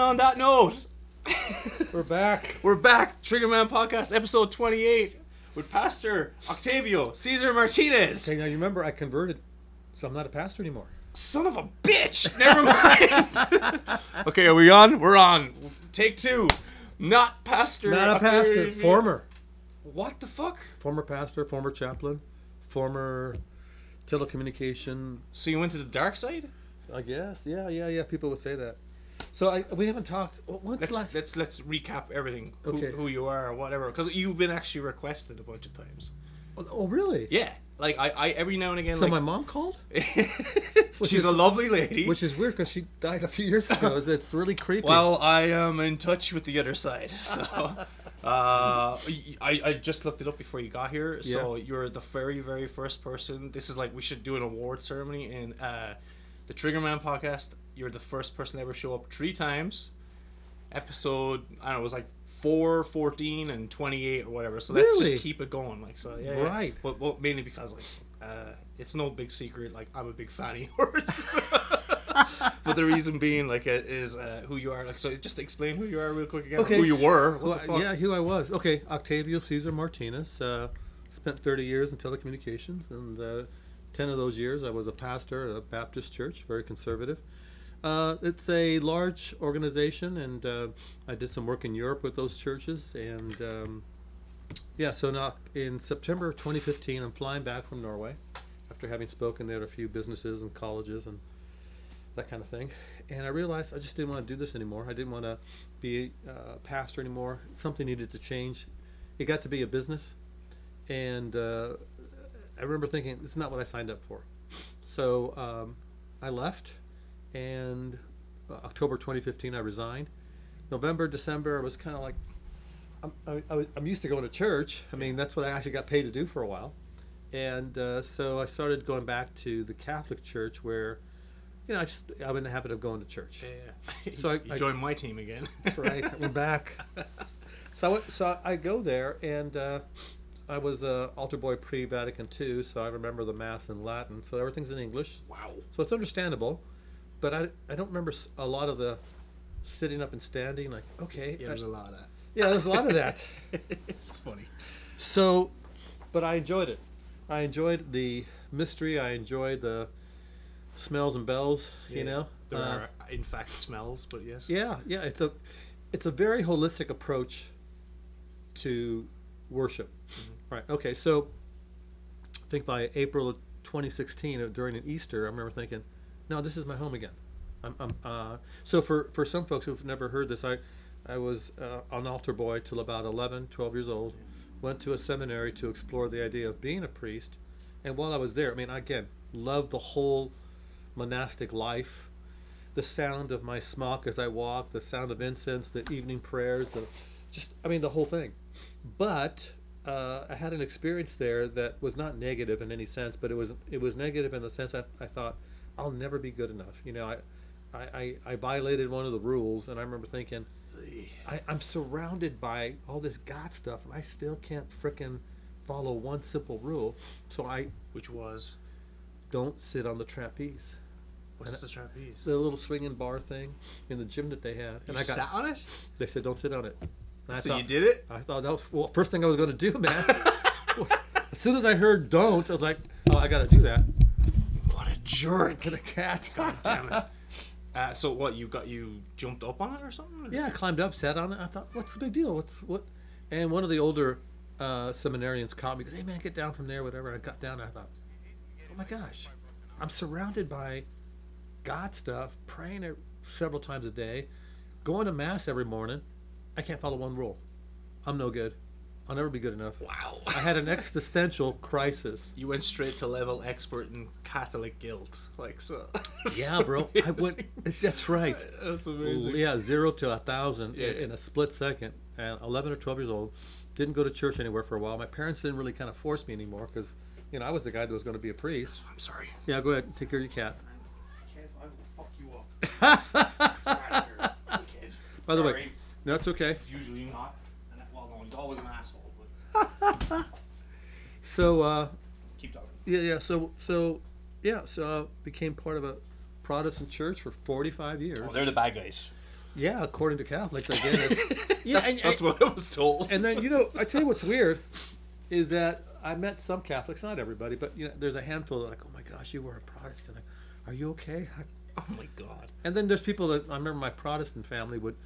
and on that note, We're back. we're back. Triggerman Podcast, episode 28, with Pastor Octavio Caesar Martinez. Okay, now you remember I converted, so I'm not a pastor anymore. Son of a bitch! Never mind. okay, are we on? We're on. Take two. Not Pastor. Not a pastor. Former. What the fuck? Former pastor, former chaplain, former telecommunication. So you went to the dark side? I guess. Yeah, yeah, yeah. People would say that. So I we haven't talked. What's Let's last? let's let's recap everything. Okay. Who, who you are or whatever. Because you've been actually requested a bunch of times. oh, really? Yeah. Like I, I every now and again. So like, my mom called, she's is- a lovely lady. which is weird because she died a few years ago. It's- really creepy. well, I am in touch with the other side. So, uh, I, I just looked it up before you got here. So you're the very, very first person. This is like we should do an award ceremony in uh, the Triggerman podcast. You're the first person to ever show up three times. Episode I don't know, it was like 4, 14, and 28 or whatever. So let's Really? just keep it going. Like so, yeah. yeah. Right. But well, mainly because like uh, it's no big secret. Like I'm a big fan of yours. but the reason being like uh, is uh, who you are. Like so, just explain who you are real quick again. Okay. Who you were. What Well, the fuck? yeah, who I was. Okay, Octavio Caesar Martinez. Uh, spent 30 years in telecommunications, and uh, 10 of those years I was a pastor at a Baptist church, very conservative. Uh, it's a large organization, and uh, I did some work in Europe with those churches. And um, yeah, so now in September of 2015, I'm flying back from Norway after having spoken there at a few businesses and colleges and that kind of thing. And I realized I just didn't want to do this anymore. I didn't want to be a pastor anymore. Something needed to change. It got to be a business, and uh, I remember thinking, "This is not what I signed up for." So um, I left, and uh, October 2015, I resigned. November, December, I was kind of like, I'm, I, I'm used to going to church. I mean, that's what I actually got paid to do for a while. And uh, so I started going back to the Catholic Church where, you know, I just, I'm in the habit of going to church. Yeah. So I- joined my team again. That's right. I'm back. So I, went, so I go there, and uh, I was uh, altar boy pre Vatican II, so I remember the Mass in Latin. So everything's in English. wow. So it's understandable. But I, I don't remember a lot of the sitting up and standing. Like, okay. Yeah, there's a lot of that. yeah, there's a lot of that. it's funny. So, but I enjoyed it. I enjoyed the mystery. I enjoyed the smells and bells. Yeah. You know, There Uh, are in fact smells, but yes. Yeah, yeah. It's a, it's a very holistic approach to worship. Right. Okay. So, I think by April of 2016, uh, during an Easter, I remember thinking, "No, this is my home again." I'm, I'm, uh, so for for some folks who've never heard this, I I was uh, an altar boy till about 11, 12 years old. Went to a seminary to explore the idea of being a priest, and while I was there, I mean, again, loved the whole monastic life the sound of my smock as I walked, the sound of incense, the evening prayers, the, just I mean the whole thing. But uh, I had an experience there that was not negative in any sense, but it was it was negative in the sense that I thought I'll never be good enough. You know, I I, I, I violated one of the rules, and I remember thinking I, I'm surrounded by all this God stuff, and I still can't frickin' follow one simple rule. So I Which was don't sit on the trapeze. what's the trapeze? the little swinging bar thing in the gym that they had, and You I got. sat on it. They said don't sit on it. And So thought, you did it. I thought that was well. First thing I was going to do, man. as soon as I heard don't, I was like, oh, I got to do that. Jerk! A cat. God damn it. Uh, so what you got? You jumped up on it or something? yeah, I climbed up, sat on it. I thought, what's the big deal? What's what? And one of the older uh, seminarians caught me. Goes, hey man, get down from there, whatever. I got down. I thought, oh my gosh, I'm surrounded by God stuff, praying it several times a day, going to mass every morning. I can't follow one rule. I'm no good. I'll never be good enough. Wow. I had an existential crisis. You went straight to level expert in Catholic guilt, like so. Yeah, bro. I went. That's right. That's amazing. Yeah, zero to a thousand Yeah. in, in a split second. And 11 or 12 years old, didn't go to church anywhere for a while. My parents didn't really kind of force me anymore because, you know, I was the guy that was going to be a priest. I'm sorry. Yeah, go ahead, take care of your cat. Kev, I will fuck you up. By the way, no, it's okay. usually not. And, well, no, he's always an asshole. But So, uh, keep talking. yeah, yeah. So, so, yeah. So, I became part of a Protestant church for 45 years. Oh, they're the bad guys. yeah, according to Catholics, I guess. yeah, That's, and, that's what I was told. and then you know, I tell you what's weird is that I met some Catholics, not everybody, but you know, there's a handful that like, oh my gosh, you were a Protestant. Like, Are you okay? oh my god. And then there's people that I remember my Protestant family would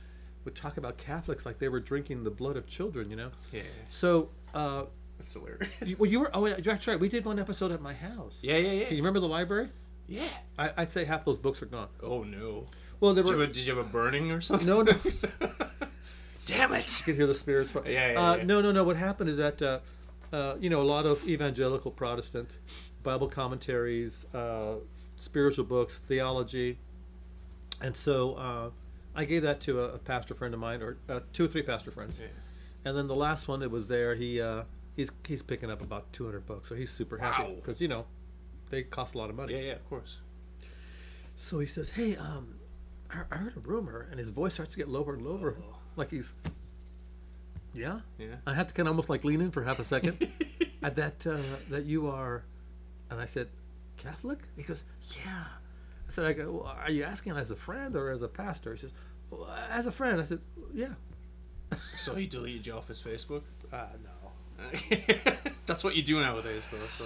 would talk about Catholics like they were drinking the blood of children, you know. Yeah, So, uh, that's hilarious. you, well, you were oh yeah, that's right. We did one episode at my house. yeah, yeah, yeah. Can you remember the library? yeah. I, I'd say half those books are gone. Oh no. Well, there Did you, were. have a, did you have a burning or something? No, no. Damn it. You could hear the spirits. From, Yeah, yeah, uh, yeah. No, no, no. What happened is that uh, uh, you know a lot of evangelical Protestant Bible commentaries, uh, spiritual books, theology, and so uh, I gave that to a, a pastor friend of mine, or uh, two or three pastor friends, Yeah. and then the last one that was there, he uh, he's he's picking up about two hundred bucks, so he's super happy Wow. because you know they cost a lot of money. Yeah, yeah, of course. So he says, "Hey, um, I, I heard a rumor," and his voice starts to get lower and lower, Oh. like he's, yeah. Yeah. I had to kind of almost like lean in for half a second. at that uh, that you are, and I said, Catholic. He goes, Yeah. I said, I go, well, Are you asking as a friend or as a pastor? He says, well, As a friend. I said, Yeah. So he deleted you off his Facebook? Uh, no. That's what you do nowadays, though. So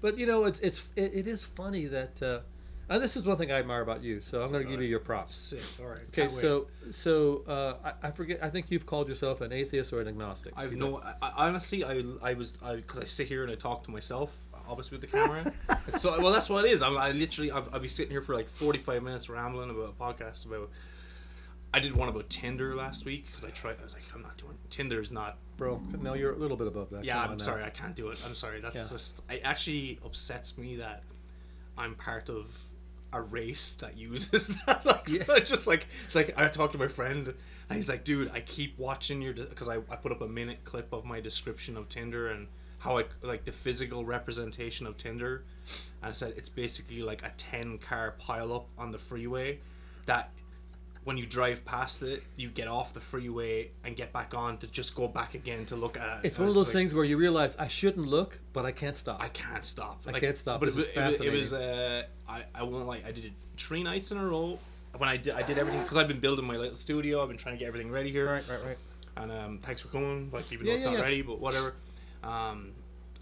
But you know, it's it's it, it is funny that. Uh, and this is one thing I admire about you, so I'm going to give you your props. sick. All right. Okay, can't wait. so so uh, I, I forget. I think you've called yourself an atheist or an agnostic. I've no. I, I- honestly, I I was because I sit here and I talk to myself, obviously with the camera. So well, that's what it is. I'm, I literally I'll, I'll be sitting here for like 45 minutes rambling about a podcast about. I did one about Tinder last week because I tried. I was like, I'm not doing Tinder's not. bro. No, you're a little bit above that. Yeah, Come I'm on now. sorry, I can't do it. I'm sorry. That's Yeah. just. It actually upsets me that I'm part of a race that uses that. like, so just like it's like I talked to my friend, and he's like, "Dude, I keep watching your because I, I put up a minute clip of my description of Tinder and how I like the physical representation of Tinder, and I said it's basically like a ten car pileup on the freeway that." When you drive past it, you get off the freeway and get back on to just go back again to look at it. It's one of those like- things where you realize I shouldn't look, but I can't stop. I can't stop. I can't stop. But it, was- it, was- it was. Uh, I I won't lie. I did it three nights in a row. When I did, I did everything because I've been building my little studio. I've been trying to get everything ready here. right, right, right. And um, thanks for coming. Like even Yeah, though it's yeah, not yeah. ready, but whatever. Um,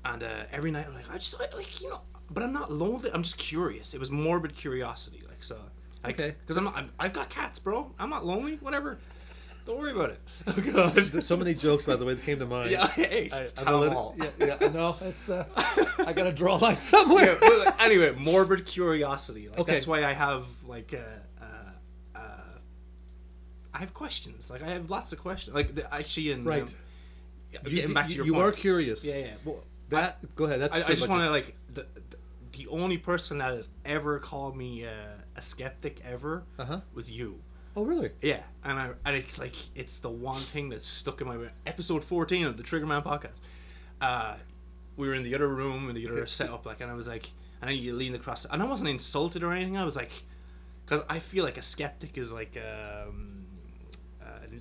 and uh, every night I'm like, I just I- like you know, but I'm not lonely. I'm just curious. It was morbid curiosity. Like so. Like, Okay. Because I'm not. I'm, I've got cats, bro. I'm not lonely. Whatever. Don't worry about it. Oh god. There's so many jokes, by the way, that came to mind. yeah. Hey, I, tell I them all. Yeah, yeah. No, it's. Uh, I gotta draw a line somewhere. yeah, like, anyway, morbid curiosity. Like Okay. that's why I have like uh, uh, uh, I have questions. Like I have lots of questions. Like the, actually, in Right. um, You, getting back to you- your you point. are curious. Yeah, yeah. Well, That. Go ahead. That's. I, I just want to like the, the the only person that has ever called me uh, a skeptic ever Uh-huh. was you. Oh, really? Yeah, and I and it's like it's the one thing that's stuck in my. Episode fourteen of the Triggerman podcast. Uh, we were in the other room in the other setup, like, and I was like, and then you leaned across, and I wasn't insulted or anything. I was like, because I feel like a skeptic is like, um,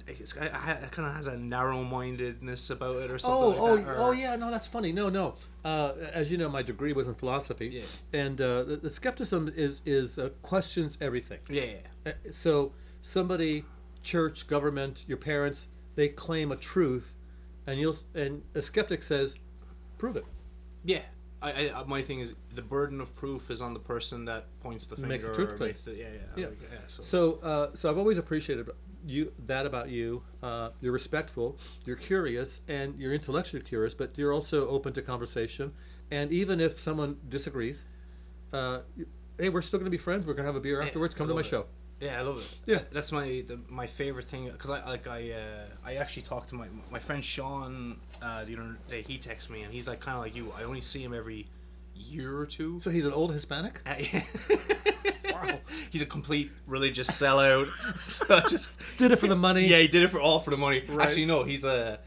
it's, it kind of has a narrow-mindedness about it or something. Oh, like oh, that, oh, yeah. No, that's funny. No, no. Uh, as you know, my degree was in philosophy. Yeah. And uh, the, the skepticism is is uh, questions everything. yeah, yeah. Uh, So somebody, church, government, your parents, they claim a truth, and you'll and a skeptic says, prove it. Yeah. I, I, my thing is the burden of proof is on the person that points the finger. Makes the truth or makes the, yeah, yeah, Yeah. yeah. So, So, uh, so I've always appreciated you that about you. Uh, you're respectful, you're curious, and you're intellectually curious, but you're also open to conversation. And even if someone disagrees, uh, hey, we're still going to be friends. We're going to have a beer afterwards. Come to my it. show. Yeah, I love it. Yeah. that's my the, my favorite thing because I like I uh, I actually talked to my my friend Sean uh, the other day. He texts me and he's like kind of like you. I only see him every year or two. So he's an old Hispanic. wow, he's a complete religious sellout. so just Did it for the money. yeah, he did it for all for the money. Right. Actually, no, he's a.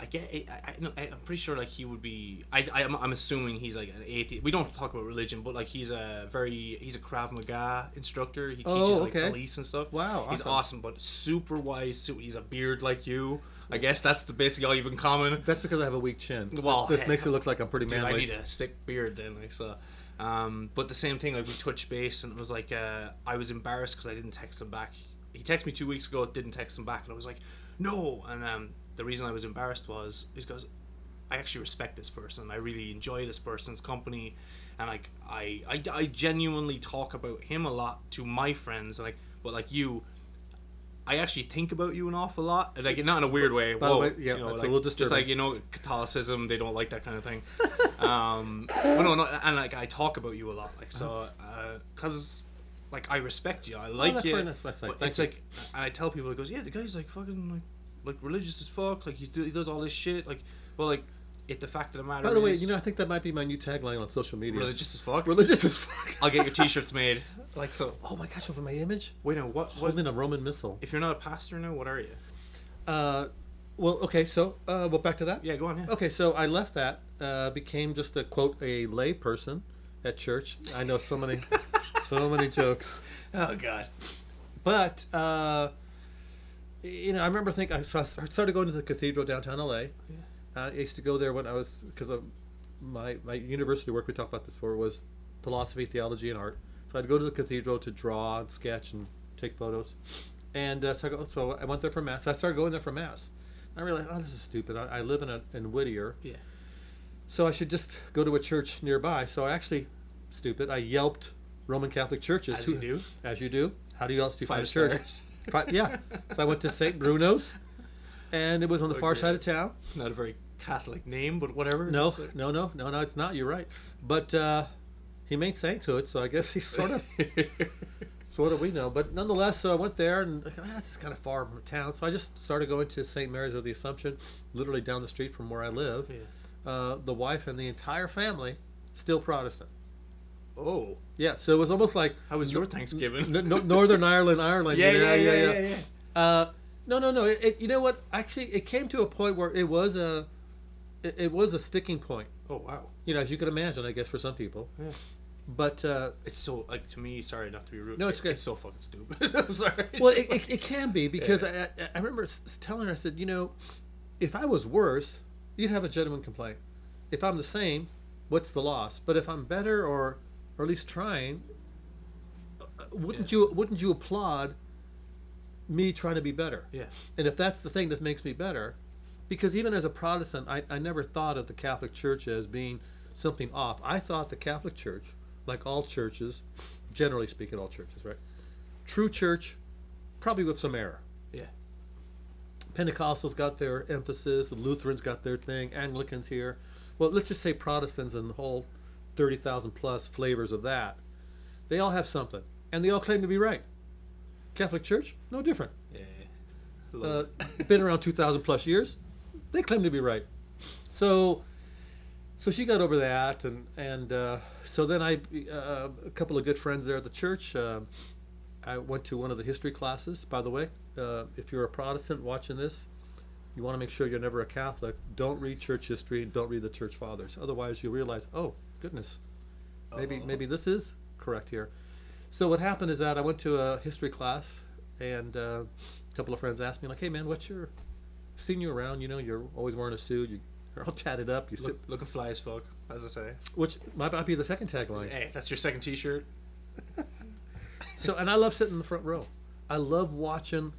I get. I, I, no, I, I'm pretty sure like he would be. I, I I'm, I'm assuming he's like an atheist. We don't talk about religion, but like he's a very. He's a Krav Maga instructor. He Oh, teaches like police and stuff. Wow, he's awesome. awesome, but super wise. Super, he's a beard like you. I guess that's the basically all you've in common. That's because I have a weak chin. Well, this hey, makes it look like I'm pretty Dude, manly. I need a sick beard then, like so. Um, but the same thing, like we touched base, and it was like uh, I was embarrassed because I didn't text him back. He texted me two weeks ago, didn't text him back, and I was like, no. And um, the reason I was embarrassed was because I actually respect this person. I really enjoy this person's company, and like I, I, I genuinely talk about him a lot to my friends, and like but like you. I actually think about you an awful lot, like not in a weird way. By Whoa, way, yeah, you know, a like, little just like you know, Catholicism, they don't like that kind of thing. um, but no, no, and like I talk about you a lot, like so, because like I respect you, I like Uh-huh. Oh, that's you. very nice, nice, but thank it's you. like, and I tell people, it goes, yeah, the guy's like fucking like, like religious as fuck, like he's do, he does all this shit, like, well, like, it the fact of the matter By the way, is, you know, I think that might be my new tagline on social media. religious as fuck. Religious as fuck. I'll get your t-shirts made, like so. oh my gosh, over my image, Wait, no, what? What? holding a Roman missal. If you're not a pastor now, what are you? Uh, well, okay, so uh, well, back to that. Yeah, go on. Yeah. Okay, so I left that, uh, became just a quote a lay person at church. I know so many, so many jokes, Oh God. but uh, you know, I remember thinking. I so I started going to the cathedral downtown LA. Uh, I used to go there when I was because of my my university work. We talked about this before was philosophy, theology, and art. So I'd go to the cathedral to draw and sketch and take photos. And uh, so, I go, so I went there for mass. I started going there for mass. I realized, oh, this is stupid. I, I live in a, in Whittier, Yeah. so I should just go to a church nearby. So I actually, stupid, I yelped Roman Catholic churches. As you do. As you do. How do you else do you find a church? Yeah. So I went to St. Bruno's, and it was on the far side of town. Not a very Catholic name, but whatever. No, like- no, no, no, no, it's not. You're right. But uh, he made saint to it, so I guess he sort of, sort of we know. But nonetheless, so I went there, and ah, this kind of far from town, so I just started going to St. Mary's of the Assumption, literally down the street from where I live. Yeah. Uh, the wife and the entire family still Protestant. Oh, Yeah, so it was almost like how was your Thanksgiving? n- n- Northern Ireland, Ireland. yeah, you know, yeah, yeah, yeah, yeah. Uh, no, no, no. It, it, you know what? Actually, it came to a point where it was a, it, it was a sticking point. Oh wow. You know, as you can imagine, I guess for some people. Yeah. But uh, It's so like to me. Sorry, not to be rude. No, it's good. It's so fucking stupid. I'm sorry. Well, it, like- it, it can be because I, I, I remember telling her, I said, you know, if I was worse, you'd have a genuine complaint. If I'm the same, what's the loss? But if I'm better or, or at least trying, uh, wouldn't you wouldn't you applaud me trying to be better? yeah. And if that's the thing that makes me better, because even as a Protestant, I, I never thought of the Catholic Church as being something off. I thought the Catholic Church, like all churches, generally speaking, all churches, right? True church, probably with some error. Yeah. Pentecostals got their emphasis, the Lutherans got their thing, Anglicans here. Well, let's just say Protestants and the whole 30,000 plus flavors of that. They all have something, and they all claim to be right. Catholic Church, no different. Yeah. Uh, been around 2,000 plus years. They claim to be right. So, so she got over that, and and uh, so then I, uh, a couple of good friends there at the church. Uh, I went to one of the history classes. By the way, uh, if you're a Protestant watching this, you want to make sure you're never a Catholic. Don't read church history. and Don't read the church fathers. Otherwise, you'll realize, oh goodness, maybe Uh-oh. maybe this is correct here. So what happened is that I went to a history class, and uh, a couple of friends asked me like, "Hey man, what's your?" Seen you around, you know, you're always wearing a suit. You, you're all tatted up. You sit, Look, looking fly as fuck, as I say. which might be the second tagline. Hey, that's your second T-shirt. So, and I love sitting in the front row. I love watching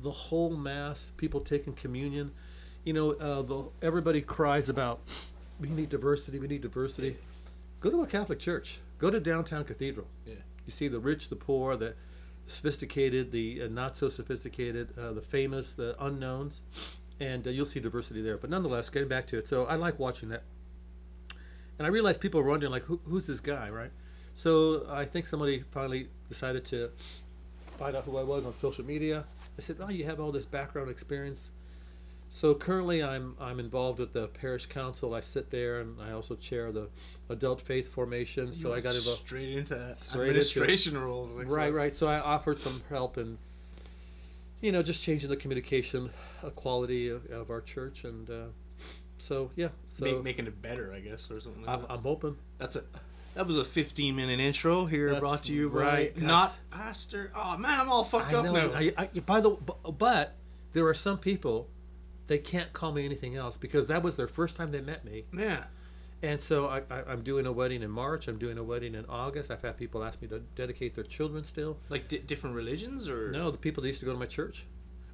the whole mass, people taking communion. You know, uh, the everybody cries about we need diversity, we need diversity. Go to a Catholic church. Go to downtown cathedral. Yeah. You see the rich, the poor, the sophisticated, the uh, not so sophisticated, uh, the famous, the unknowns, and uh, you'll see diversity there. But nonetheless, getting back to it, so I like watching that. And I realized people were wondering, like, Who, who's this guy, right? So I think somebody finally decided to find out who I was on social media. They said, "Oh, you have all this background experience." So currently, I'm I'm involved with the parish council. I sit there, and I also chair the adult faith formation. You So I got involved. straight into Straight into administration roles. Like Right, so. right. So I offered some help in, you know, just changing the communication uh, quality of, of our church, and uh, so yeah. So Make, making it better, I guess, or something. Like I'm, that. I'm hoping. That's a. That was a 15 minute intro here, That's brought to you by right, not pastor. Oh man, I'm all fucked I up know. now. I, I, by the but there are some people, they can't call me anything else because that was their first time they met me, yeah, And so I, I, I'm doing a wedding in March. I'm doing a wedding in August. I've had people ask me to dedicate their children still. Like di- different religions or No, the people that used to go to my church,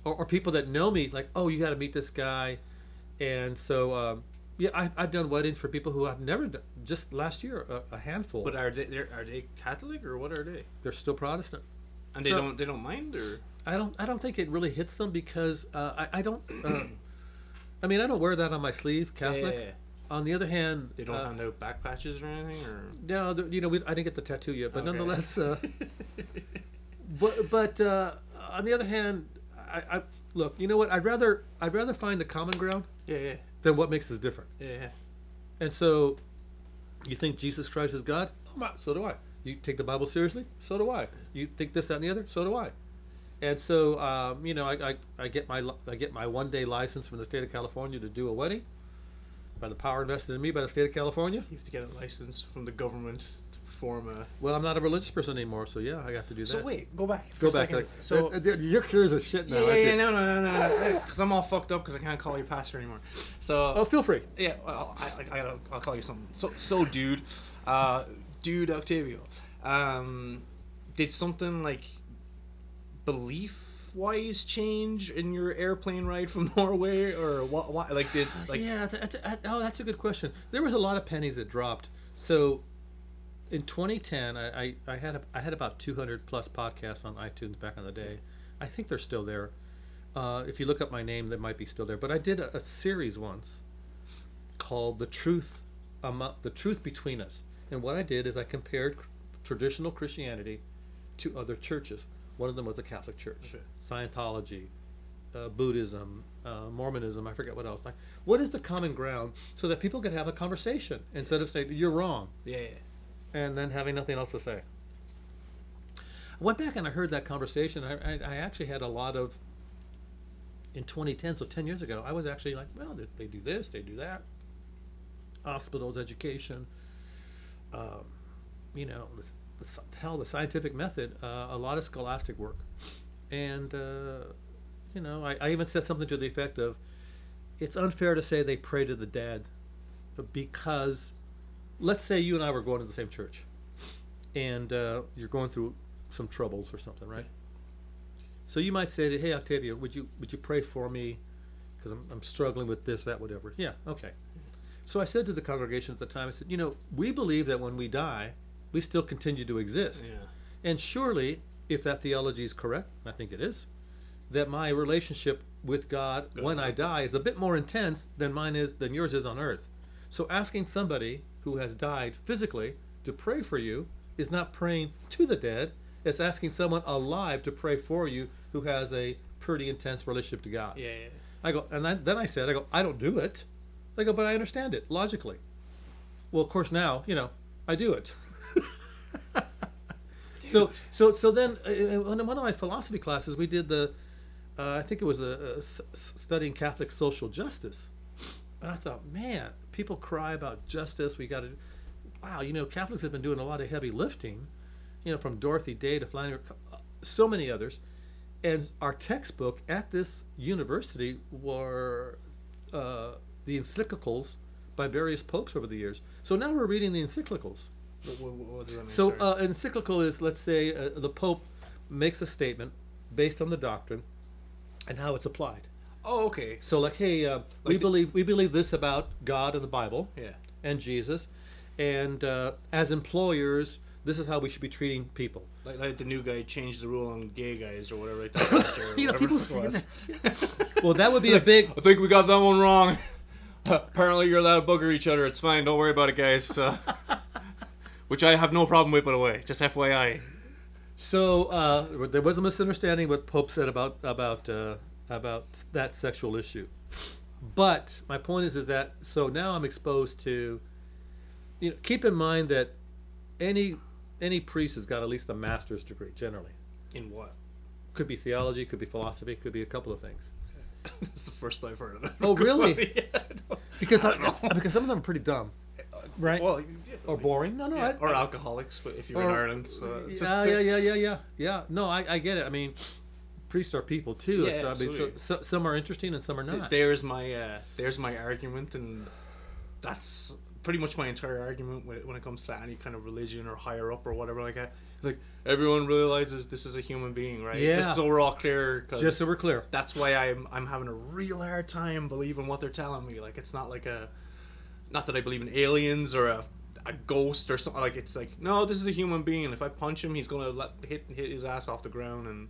or, or people that know me, like, oh, you got to meet this guy, and so um, yeah, I, I've done weddings for people who I've never done. Just last year, a, a handful. But are they are they Catholic or what are they? they're still Protestant. And they So- don't they don't mind or I don't. I don't think it really hits them because uh, I, I don't. Uh, I mean, I don't wear that on my sleeve, Catholic. Yeah, yeah, yeah. On the other hand, they don't uh, hand out back patches or anything or No, you know, we, I didn't get the tattoo yet, but Okay. nonetheless, uh, but but uh, on the other hand, I, I look. You know what? I'd rather I'd rather find the common ground yeah yeah than what makes us different. yeah yeah. And so, you think Jesus Christ is God? Oh my, so do I. You take the Bible seriously? So do I. You think this, that, and the other? So do I. And so, um, you know, I, I, I get my I get my one day license from the state of California to do a wedding by the power invested in me by the state of California. You have to get a license from the government to perform a. Well, I'm not a religious person anymore, so yeah, I got to do that. So wait, go back. Go back. Like, so uh, uh, you're curious as shit now. yeah, yeah, aren't yeah, you? no, no, no, no, because I'm all fucked up because I can't call you pastor anymore. So Oh, feel free. yeah, well, I, I, gotta, I'll call you something. So, so, dude, uh, dude, Octavio, um, did something like belief-wise change in your airplane ride from Norway, or what? What? Like, did like? yeah, that's, that's, oh, that's a good question. There was a lot of pennies that dropped. So, in 2010, I, I, I had a, I had about 200 plus podcasts on iTunes back in the day. I think they're still there. Uh, if you look up my name, they might be still there. But I did a, a series once called "The Truth, Amo- The Truth Between Us," and what I did is I compared traditional Christianity to other churches. One of them was a Catholic church, Okay. Scientology, uh, Buddhism, uh, Mormonism. I forget what else. Like, what is the common ground so that people could have a conversation instead of saying you're wrong Yeah, yeah. and then having nothing else to say. I went back and I heard that conversation. I, I, I actually had a lot of in 2010, so 10 years ago. I was actually like, well, they, they do this, they do that. Hospitals, education, um, you know, the, the, sci- hell, the scientific method, uh, a lot of scholastic work, and uh, you know, I, I even said something to the effect of, it's unfair to say they pray to the dead, because let's say you and I were going to the same church, and uh, you're going through some troubles or something, right? So you might say, to, "Hey, Octavio, would you would you pray for me? Because I'm, I'm struggling with this, that, whatever." Yeah, okay. So I said to the congregation at the time, I said, "You know, we believe that when we die, we still continue to exist, Yeah. and surely, if that theology is correct, I think it is, that my relationship with God when I die is a bit more intense than mine is than yours is on earth. So asking somebody who has died physically to pray for you is not praying to the dead. It's asking someone alive to pray for you who has a pretty intense relationship to God. Yeah, yeah. I go, and then, then I said, I go, I don't do it. I go, but I understand it logically. Well, of course, now you know I do it. so, so, so then, uh, in one of my philosophy classes, we did the, uh, I think it was a, studying Catholic social justice, and I thought, man, people cry about justice. We got to, wow, you know, Catholics have been doing a lot of heavy lifting, you know, from Dorothy Day to Flannery, so many others and our textbook at this university were uh, the encyclicals by various popes over the years. So now we're reading the encyclicals. What, what, what does that mean? So uh, encyclical is, let's say, uh, the pope makes a statement based on the doctrine and how it's applied. oh, okay. So, like, hey, uh, we the- believe we believe this about God and the Bible Yeah. and Jesus, and uh, as employers, this is how we should be treating people. Like, like the new guy changed the rule on gay guys or whatever like that or You know, people it say was. Well, that would be a big I think we got that one wrong. Apparently, you're allowed to bugger each other. It's fine. Don't worry about it, guys. So, which I have no problem with, by the way. Just FYI. So uh, there was a misunderstanding what Pope said about about uh, about that sexual issue. But my point is, is that so now I'm exposed to. You know, keep in mind that any any priest has got at least a master's degree generally. In what? Could be theology, could be philosophy, could be a couple of things. That's the first I've heard of it. Oh, really? yeah, I don't- Because I don't know. because some of them are pretty dumb, right? Well, or boring. No, no. yeah, I, or alcoholics, but if you're in Ireland, so yeah, yeah, yeah, yeah, yeah, yeah. No, I, I get it. I mean, priests are people too. Yeah, so, I mean, so, absolutely. so, some are interesting and some are not. There's my uh, there's my argument, and that's pretty much my entire argument when it, when it comes to any kind of religion or higher up or whatever like that. Like everyone realizes this is a human being, right? Yeah. Just so we're all clear. 'cause Just so we're clear. That's why I'm I'm having a real hard time believing what they're telling me. Like it's not like a, not that I believe in aliens or a, a ghost or something. Like it's like no, this is a human being. If I punch him, he's gonna let hit hit his ass off the ground and.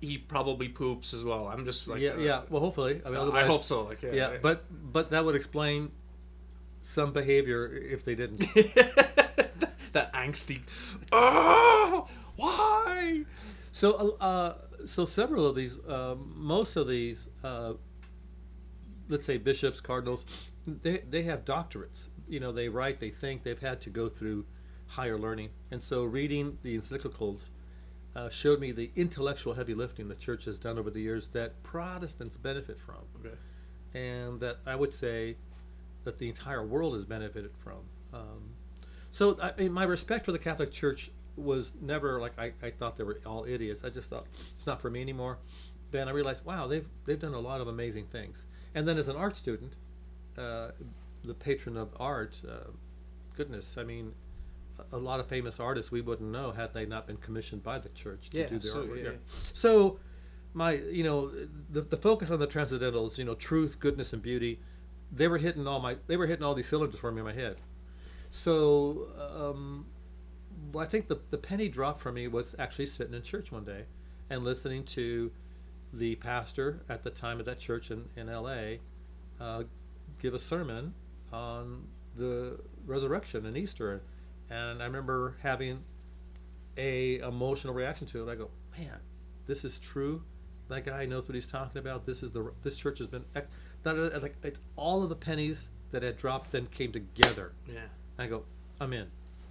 He probably poops as well. I'm just like yeah, uh, yeah. Well, hopefully. I mean, I hope so. Like yeah, Yeah, but but that would explain some behavior if they didn't. that angsty. Oh, why? So, uh, so several of these, uh, most of these, uh, let's say bishops, cardinals, they they have doctorates. You know, they write, they think, they've had to go through higher learning, and so reading the encyclicals uh, showed me the intellectual heavy lifting the church has done over the years that Protestants benefit from, Okay. and that I would say that the entire world has benefited from. Um, so, I mean, my respect for the Catholic Church was never like I, I thought they were all idiots. I just thought it's not for me anymore. Then I realized, wow, they've they've done a lot of amazing things. And then as an art student, uh, the patron of art, uh, goodness, I mean, a, lot of famous artists we wouldn't know had they not been commissioned by the church to Yeah, do their artwork. yeah. So, my you know the the focus on the transcendentals, you know, truth, goodness, and beauty, they were hitting all my they were hitting all these cylinders for me in my head. So um, well, I think the the penny dropped for me was actually sitting in church one day and listening to the pastor at the time of that church in in L.A. Uh, give a sermon on the resurrection and Easter, and I remember having a emotional reaction to it. I go, man, this is true. That guy knows what he's talking about. This is the this church has been ex-. Like all of the pennies that had dropped then came together. Yeah. I go, I'm in.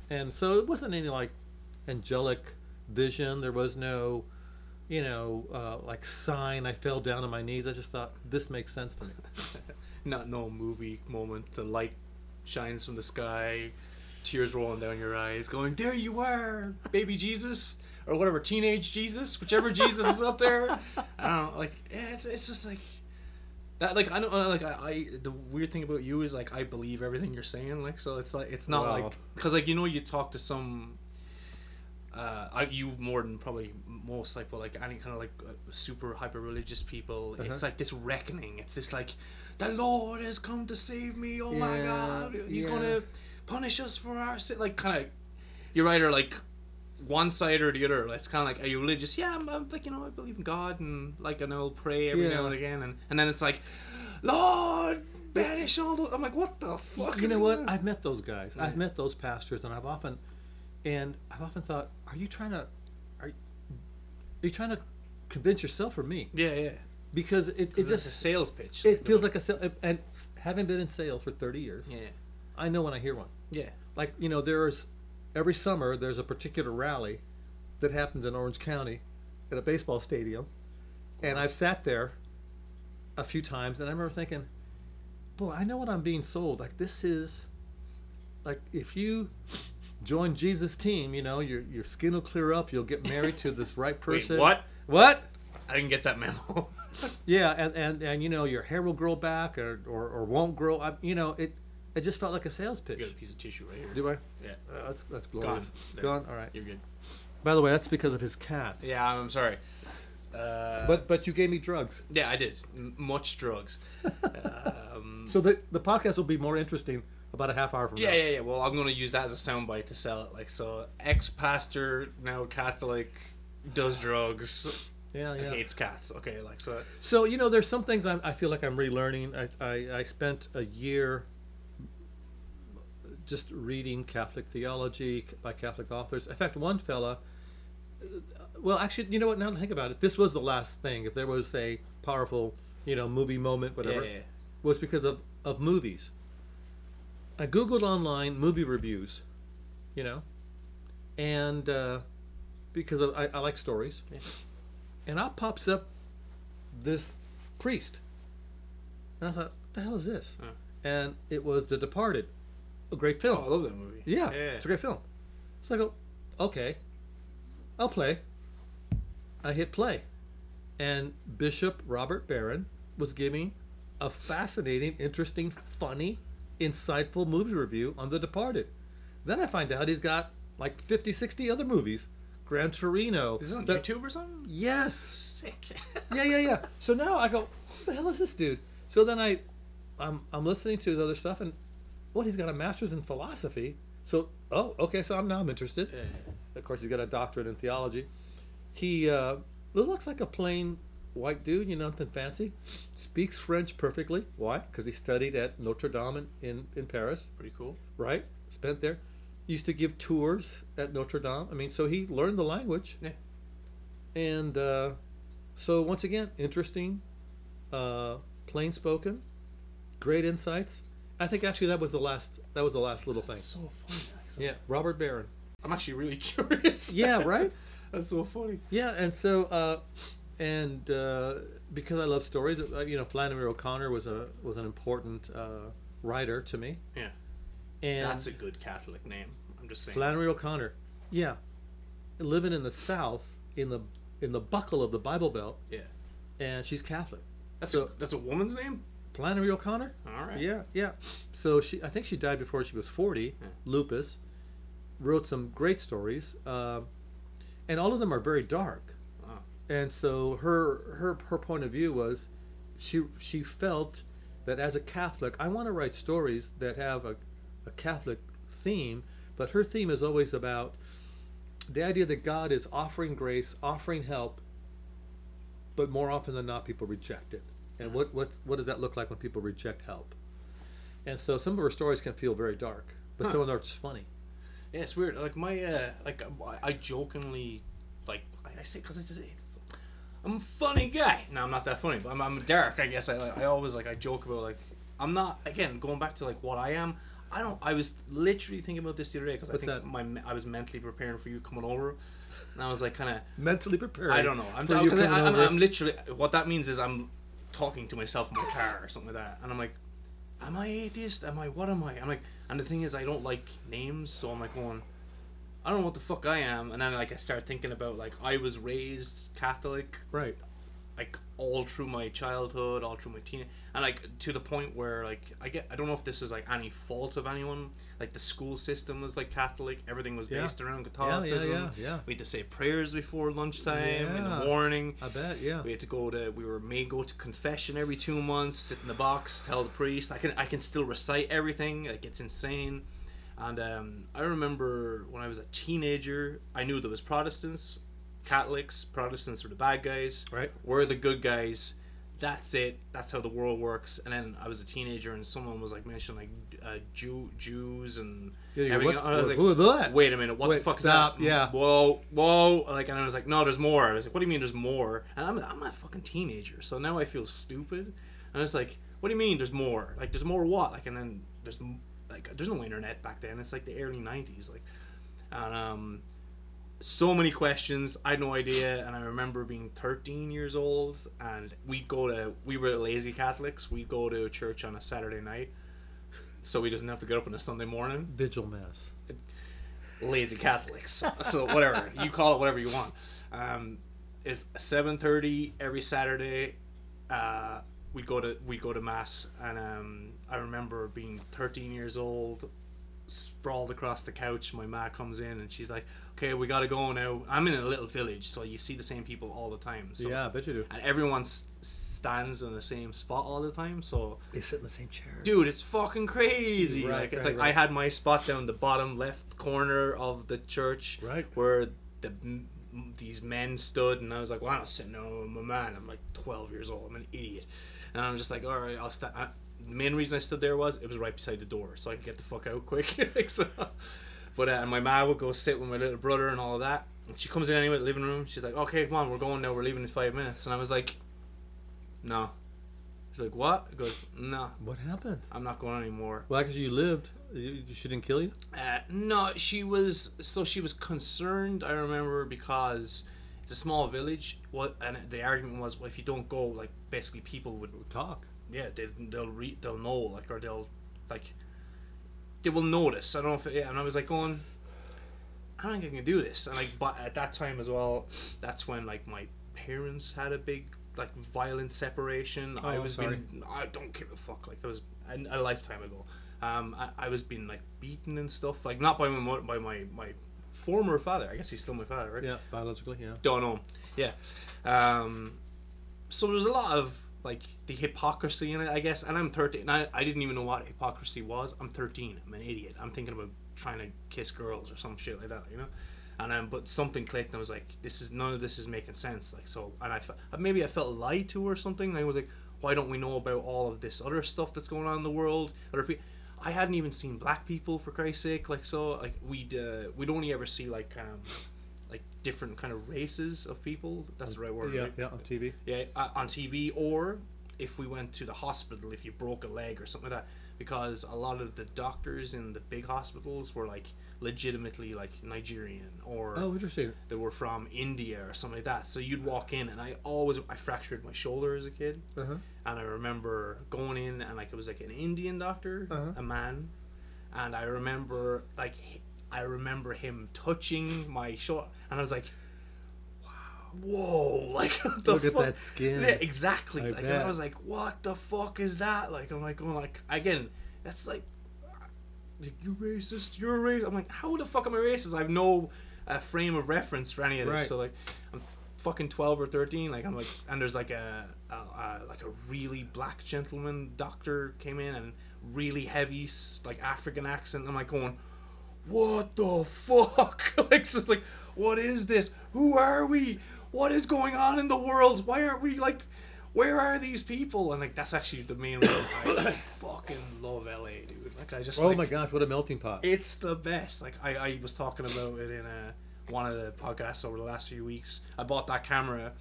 And so it wasn't any like angelic vision. There was no, you know, uh, like sign. I fell down on my knees. I just thought this makes sense to me. Not no movie moment. The light shines from the sky, tears rolling down your eyes, going, "There you are, baby Jesus." Or whatever, teenage Jesus, whichever Jesus is up there. I don't know, like yeah, it's, it's just like that. Like I don't uh, like I, I. The weird thing about you is like I believe everything you're saying. Like so, it's like it's not Wow. like because like you know you talk to some uh, you more than probably most like but like any kind of like uh, super hyper religious people Uh-huh. it's like this reckoning it's this like the lord has come to save me oh my god he's yeah. gonna punish us for our sin like kind of you're either like one side or the other it's kind of like are you religious yeah I'm, I'm like you know i believe in god and like and i'll pray every Yeah. now and again and, and then it's like lord banish all the i'm like what the fuck you know what? on? I've met those guys. I've met those pastors, and I've often, and I've often thought, are you trying to, are, are you trying to convince yourself or me? yeah yeah Because it, it it's just a sales pitch it feels like a sale. And having been in sales for thirty years, yeah I know when I hear one. yeah Like you know, there's every summer there's a particular rally that happens in Orange County at a baseball stadium, and I've sat there a few times, and I remember thinking, boy, I know what I'm being sold. Like this is, like if you join Jesus' team, you know, your your skin will clear up. You'll get married to this right Wait, person. what What? I didn't get that memo. Yeah, and, and, and you know your hair will grow back or, or, or won't grow. I, you know it. It just felt like a sales you got pitch. a piece of tissue right here. Do I? Yeah. Uh, that's that's Gone. glorious. There. Gone. All right. You're good. By the way, that's because of his cats. Yeah, I'm sorry. Uh, But but you gave me drugs, yeah, I did M- much drugs. um, so the the podcast will be more interesting about a half hour from yeah, now. yeah, yeah. Well, I'm gonna use that as a soundbite to sell it. Like, so ex pastor now Catholic does drugs, yeah, yeah. hates cats. Okay, like so. So you know, there's some things I'm, I feel like I'm relearning. I, I I spent a year just reading Catholic theology by Catholic authors. In fact, one fella. Uh, well, actually, you know what? Now think about it, this was the last thing. If there was a powerful, you know, movie moment, whatever, Yeah, yeah, yeah. was because of of movies. I googled online movie reviews, you know, and uh, because I, I like stories, Yeah. and out pops up this priest, and I thought, "What the hell is this?" Huh. And it was The Departed, a great film. Oh, I love that movie. Yeah, yeah. it's a great film. So I go, okay, I'll play. I hit play, and Bishop Robert Barron was giving a fascinating, interesting, funny insightful movie review on The Departed. Then I find out he's got like 50, 60 other movies. Gran Torino. Is this on The- YouTube or something? Yes. Sick. yeah, yeah, yeah. So now I go, who the hell is this dude? So then I, I'm, I'm listening to his other stuff, and what he's got a master's in philosophy. So oh, okay. So I'm now I'm interested. Of course, he's got a doctorate in theology. He uh, looks like a plain white dude, you know, nothing fancy. Speaks French perfectly. Why? Because he studied at Notre Dame in, in, Paris, Pretty cool. right? Spent there. Used to give tours at Notre Dame. I mean, so he learned the language. Yeah. And uh, so once again, interesting, uh, plain spoken, great insights. I think actually that was the last. That was the last little thing. That's so funny. Actually. Yeah, Robert Barron. I'm actually really curious. Yeah, right. That's so funny. Yeah, and so uh, and uh, because I love stories, uh, you know, Flannery O'Connor was a was an important uh, writer to me. Yeah. And That's a good Catholic name. I'm just saying. Flannery O'Connor. Yeah, living in the South in the in the buckle of the Bible Belt, yeah. and she's Catholic. That's So- a that's a woman's name. Flannery O'Connor. All right. Yeah, yeah. So she, I think she died before she was forty. Yeah. Lupus. Wrote some great stories, uh, and all of them are very dark. And so her her her point of view was, she she felt that as a Catholic, I want to write stories that have a, a Catholic theme, but her theme is always about the idea that God is offering grace, offering help, but more often than not, people reject it. And what what what does that look like when people reject help? And so some of her stories can feel very dark, but Huh. some of them are just funny. Yeah, it's weird. Like my uh, like I- jokingly like I I say because it's, it's I'm a funny guy. No, I'm not that funny, but I'm, I'm dark. I guess I I always like I joke about like I'm not again going back to like what I am. I don't. I was literally thinking about this the other day because I think that? my I was mentally preparing for you coming over, and I was like kind of Mentally prepared. I don't know. I'm, for I'm, you 'cause coming I, I'm. I'm literally what that means is I'm talking to myself in my car or something like that, and I'm like, "Am I atheist? Am I what am I?" I'm like, and the thing is, I don't like names, so I'm like going, I don't know what the fuck I am, and then like I start thinking about like I was raised Catholic, right. like all through my childhood, all through my teen, and like to the point where like I get I don't know if this is like any fault of anyone. Like the school system was like Catholic, everything was Yeah. based around Catholicism. yeah, yeah, yeah. We had to say prayers before lunchtime in the morning. I bet. Yeah. We had to go to we were made go to confession every two months, sit in the box, tell the priest. I can I can still recite everything. Like it's insane. And um, I remember when I was a teenager, I knew there was Protestants, Catholics. Protestants were the bad guys. Right. We're the good guys. That's it. That's how the world works. And then I was a teenager, and someone was like mentioning like uh, Jew Jews and Yeah, everything. what, and I was like, who that? wait a minute, what Wait, the fuck stop, is that? yeah. Whoa, whoa. Like, and I was like, no, there's more. I was like, what do you mean there's more? And I'm, I'm a fucking teenager, so now I feel stupid. And I was like, what do you mean there's more? Like, there's more what? Like, and then there's, like, there's no internet back then. It's like the early 90s. Like, and, um, so many questions. I had no idea, and I remember being 13 years old, and we'd go to. We were lazy Catholics. We'd go to church on a Saturday night, so we didn't have to get up on a Sunday morning Vigil mass. lazy Catholics. so whatever you call it, whatever you want. Um, it's seven thirty every Saturday. Uh, we'd go to we'd go to mass, and um, I remember being thirteen years old, sprawled across the couch. My ma comes in and she's like, "Okay, we gotta go now." I'm in a little village, so you see the same people all the time. So, yeah, I bet you do. And everyone s- stands in the same spot all the time, so They sit in the same chair. dude it's fucking crazy Right, like it's right, like i had my spot down the bottom left corner of the church Right. where the these men stood and i was like well i'm not sitting there with my man i'm like 12 years old i'm an idiot and i'm just like all right i'll stand the main reason i stood there was it was right beside the door so i could get the fuck out quick so, but uh, my mom would go sit with my little brother and all of that and she comes in anyway the living room she's like okay come on we're going now we're leaving in five minutes and i was like no she's like what I goes no What happened? I'm not going anymore. Well, because you lived, she didn't kill you. Uh, no, she was so she was concerned. I remember because it's a small village. What and the argument was, well, if you don't go, like basically people would, Talk. Yeah, they they'll re, they'll know, like or they'll like they will notice. I don't know if it, yeah. And I was like going, I don't think I can do this. And like, but at that time as well, that's when like my parents had a big like violent separation. Oh, I was sorry. being, I don't give a fuck. Like that was a, a lifetime ago. Um, I, I was being like beaten and stuff, like not by my by my my former father. I guess he's still my father, right? Yeah, biologically, yeah. Don't know. Yeah. Um, so there's a lot of like the hypocrisy in it, I guess. And I'm 13. I, I didn't even know what hypocrisy was. I'm 13. I'm an idiot. I'm thinking about trying to kiss girls or some shit like that, you know. And um, but something clicked, and I was like, "This is none of this is making sense." Like so, and I felt maybe I felt lied to or something. I was like, "Why don't we know about all of this other stuff that's going on in the world?" Other people. I hadn't even seen black people for Christ's sake. Like so, like we'd uh, we'd only ever see like um, different kind of races of people. That's the right word. Yeah, right? yeah, on TV. yeah, uh, on TV, or if we went to the hospital, if you broke a leg or something like that, because a lot of the doctors in the big hospitals were like legitimately like Nigerian or Oh, interesting. they were from India or something like that. So you'd walk in, and I always I fractured my shoulder as a kid, Uh-huh. and I remember going in, and like it was like an Indian doctor, Uh-huh. a man, and I remember like I remember him touching my shoulder, and I was like, "Wow, whoa!" Like Look at that skin. Yeah, exactly. I like, and. I was like, "What the fuck is that?" Like, I'm like, going like again, that's like, like you racist, you're a racist. I'm like, how the fuck am I racist? I have no uh, frame of reference for any of this. Right. So like, I'm fucking twelve or thirteen. Like, I'm like, and there's like a, a, a like a really black gentleman doctor came in and really heavy like African accent. I'm like going, what the fuck? like, so it's like, what is this? Who are we? What is going on in the world? Why aren't we like? Where are these people? And like, that's actually the main reason I fucking love LA, dude. Like, I just Oh like, my gosh, what a melting pot. it's the best. Like I, I was talking about it in a, one of the podcasts over the last few weeks. I bought that camera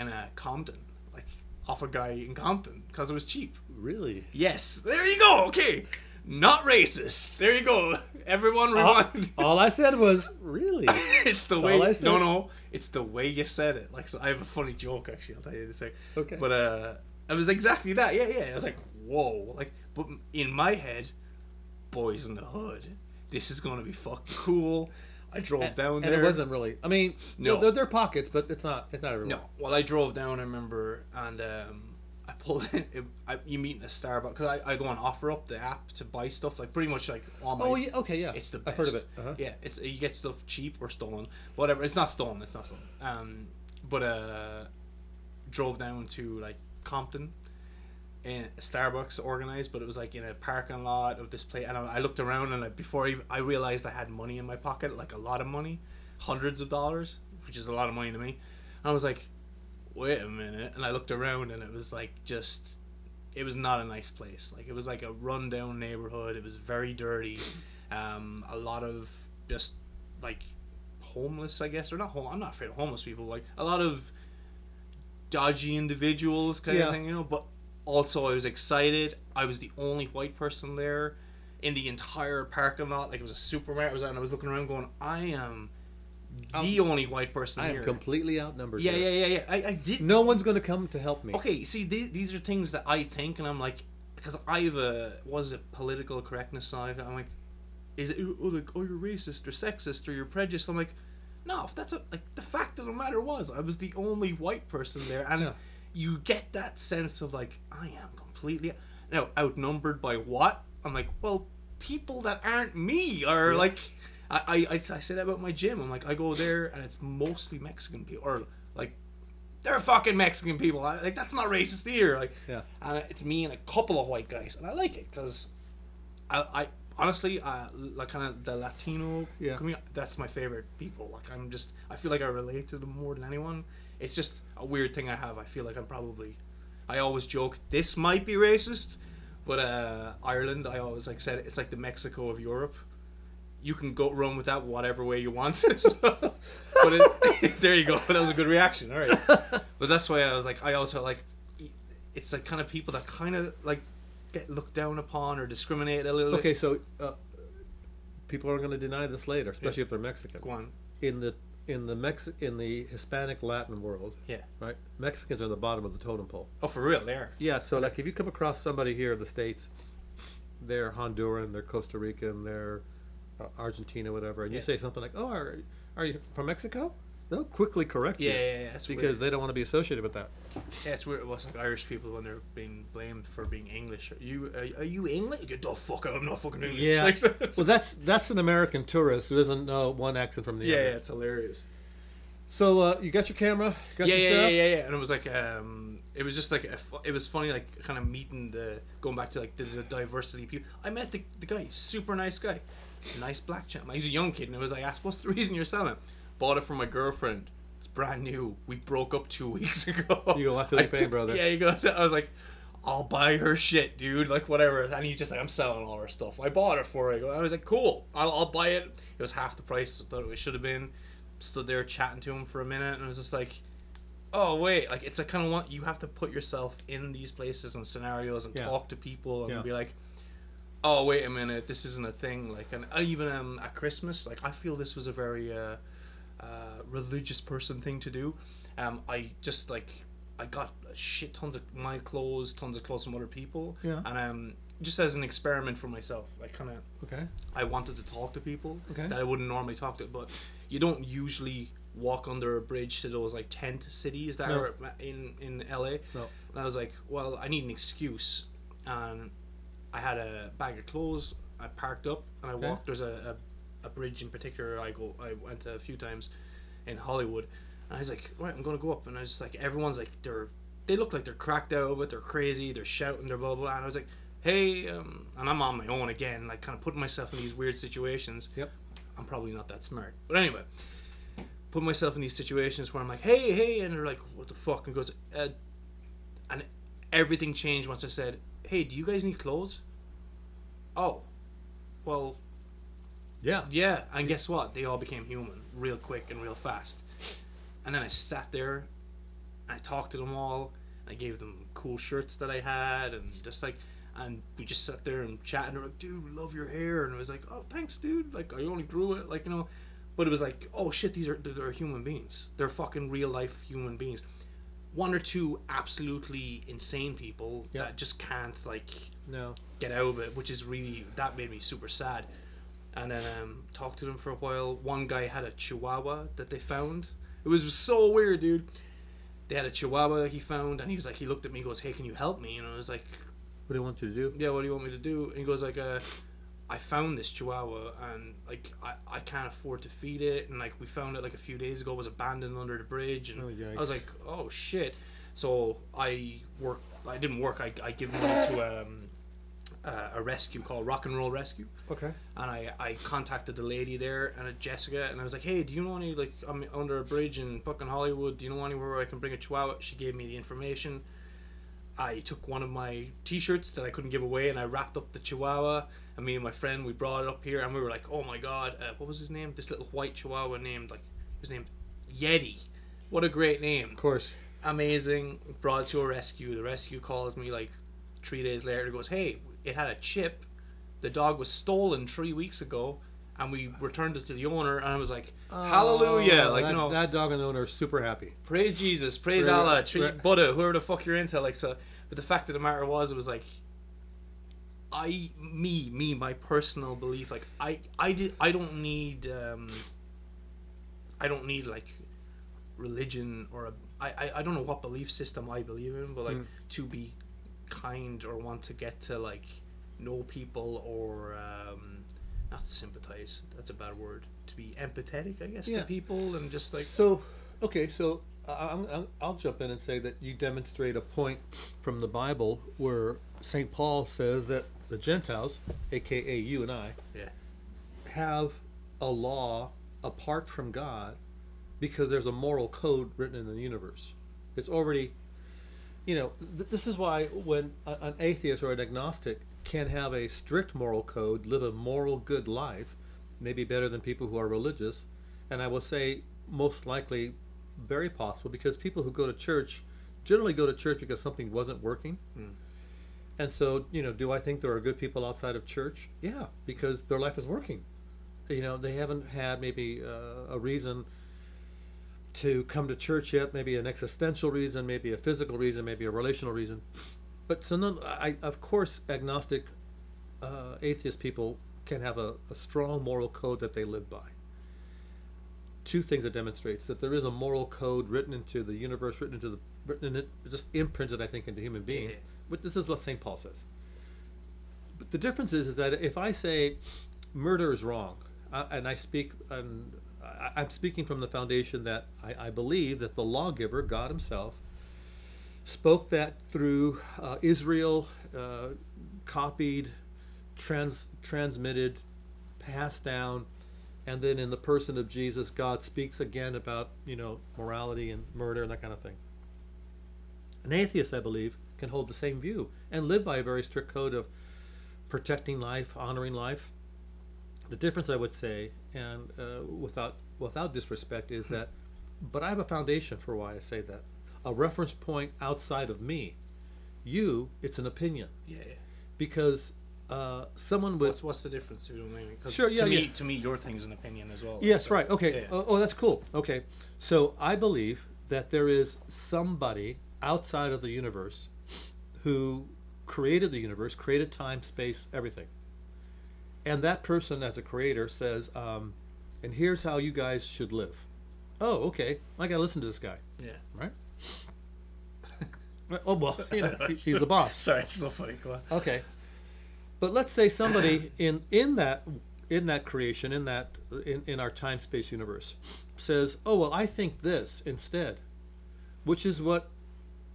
in uh, Compton, like off a guy in Compton, because it was cheap. really? Yes, there you go. Okay, not racist. There you go. Everyone All, rewind. all I said was, really? it's the That's way. all I said. No, no, it's the way you said it. Like, so I have a funny joke actually. I'll tell you in a sec. Okay. But uh, it was exactly that. Yeah, yeah. I was like, whoa. Like, but in my head, boys in the hood. This is gonna be fucking cool. I drove down there. and it wasn't really. I mean, No. no, they're, they're pockets, but it's not. It's not everywhere. No. Well, I drove down. I remember, and um, I pulled in. It, I, you meet in a Starbucks because I, I go on OfferUp the app to buy stuff like pretty much like all my. Oh, yeah, okay, yeah. It's the best. I've heard of it. Uh-huh. Yeah, it's you get stuff cheap or stolen, whatever. It's not stolen. It's not stolen. Um, but uh, drove down to like Compton, and Starbucks organized, but it was like in a parking lot of this place. And I, I looked around, and I, before I, even, I realized I had money in my pocket, like a lot of money, hundreds of dollars, which is a lot of money to me. And I was like, wait a minute, and I looked around, and it was like just. It was not a nice place. Like it was like a rundown neighborhood. It was very dirty. Um, a lot of just like homeless, I guess, or not home. I'm not afraid of homeless people. Like a lot of dodgy individuals, kind Yeah. of thing, you know. But also, I was excited. I was the only white person there in the entire parking lot. Like it was a supermarket. I was and I was looking around, going, "I am the only white person I am here." completely outnumbered. yeah, here. yeah, yeah, yeah. I, I did. No one's going to come to help me. Okay, see, th- these are things that I think, and I'm like, because I have uh, a was it political correctness side. I'm like, is it oh like oh you're racist or sexist or you're prejudiced? I'm like, no, if that's a like the fact of the matter was I was the only white person there, and Yeah. you get that sense of like I am completely now outnumbered by what? I'm like, well, people that aren't me are like. I, I, I, say that about my gym. I'm like, I go there and it's mostly Mexican people, or like they're fucking Mexican people. I, like that's not racist either. Like, Yeah. and it's me and a couple of white guys, and I like it because I, I honestly, uh, like kind of the Latino Yeah. community. That's my favorite people. Like I'm just, I feel like I relate to them more than anyone. It's just a weird thing I have. I feel like I'm probably, I always joke this might be racist, but uh, Ireland, I always like said it's like the Mexico of Europe. You can go run with that whatever way you want. so, but it, there you go. That was a good reaction. All right. But that's why I was like, I felt like it's like kind of people that kind of like get looked down upon or discriminated a little. Okay, so uh, people are going to deny this later, especially if they're Mexican. Go on. In the in the Mex in the Hispanic Latin world, Yeah. right? Mexicans are the bottom of the totem pole. Oh, for real? There. Yeah, so like if you come across somebody here in the states, they're Honduran, they're Costa Rican, they're Argentina, whatever, and you say something like, "Oh, are, are you from Mexico?" they'll quickly correct Yeah, you yeah, yeah. It's because weird. they don't want to be associated with that. Yeah, it's weird. It was like Irish people when they're being blamed for being English. Are you are, are you English? Get the fuck out! I'm not fucking English. Yeah. Like, well, that's that's an American tourist who doesn't know one accent from the yeah, other. yeah, it's hilarious. So uh, you got your camera? Got yeah, your yeah, yeah, yeah, yeah. And it was like, um, it was just like, a it was funny, like kind of meeting the going back to like the, the diversity people. I met the, the guy, super nice guy, nice black gentleman. He's a young kid, and I was like, asked, "What's the reason you're selling?" Bought it for my girlfriend. It's brand new. We broke up two weeks ago. You go, "I feel pain, brother." Yeah, he goes. I was like. I'll buy her shit, dude. Like whatever. And he's just like, I'm selling all her stuff. I bought it for her. I was like, cool. I'll, I'll buy it. It was half the price that it should have been. Stood there chatting to him for a minute, and it was just like, oh wait, like it's a kind of one you have to put yourself in these places and scenarios and Yeah. talk to people and Yeah. be like, oh wait a minute, this isn't a thing. Like, and even um at Christmas, like I feel this was a very uh, uh, religious person thing to do. Um, I just like I got shit tons of my clothes, tons of clothes from other people, Yeah. and um just as an experiment for myself, like kind of Okay. I wanted to talk to people Okay. that I wouldn't normally talk to, but you don't usually walk under a bridge to those like tent cities that No. are in in LA. No. And I was like, well, I need an excuse, and I had a bag of clothes. I parked up and I Okay. walked. There's a, a, a bridge in particular I go I went to a few times in Hollywood, and I was like, right, I'm gonna go up, and I was like, everyone's like they're they look like they're cracked out of it. They're crazy. They're shouting. They're blah blah. blah. And I was like, hey, um, and I'm on my own again, like kind of putting myself in these weird situations. Yep. I'm probably not that smart, but anyway, put myself in these situations where I'm like, hey, hey, and they're like, what the fuck, and goes, uh, and everything changed once I said, hey, do you guys need clothes? Oh, well, Yeah. yeah, and guess what? They all became human real quick and real fast. And then I sat there and I talked to them all. I gave them cool shirts that I had and just like and we just sat there and chatted and they're like, dude, love your hair and I was like, Oh thanks dude. Like I only grew it, like you know but it was like, oh shit, these are they're, they're human beings. They're fucking real life human beings. One or two absolutely insane people Yeah. that just can't like No. get out of it, which is really that made me super sad. And then um, talked to them for a while. One guy had a Chihuahua that they found. It was so weird, dude. They had a Chihuahua he found, and he was like, he looked at me, and goes, "Hey, can you help me?" And I was like, What do you want you to do? "Yeah, what do you want me to do?" And he goes like, uh, "I found this Chihuahua, and like I, I can't afford to feed it, and like we found it like a few days ago, it was abandoned under the bridge, and Oh, I was like, oh shit." So I work. I didn't work. I, I give money to um, uh, a rescue called Rock and Roll Rescue Okay. and I, I contacted the lady there and uh, Jessica and I was like, hey, do you know any like I'm under a bridge in fucking Hollywood? Do you know anywhere where I can bring a Chihuahua? She gave me the information. I took one of my T-shirts that I couldn't give away and I wrapped up the Chihuahua. And me and my friend we brought it up here and we were like, oh my god, uh, what was his name? This little white Chihuahua named like his was named Yeti. What a great name Of course. amazing. Brought it to a rescue. The rescue calls me like three days later. Goes, hey, it had a chip. The dog was stolen three weeks ago, and we returned it to the owner. And I was like, hallelujah! Oh, like that, you know, that dog and the owner are super happy. praise Jesus, praise Right, Allah, treat right. Buddha, whoever the fuck you're into. Like so, but the fact of the matter was, it was like. I me me my personal belief like I I did I don't need um I don't need like religion or a I, I, I don't know what belief system I believe in, but like Mm. to be kind or want to get to like know people or um, not sympathize. That's a bad word. To be empathetic, I guess, Yeah. to people and just like so, okay, so I- I'm, I'm, I'll jump in and say that you demonstrate a point from the Bible where St. Paul says that the Gentiles, aka you and I, yeah, have a law apart from God because there's a moral code written in the universe. It's already, you know, th- this is why when a, an atheist or an agnostic can have a strict moral code, live a moral good life, maybe better than people who are religious, and I will say most likely very possible because people who go to church generally go to church because something wasn't working. Mm. And so, you know, do I think there are good people outside of church? Yeah, because their life is working. You know, they haven't had maybe uh, a reason to come to church yet, maybe an existential reason, maybe a physical reason, maybe a relational reason. But so, none, I, of course, agnostic, uh, atheist people can have a, a strong moral code that they live by. two things it demonstrates that there is a moral code written into the universe, written into the written in it, just imprinted, I think, into human beings. This is what St. Paul says. But the difference is, is that if I say murder is wrong, uh, and I speak, and I, I'm speaking from the foundation that I, I believe that the lawgiver, God Himself, spoke that through uh, Israel, uh, copied, trans, transmitted, passed down, and then in the person of Jesus, God speaks again about you know morality and murder and that kind of thing. An atheist, I believe, can hold the same view and live by a very strict code of protecting life, honoring life. The difference, I would say, and uh, without without disrespect, is that, but I have a foundation for why I say that. A reference point outside of me. You, it's an opinion Yeah, yeah. because uh, someone with What's what's the difference? If you don't mind me? 'Cause Sure, yeah, To me, to me, your thing's an opinion as well. Yes, so- right. Okay. Yeah. Oh, oh, that's cool. Okay. So I believe that there is somebody outside of the universe who created the universe, created time, space, everything. And that person, as a creator, says, um, and here's how you guys should live. Oh, okay. I got to listen to this guy, yeah. right? Oh, well, you know, he's the boss. Sorry, it's so funny. Okay. But let's say somebody in in that in that creation in that in, in our time space universe says, "Oh, well, I think this instead." Which is what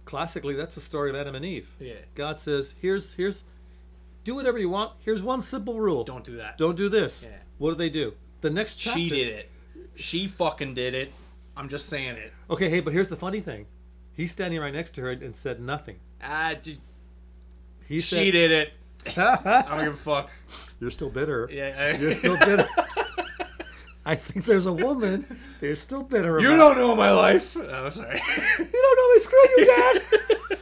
classically that's the story of Adam and Eve. Yeah. God says, "Here's here's do whatever you want. Here's one simple rule. Don't do that. Don't do this." Yeah. What do they do? The next chapter She did it. She fucking did it. I'm just saying it. Okay, hey, but here's the funny thing. He's standing right next to her and said nothing. Ah, dude, He she said, did it. I don't give a fuck. You're still bitter. Yeah, I- You're still bitter. I think there's a woman. They're still bitter. You about- don't know my life. Oh, sorry. You don't know me. Screw you, Dad.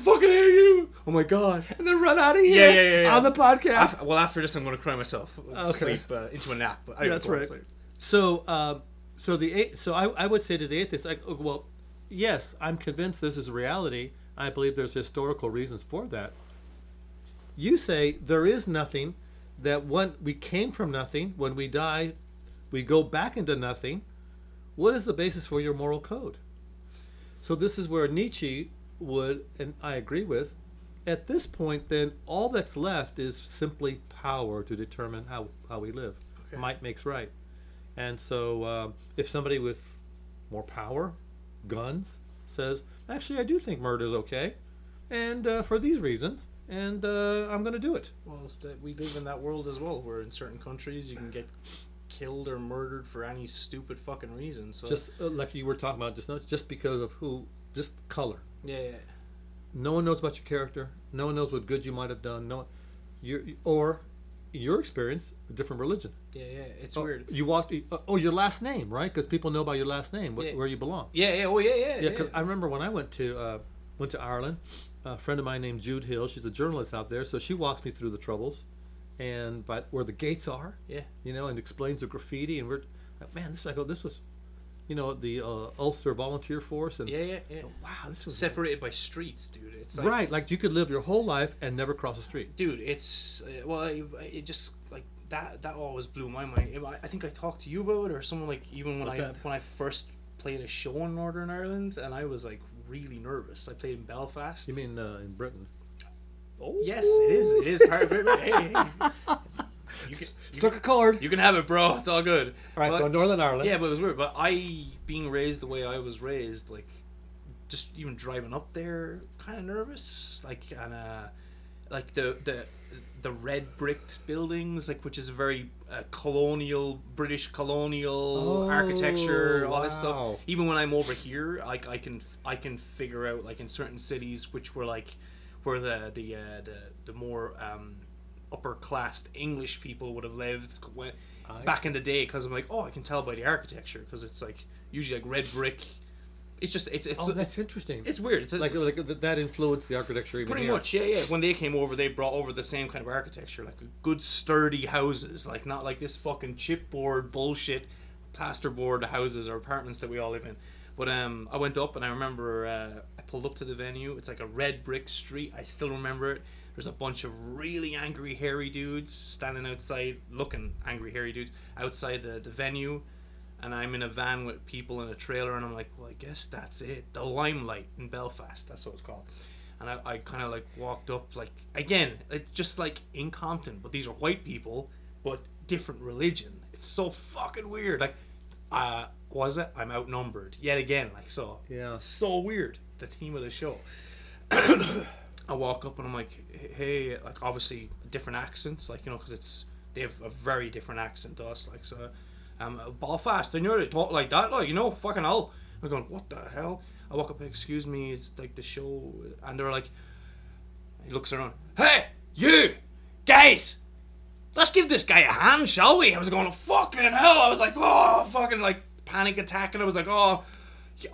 fucking hate you. Oh my god. and then run out of here. Yeah, yeah, yeah, yeah. On the podcast. Af- well, after this, I'm going to cry myself. Okay. Sleep uh, into a nap. But anyway, That's right. So, um, so the a- so I, I would say to the atheist, like, oh, well, yes, I'm convinced this is reality. I believe there's historical reasons for that. You say there is nothing. That when we came from nothing, when we die, we go back into nothing. What is the basis for your moral code? So this is where Nietzsche would, and I agree with. At this point, then all that's left is simply power to determine how, how we live. Okay. Might makes right. And so, um, if somebody with more power, guns, says, "Actually, I do think murder is okay," and uh, for these reasons, and uh, I'm going to do it. Well, we live in that world as well, where in certain countries you can get killed or murdered for any stupid fucking reason. So Just uh, like you were talking about just now, just because of who, just color. yeah, yeah. No one knows about your character. No one knows what good you might have done. No, you or your experience, a different religion. Yeah, yeah, it's Oh, weird. You walked. Oh, your last name, right? Because people know by your last name what, Yeah. where you belong. Yeah, yeah, oh yeah, yeah, Yeah, yeah. I remember when I went to uh, went to Ireland. A friend of mine named Jude Hill. She's a journalist out there, so she walks me through the troubles, and but where the gates are. Yeah. You know, and explains the graffiti, and we're like, man, this I go, this was, you know, the uh, Ulster Volunteer Force, and yeah, yeah, yeah. wow, this was Separated by streets, dude. It's like, right. Like you could live your whole life and never cross a street. dude. It's uh, well, it, it just like that. That always blew my mind. I I think I talked to you about it, or someone like even when What's I that? when I first played a show in Northern Ireland, and I was like really nervous. I played in Belfast. You mean uh, in Britain? Oh, Yes, it is. It is part of it. Hey, hey. You can, Struck a chord. you can have it, bro. It's all good. All right, But- so Northern Ireland. Yeah, but it was weird. But I, being raised the way I was raised, like, just even driving up there, kind of nervous. Like, and uh, like the the the red bricked buildings, like which is very uh, colonial British colonial Oh, architecture, all that stuff. Even when I'm over here, like I can I can figure out like in certain cities which were like where the the uh, the the more um, upper class English people would have lived when I back in the day because I'm like, oh, I can tell by the architecture because it's like usually like red brick. It's just it's it's Oh, that's interesting. it's weird. It's like, like that influenced the architecture even pretty here. much yeah yeah. When they came over, they brought over the same kind of architecture, like good sturdy houses, like not like this fucking chipboard bullshit, plasterboard houses or apartments that we all live in. But um, I went up and I remember uh, I pulled up to the venue. It's like a red brick street. I still remember it. There's a bunch of really angry, hairy dudes standing outside, looking angry, hairy dudes outside the, the venue. and I'm in a van with people in a trailer, and I'm like, well, I guess that's it. The Limelight in Belfast, that's what it's called. And I, I kind of like walked up, like again, it's just like in Compton, but these are white people, but different religion. It's so fucking weird. Like, uh, was it? I'm outnumbered yet again. Like so. Yeah. It's so weird. The theme of the show. I walk up and I'm like, hey, like obviously different accents, like you know, because it's they have a very different accent to us, like so. Um, Belfast, and you're talk like that, like you know, fucking hell. I'm going, what the hell? I walk up, excuse me, it's like the show, and they're like, he looks around, hey, you guys, let's give this guy a hand, shall we? I was going, fucking hell. I was like, oh, fucking like panic attack, and I was like, oh.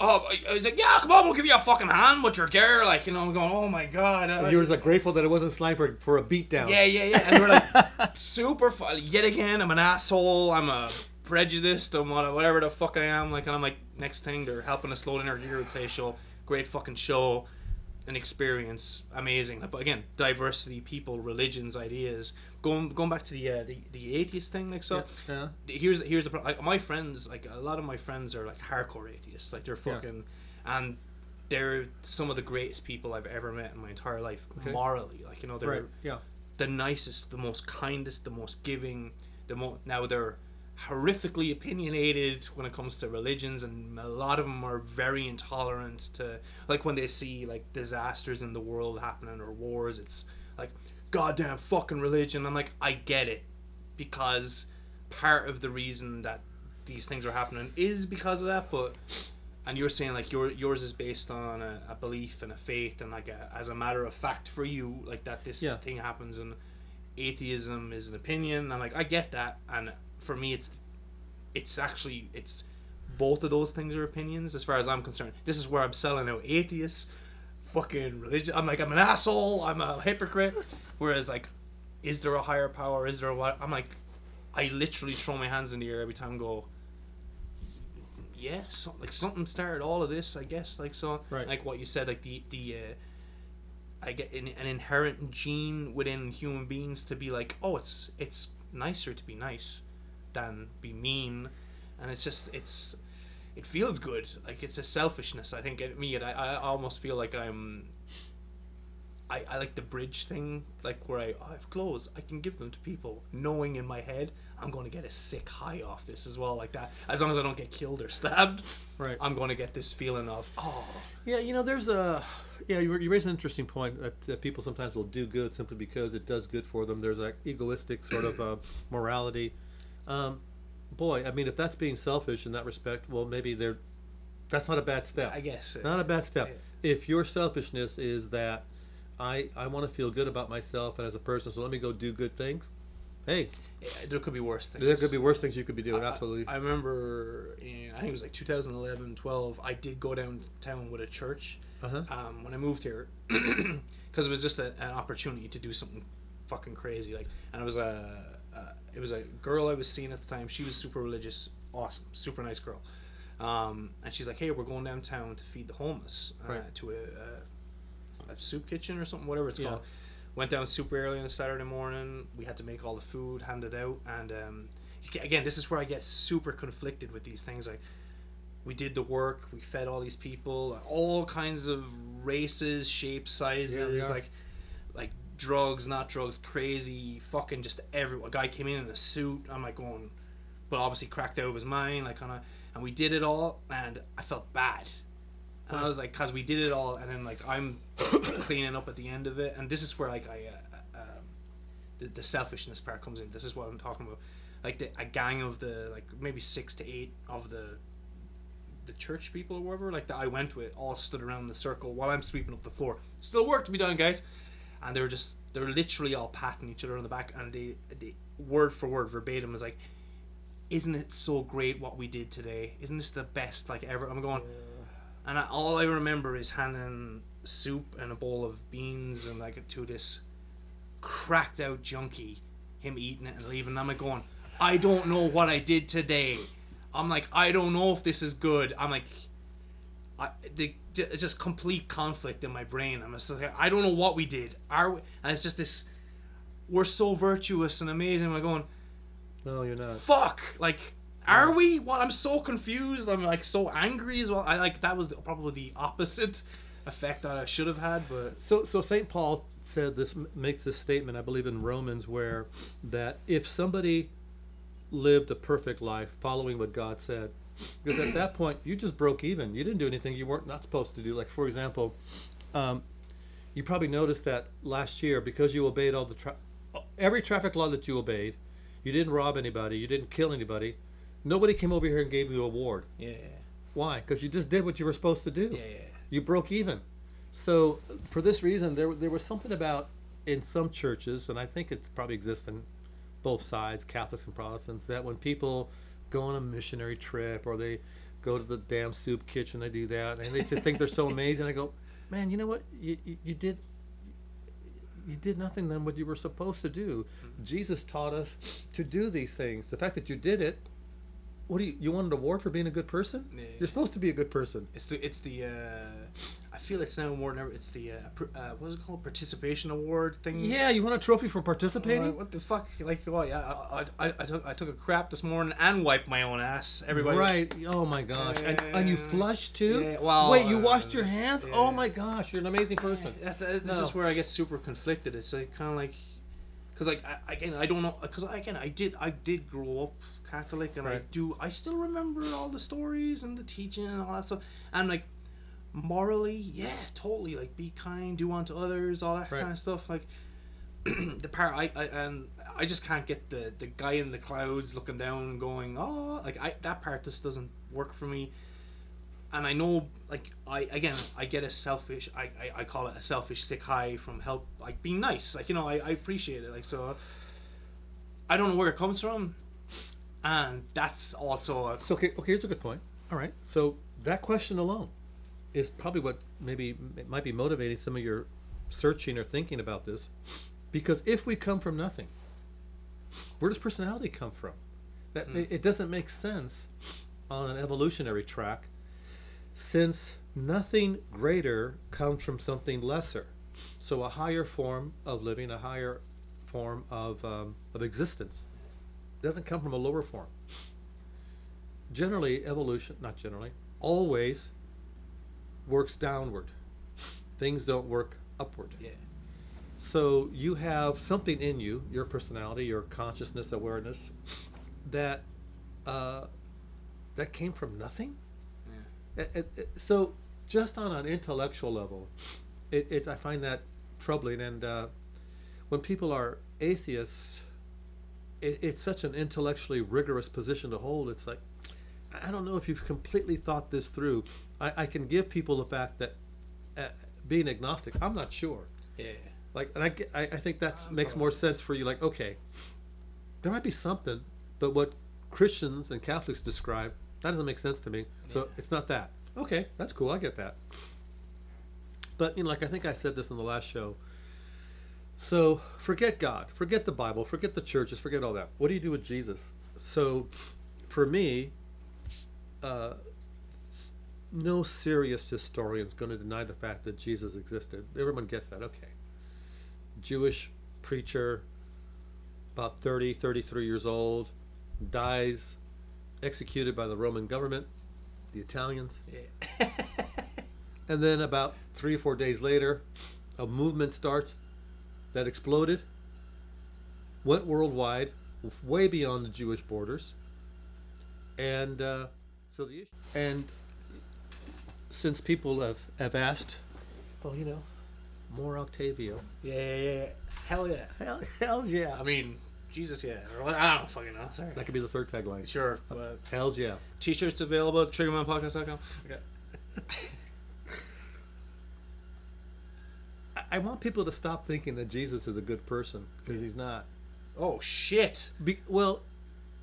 Oh, I was like, yeah, come on, we'll give you a fucking hand with your gear. Like, you know, I'm going, oh my god. uh, You were like grateful that it wasn't slang for, a beatdown. yeah, yeah, yeah. And they were like, super fun. Yet again, I'm an asshole. I'm a prejudiced. I'm whatever the fuck I am. Like, and I'm like, next thing, they're helping us load in our gear to play a show. Great fucking show. An experience. Amazing. But again, diversity, people, religions, ideas. Going going back to the uh, the, the atheist thing, like, so. Yeah. Here's here's the pro- like my friends like a lot of my friends are like hardcore atheists like they're Yeah. fucking and they're some of the greatest people I've ever met in my entire life Okay. morally like you know they're Right. Yeah. the nicest, the most kindest, the most giving. The mo- now they're horrifically opinionated when it comes to religions, and a lot of them are very intolerant to like when they see like disasters in the world happening or wars. It's like goddamn fucking religion. I'm like I get it because part of the reason that these things are happening is because of that, but. And you're saying like your yours is based on a, a belief and a faith and like a, as a matter of fact for you like that this Yeah. thing happens and atheism is an opinion and like I get that and for me it's it's actually it's both of those things are opinions as far as I'm concerned. This is where I'm selling out atheists, fucking religion. I'm like I'm an asshole. I'm a hypocrite. Whereas like, is there a higher power? Is there a what? I'm like, I literally throw my hands in the air every time. and Go. Yeah, so, like something started all of this, I guess. Like so, Right. like what you said, like the the. Uh, I get an, an inherent gene within human beings to be like, oh, it's it's nicer to be nice than be mean, and it's just it's it feels good. Like it's a selfishness. I think at me, I, I almost feel like I'm. I, I like the bridge thing, like where I, I have clothes, I can give them to people, knowing in my head I'm going to get a sick high off this as well, like that. As long as I don't get killed or stabbed, Right. I'm going to get this feeling of oh, Yeah, you know, there's a yeah. You, you raise an interesting point that, that people sometimes will do good simply because it does good for them. There's that egoistic sort of uh, morality. Um, boy, I mean, if that's being selfish in that respect, well, maybe they're that's not a bad step. I guess. Not a bad step. If your selfishness is that I I want to feel good about myself and as a person, so let me go do good things. Hey, there could be worse things. there could be worse things you could be doing. I- Absolutely. I, remember in I think it was like 2011, 12. I did go downtown with a church Uh-huh. um, when I moved here because it was just a, an opportunity to do something fucking crazy. Like, and it was a, a it was a girl I was seeing at the time. She was super religious, awesome, super nice girl. Um, and she's like, "Hey, we're going downtown to feed the homeless uh, Right. to a, a, a soup kitchen or something, whatever it's Yeah. called." Went down super early on a Saturday morning. We had to make all the food, hand it out, and um, again, this is where I get super conflicted with these things. Like, we did the work, we fed all these people, all kinds of races, shapes, sizes, are. like, like drugs, not drugs, crazy, fucking just everyone. A guy came in in a suit. I'm like going, but obviously cracked out of his mind, like kind of, and we did it all, and I felt bad. And I was like, cause we did it all, and then like I'm cleaning up at the end of it, and this is where like I, uh, um, the, the selfishness part comes in. This is what I'm talking about. Like the, a gang of the like maybe six to eight of the the church people or whatever like that I went with all stood around the circle while I'm sweeping up the floor. Still work to be done, guys. And they were just they're literally all patting each other on the back, and they, they word for word verbatim was like, "Isn't it so great what we did today? Isn't this the best like ever?" I'm going, and I, all I remember is handing soup and a bowl of beans and like to this cracked out junkie, him eating it and leaving. I'm like going, I don't know what I did today. I'm like, I don't know if this is good. I'm like, I, the, it's just complete conflict in my brain. I'm just like, I don't know what we did. Are we? And it's just this. We're so virtuous and amazing. I'm going, no, you're not. fuck. Like, Are we? What? I'm so confused. I'm like so angry as well. I like that was probably the opposite effect that I should have had, but So, so Saint Paul said this makes this statement, I believe in Romans, where that if somebody lived a perfect life following what God said, because at that point you just broke even. You didn't do anything you weren't not supposed to do. Like for example, um, you probably noticed that last year because you obeyed all the tra- every traffic law that you obeyed, you didn't rob anybody, you didn't kill anybody. Nobody came over here and gave you a award. yeah, Why? Because you just did what you were supposed to do yeah, yeah. you broke even. So for this reason, there there was something about in some churches, and I think it's probably exists in both sides, Catholics and Protestants, that when people go on a missionary trip or they go to the damn soup kitchen, they do that, and they just think they're so amazing. I go, man, you know what? You, you, you did you did nothing than what you were supposed to do. Mm-hmm. Jesus taught us to do these things. The fact that you did it, what do you you want an award for being a good person? Yeah. You're supposed to be a good person. It's the it's the uh, I feel it's now more than ever. It's the uh, uh, what is it called? Participation award thing. Yeah, you want a trophy for participating? what the fuck? Like, what? Yeah, I, I, I took I took a crap this morning and wiped my own ass. Everybody. Right. Oh my gosh. And, and you flushed too? Yeah, well, Wait, you uh, washed your hands? Oh my gosh, you're an amazing person. This No. is where I get super conflicted. It's like kind of like, because like I, again I don't know because again I did I did grow up Catholic and I do I still remember all the stories and the teaching and all that stuff. And like morally yeah totally like be kind do unto others all that Right. kind of stuff like the part I, I and I just can't get the the guy in the clouds looking down going oh like I that part just doesn't work for me and I know like I again I get a selfish I, I, I call it a selfish sick high from help like being nice like you know I, I appreciate it like so I don't know where it comes from and that's also a, So okay, okay, here's a good point. All right. So that question alone is probably what maybe it might be motivating some of your searching or thinking about this. Because if we come from nothing, where does personality come from? That hmm. it, it doesn't make sense on an evolutionary track since nothing greater comes from something lesser. So a higher form of living, a higher form of, um, of existence doesn't come from a lower form. Generally, evolution, not generally, always works downward. Things don't work upward. yeah So you have something in you, your personality, your consciousness, awareness, that uh, that came from nothing. So just on an intellectual level, it, it I find that troubling. And uh, when people are atheists, it, it's such an intellectually rigorous position to hold. It's like I don't know if you've completely thought this through. I, I can give people the fact that uh, being agnostic, I'm not sure. yeah Like, and I, I, I think that makes more sense for you. Like, okay, there might be something, but what Christians and Catholics describe, that doesn't make sense to me. So it's not that. Okay, that's cool. I get that. But, you know, like I think I said this in the last show. So forget God, forget the Bible, forget the churches, forget all that. What do you do with Jesus? So for me, uh, no serious historian is going to deny the fact that Jesus existed. Everyone gets that. Okay. Jewish preacher, about 30, 33 years old, dies, executed by the Roman government, the Italians. yeah And then about three or four days later, a movement starts that exploded, went worldwide, way beyond the Jewish borders. And uh, so the issue, and since people have, have asked, well, you know, more Octavio. yeah yeah yeah hell yeah Hell, hell yeah. I mean Jesus yeah or what I don't fucking know sorry That could be the third tagline. sure but Hell's yeah. t-shirts available at triggermanpodcast.com okay I, want people to stop thinking that Jesus is a good person because he's not. oh shit Be, well,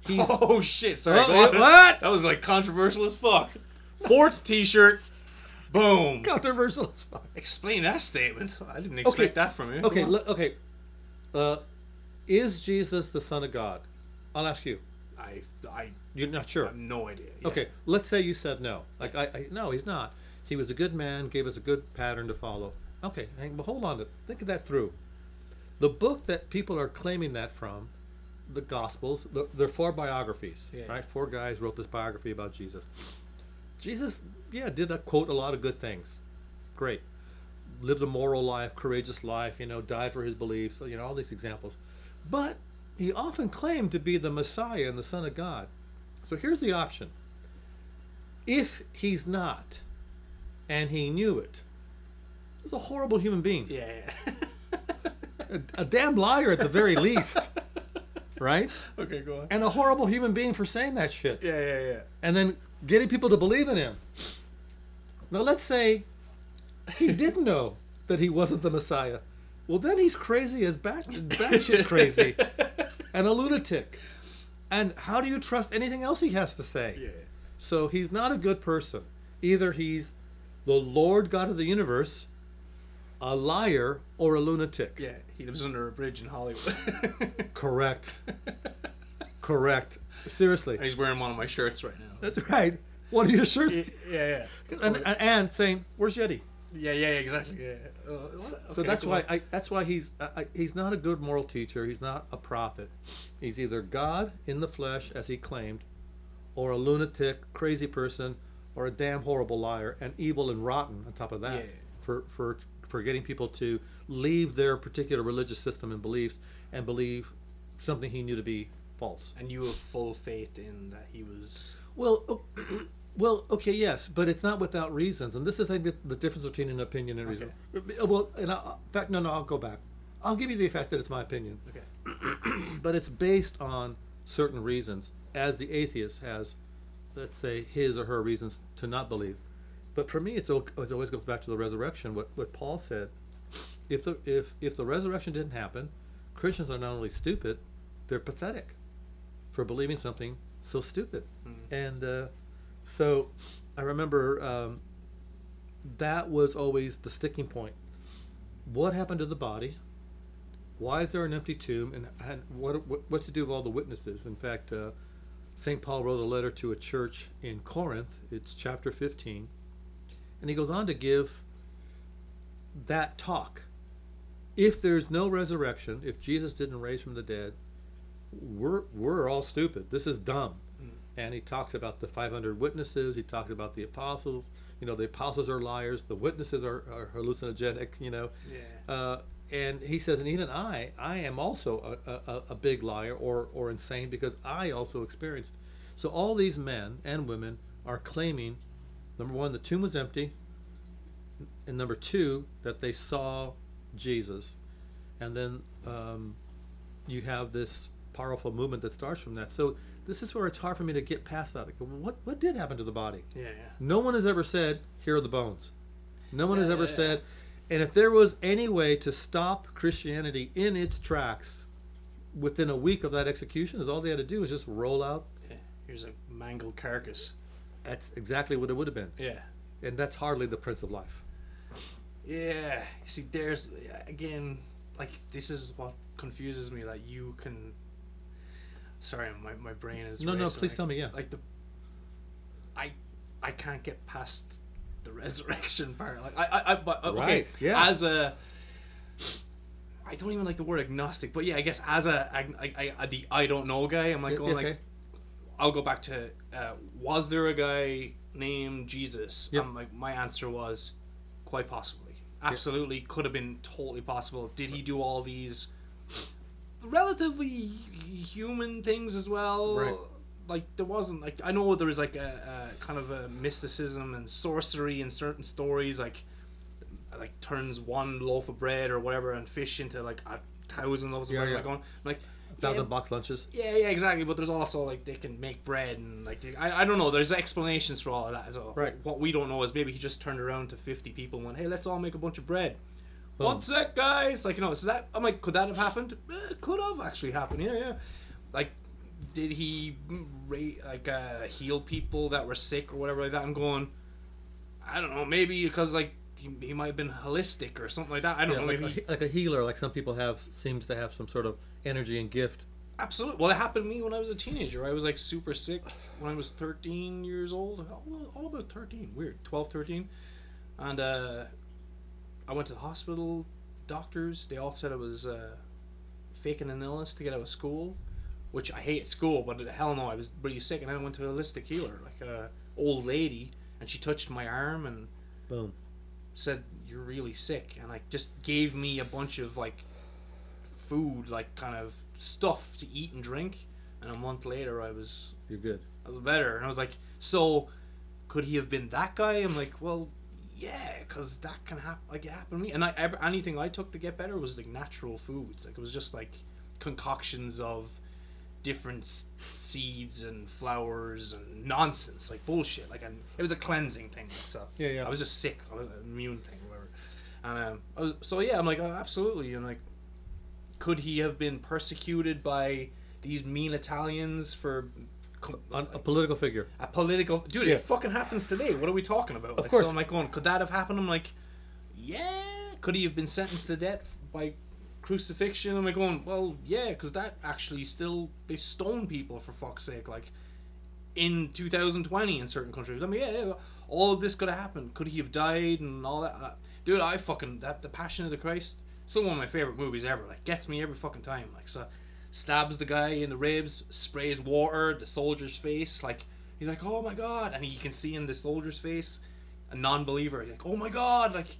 he's. oh shit sorry Oh, what? that was like controversial as fuck fourth t-shirt boom controversial as fuck. Explain that statement. I didn't expect Okay. that from you. Okay, look, okay. Uh, is Jesus the Son of God? I'll ask you. I I You're not sure. have no idea. Yeah. Okay, let's say you said no. Like I, I no, he's not. He was a good man, gave us a good pattern to follow. Okay, hang, but hold on. To, think of that through. The book that people are claiming that from the Gospels. The- They're four biographies, Yeah. right? Four guys wrote this biography about Jesus. Jesus, yeah, did uh, quote a lot of good things. Great. Lived a moral life, courageous life, you know, died for his beliefs, you know, all these examples. But he often claimed to be the Messiah and the Son of God. So here's the option. If he's not, and he knew it, he's a horrible human being. Yeah, yeah. A, a damn liar at the very least. Right? okay, go on. And a horrible human being for saying that shit. Yeah, yeah, yeah. And then getting people to believe in him. Now let's say he didn't know that he wasn't the Messiah. Well, then he's crazy as back, batshit crazy and a lunatic. And how do you trust anything else he has to say? Yeah. So he's not a good person. Either he's the Lord God of the universe, a liar, or a lunatic. Yeah, he lives under a bridge in Hollywood. Correct. Correct. Seriously. and he's wearing one of my shirts right now. That's right. One of your shirts. Yeah, yeah. And, and, and saying, "Where's Yeti?" Yeah, yeah, exactly. Yeah. Uh, So okay, that's go why. I, that's why he's I, he's not a good moral teacher. He's not a prophet. He's either God in the flesh, as he claimed, or a lunatic, crazy person, or a damn horrible liar and evil and rotten. On top of that, Yeah. for for for getting people to leave their particular religious system and beliefs and believe something he knew to be false. And you have full faith in that he was. Well, well, okay, yes, but it's not without reasons, and this is think, the, the difference between an opinion and reason. Well, and I, in fact, no, no, I'll go back. I'll give you the fact that it's my opinion, Okay. but it's based on certain reasons, as the atheist has, let's say, his or her reasons to not believe. But for me, it's it always goes back to the resurrection. What what Paul said: if the if if the resurrection didn't happen, Christians are not only stupid, they're pathetic for believing something so stupid. And uh, so I remember um, that was always the sticking point. What happened to the body? Why is there an empty tomb? And, and what, what what's to do with all the witnesses? In fact, uh, St. Paul wrote a letter to a church in Corinth. It's chapter 15. And he goes on to give that talk. If there's no resurrection, if Jesus didn't raise from the dead, we're we're all stupid. This is dumb. And he talks about the 500 witnesses. He talks about the apostles. You know, the apostles are liars. The witnesses are, are hallucinogenic. You know, Yeah. uh, and he says, and even I, I am also a, a, a big liar or or insane because I also experienced. So all these men and women are claiming, number one, the tomb was empty, and number two, that they saw Jesus, and then um, you have this powerful movement that starts from that. So this is where it's hard for me to get past that. What what did happen to the body? Yeah, yeah. No one has ever said, "Here are the bones." No one has ever yeah, yeah. said, and if there was any way to stop Christianity in its tracks within a week of that execution, is all they had to do is just roll out. yeah. Here's a mangled carcass. That's exactly what it would have been, Yeah. and that's hardly the Prince of Life. Yeah. See, there's again, like this is what confuses me. Like you can. Sorry, my, my brain is. No, no, please tell me, yeah. Like the. I, I can't get past the resurrection part. Like I, I, I but okay. Right, yeah. As a. I don't even like the word agnostic, but yeah, I guess as a, I, I, the I don't know guy, I'm like Yeah, going okay. like, I'll go back to, uh, was there a guy named Jesus? Yep. I'm like, my answer was, quite possibly, absolutely, could have been totally possible. Did he do all these relatively human things as well? Right. Like there wasn't like I know there was like a, a kind of a mysticism and sorcery in certain stories, like like turns one loaf of bread or whatever and fish into like a thousand loaves of Yeah, bread. yeah. Like, going, like Thousand yeah, box lunches. yeah, yeah, exactly. But there's also like they can make bread and like they, I, I don't know. There's explanations for all of that as well. Right. What we don't know is maybe he just turned around to 50 people and went, "Hey, let's all make a bunch of bread." Boom. One sec, guys. Like you know, so that I'm like, could that have happened? Eh, could have actually happened. Yeah, yeah. Like, did he like uh, heal people that were sick or whatever like that? I'm going. I don't know. Maybe because like he, he might have been holistic or something like that. I don't Yeah, know. like, Maybe a, like a healer, like some people have, seems to have some sort of energy and gift. Absolutely. Well, it happened to me when I was a teenager. I was like super sick when I was 13 years old. All, all about 13. Weird. 12, 13. And uh, I went to the hospital. Doctors, they all said I was uh, faking an illness to get out of school. which I hate at school, but hell no, I was really sick, and then I went to a holistic healer, like a old lady, and she touched my arm and Boom. said you're really sick, and like just gave me a bunch of like food, like kind of stuff to eat and drink, and a month later I was You're good. I was better, and I was like, so could he have been that guy? I'm like, well. Yeah, because that can happen. Like it happened to me, and I ever, anything I took to get better was like natural foods. Like it was just like concoctions of different s- seeds and flowers and nonsense, like bullshit. Like and it was a cleansing thing. So Yeah, yeah. I was just sick, immune thing, whatever. And um, I was, so yeah, I'm like, oh, absolutely. And like, could he have been persecuted by these mean Italians for co- On, a political figure. a political dude? Yeah. It fucking happens today. What are we talking about? like, course. So I'm like going, could that have happened? I'm like, yeah. Could he have been sentenced to death by crucifixion? I'm like going, well, yeah, because that actually still they stone people for fuck's sake. Like in 2020 in certain countries. I mean, yeah, yeah all of this could have happened. Could he have died and all that? Uh, Dude, I fucking that the Passion of the Christ. Still one of my favorite movies ever. Like gets me every fucking time. Like so, stabs the guy in the ribs, sprays water the soldier's face. Like he's like, oh my god, and you can see in the soldier's face a non-believer. Like, oh my god, like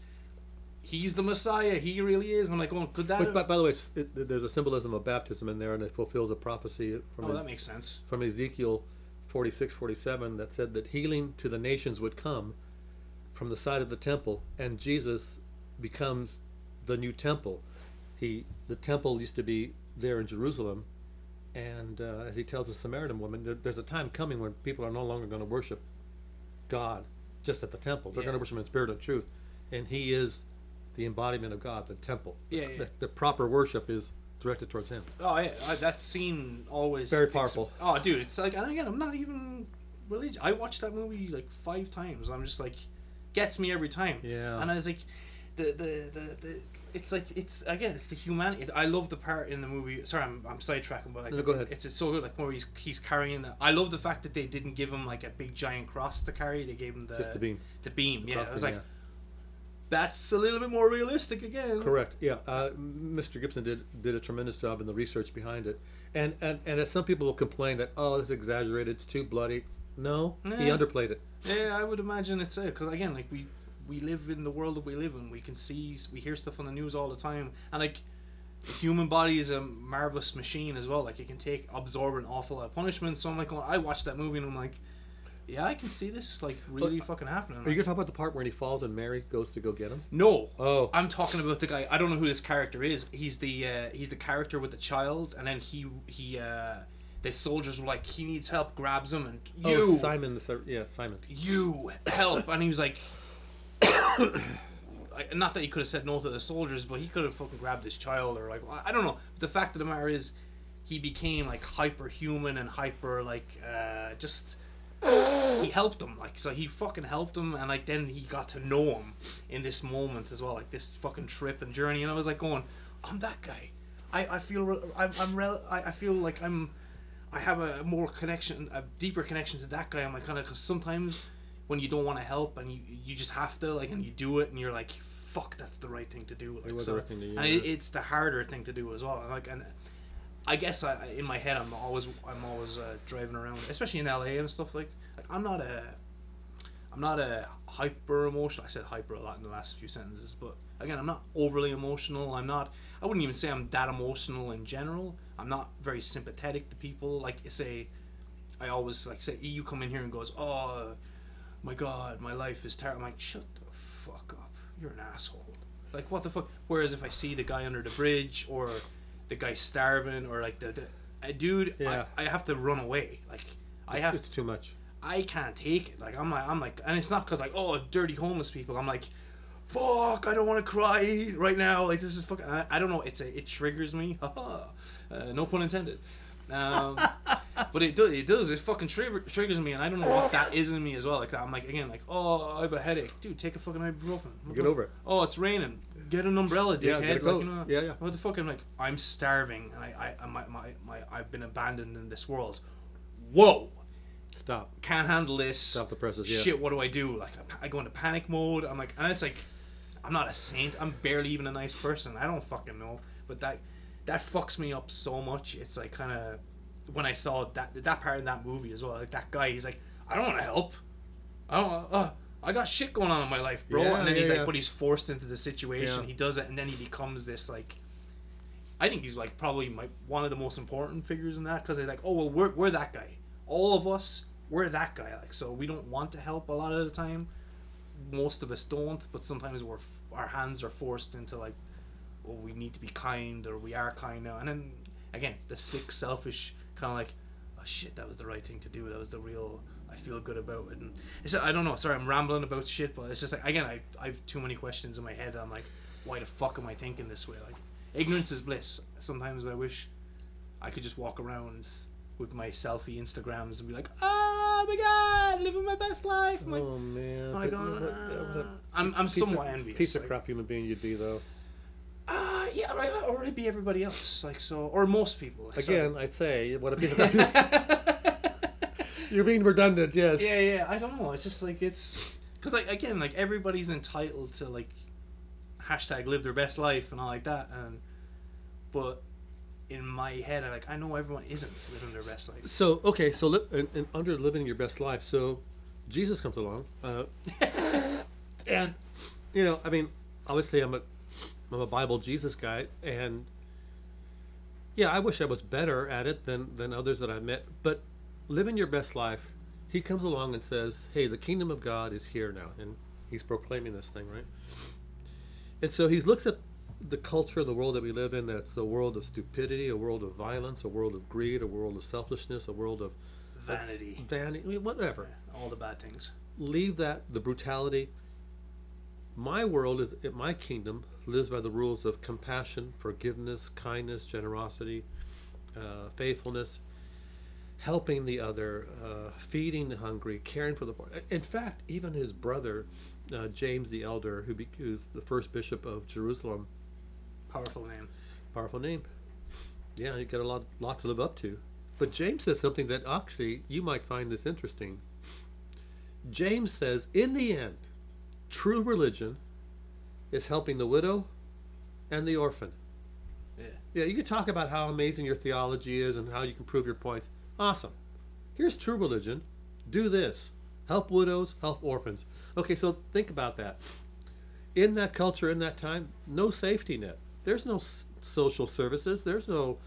he's the Messiah. He really is. And I'm like, oh, could that? But, by, by the way, it, there's a symbolism of baptism in there, and it fulfills a prophecy from, oh, Ez- that makes sense. from Ezekiel 46, 47 that said that healing to the nations would come from the side of the temple, and Jesus becomes the new temple. He, the temple used to be there in Jerusalem, and uh, as he tells the Samaritan woman, there, there's a time coming when people are no longer going to worship God just at the temple. They're Yeah. going to worship Him in spirit and truth, and He is the embodiment of God, the temple. Yeah, yeah. The, the proper worship is directed towards Him. Oh yeah, I, that scene always Very powerful. Oh, dude, it's like, and again, I'm not even religious. I watched that movie like five times. I'm just like, gets me every time. Yeah. And I was like, the the the, the it's like it's again, it's the humanity. I love the part in the movie. Sorry, I'm, I'm sidetracking, but like, No, go ahead. It's, it's so good, like where he's he's carrying. The, I love the fact that they didn't give him like a big giant cross to carry. They gave him the Just the beam. The beam, yeah. I was like, yeah. that's a little bit more realistic again. Correct. Yeah. Uh, Mr. Gibson did did a tremendous job in the research behind it, and and and as some people will complain that oh this is exaggerated, it's too bloody. No, he underplayed it. Yeah, I would imagine it's it because again, like we we live in the world that we live in. We can see, we hear stuff on the news all the time, and like the human body is a marvelous machine as well. Like it can take absorb an awful lot of punishment. So I'm like, going, I watched that movie and I'm like, yeah, I can see this like really fucking happening. Are you gonna talk about the part where he falls and Mary goes to go get him? no, Oh. I'm talking about the guy. I don't know who this character is. He's the uh, he's the character with the child, and then he he. Uh, the soldiers were like, he needs help, grabs him, and you, Oh, Simon. The yeah, Simon. you help and he was like not that he could have said no to the soldiers but he could have fucking grabbed his child or like I don't know the fact of the matter is he became like hyper human and hyper like uh just he helped him like so he fucking helped him and like then he got to know him in this moment as well like this fucking trip and journey and I was like going I'm that guy I, I feel I'm, I'm I, I feel like I'm I have a more connection, a deeper connection to that guy. I'm like kind of because sometimes when you don't want to help and you you just have to like and you do it and you're like fuck that's the right thing to do. Like, was the so, right thing to do, and yeah. it, it's the harder thing to do as well. And like and I guess I in my head I'm always I'm always uh, driving around, especially in LA and stuff like like I'm not a I'm not a hyper emotional. I said hyper a lot in the last few sentences, but again, I'm not overly emotional. I'm not. I wouldn't even say I'm that emotional in general. I'm not very sympathetic to people. Like say, I always like say you come in here and goes, oh my god, my life is terrible. I'm like, shut the fuck up. You're an asshole. Like what the fuck? Whereas if I see the guy under the bridge or the guy starving or like the, the a dude, Yeah. I, I have to run away. Like I have It's too much. I can't take it. Like I'm like I'm like, and it's not because like oh dirty homeless people. I'm like, fuck, I don't want to cry right now. Like this is fucking. I, I don't know. It's a it triggers me. Haha. uh, no pun intended. Um, but it does. It does. It fucking trigger, triggers me, and I don't know what that is in me as well. Like I'm like again like oh I have a headache, dude. Take a fucking ibuprofen. Get over it. Oh, it's raining. Get an umbrella, dickhead. Yeah, get a Like, you know, Yeah, yeah. What the fuck? I'm like, I'm starving, and I, I, my, my, my, I've been abandoned in this world. Whoa! Stop. can't handle this. Stop the presses, yeah. Shit, what do I do? Like, I I go into panic mode. I'm like, and it's like, I'm not a saint. I'm barely even a nice person. I don't fucking know. But that, that fucks me up so much. It's like kind of, when I saw that that part in that movie as well. Like that guy, he's like, I don't want to help. I don't. Uh, I got shit going on in my life, bro. Yeah, and then yeah, he's like, yeah. but he's forced into the situation. He does it, and then he becomes this like. I think he's like probably my one of the most important figures in that because they're like, oh well, we're we're that guy. All of us, we're that guy. Like, so we don't want to help a lot of the time. Most of us don't, but sometimes we're f- our hands are forced into like, well, we need to be kind or we are kind now. And then again, the sick, selfish kind of like, oh shit, that was the right thing to do. That was the real. I feel good about it. And it's I don't know. Sorry, I'm rambling about shit, but it's just like again, I I have too many questions in my head. I'm like, why the fuck am I thinking this way? Like, ignorance is bliss. Sometimes I wish I could just walk around with my selfie Instagrams and be like, oh my god, living my best life. I'm like, oh man, oh my god, I'm I'm somewhat of, envious. Piece of like, crap human being you'd be though. Uh, yeah, right, or it'd be everybody else, like so, or most people. Like, so- Again, I'd say what a piece of. You're being redundant. Yes. Yeah, yeah. I don't know. It's just like it's because like again, like everybody's entitled to like hashtag live their best life and all like that, and but in my head, I like I know everyone isn't living their best life. So okay, so li- and, and under living your best life, so Jesus comes along, uh, and you know, I mean, obviously, I'm a I'm a Bible Jesus guy, and yeah, I wish I was better at it than than others that I've met. But living your best life, He comes along and says, "Hey, the kingdom of God is here now," and He's proclaiming this thing, right? And so He looks at the culture of the world that we live in that's a world of stupidity a world of violence a world of greed a world of selfishness a world of Vanity, vanity I mean, whatever all the bad things. leave that the brutality my world is my kingdom lives by the rules of compassion forgiveness kindness generosity uh, faithfulness helping the other uh, feeding the hungry caring for the poor in fact even his brother uh, james the elder who be, who's the first bishop of jerusalem Powerful name. powerful name. Yeah, you got a lot, lot to live up to. But James says something that actually you might find this interesting. James says, in the end, true religion is helping the widow and the orphan. Yeah. Yeah, you can talk about how amazing your theology is and how you can prove your points. Awesome. Here's true religion. Do this. Help widows, help orphans. Okay, so think about that. In that culture, in that time, no safety net. There's no s- social services. There's no,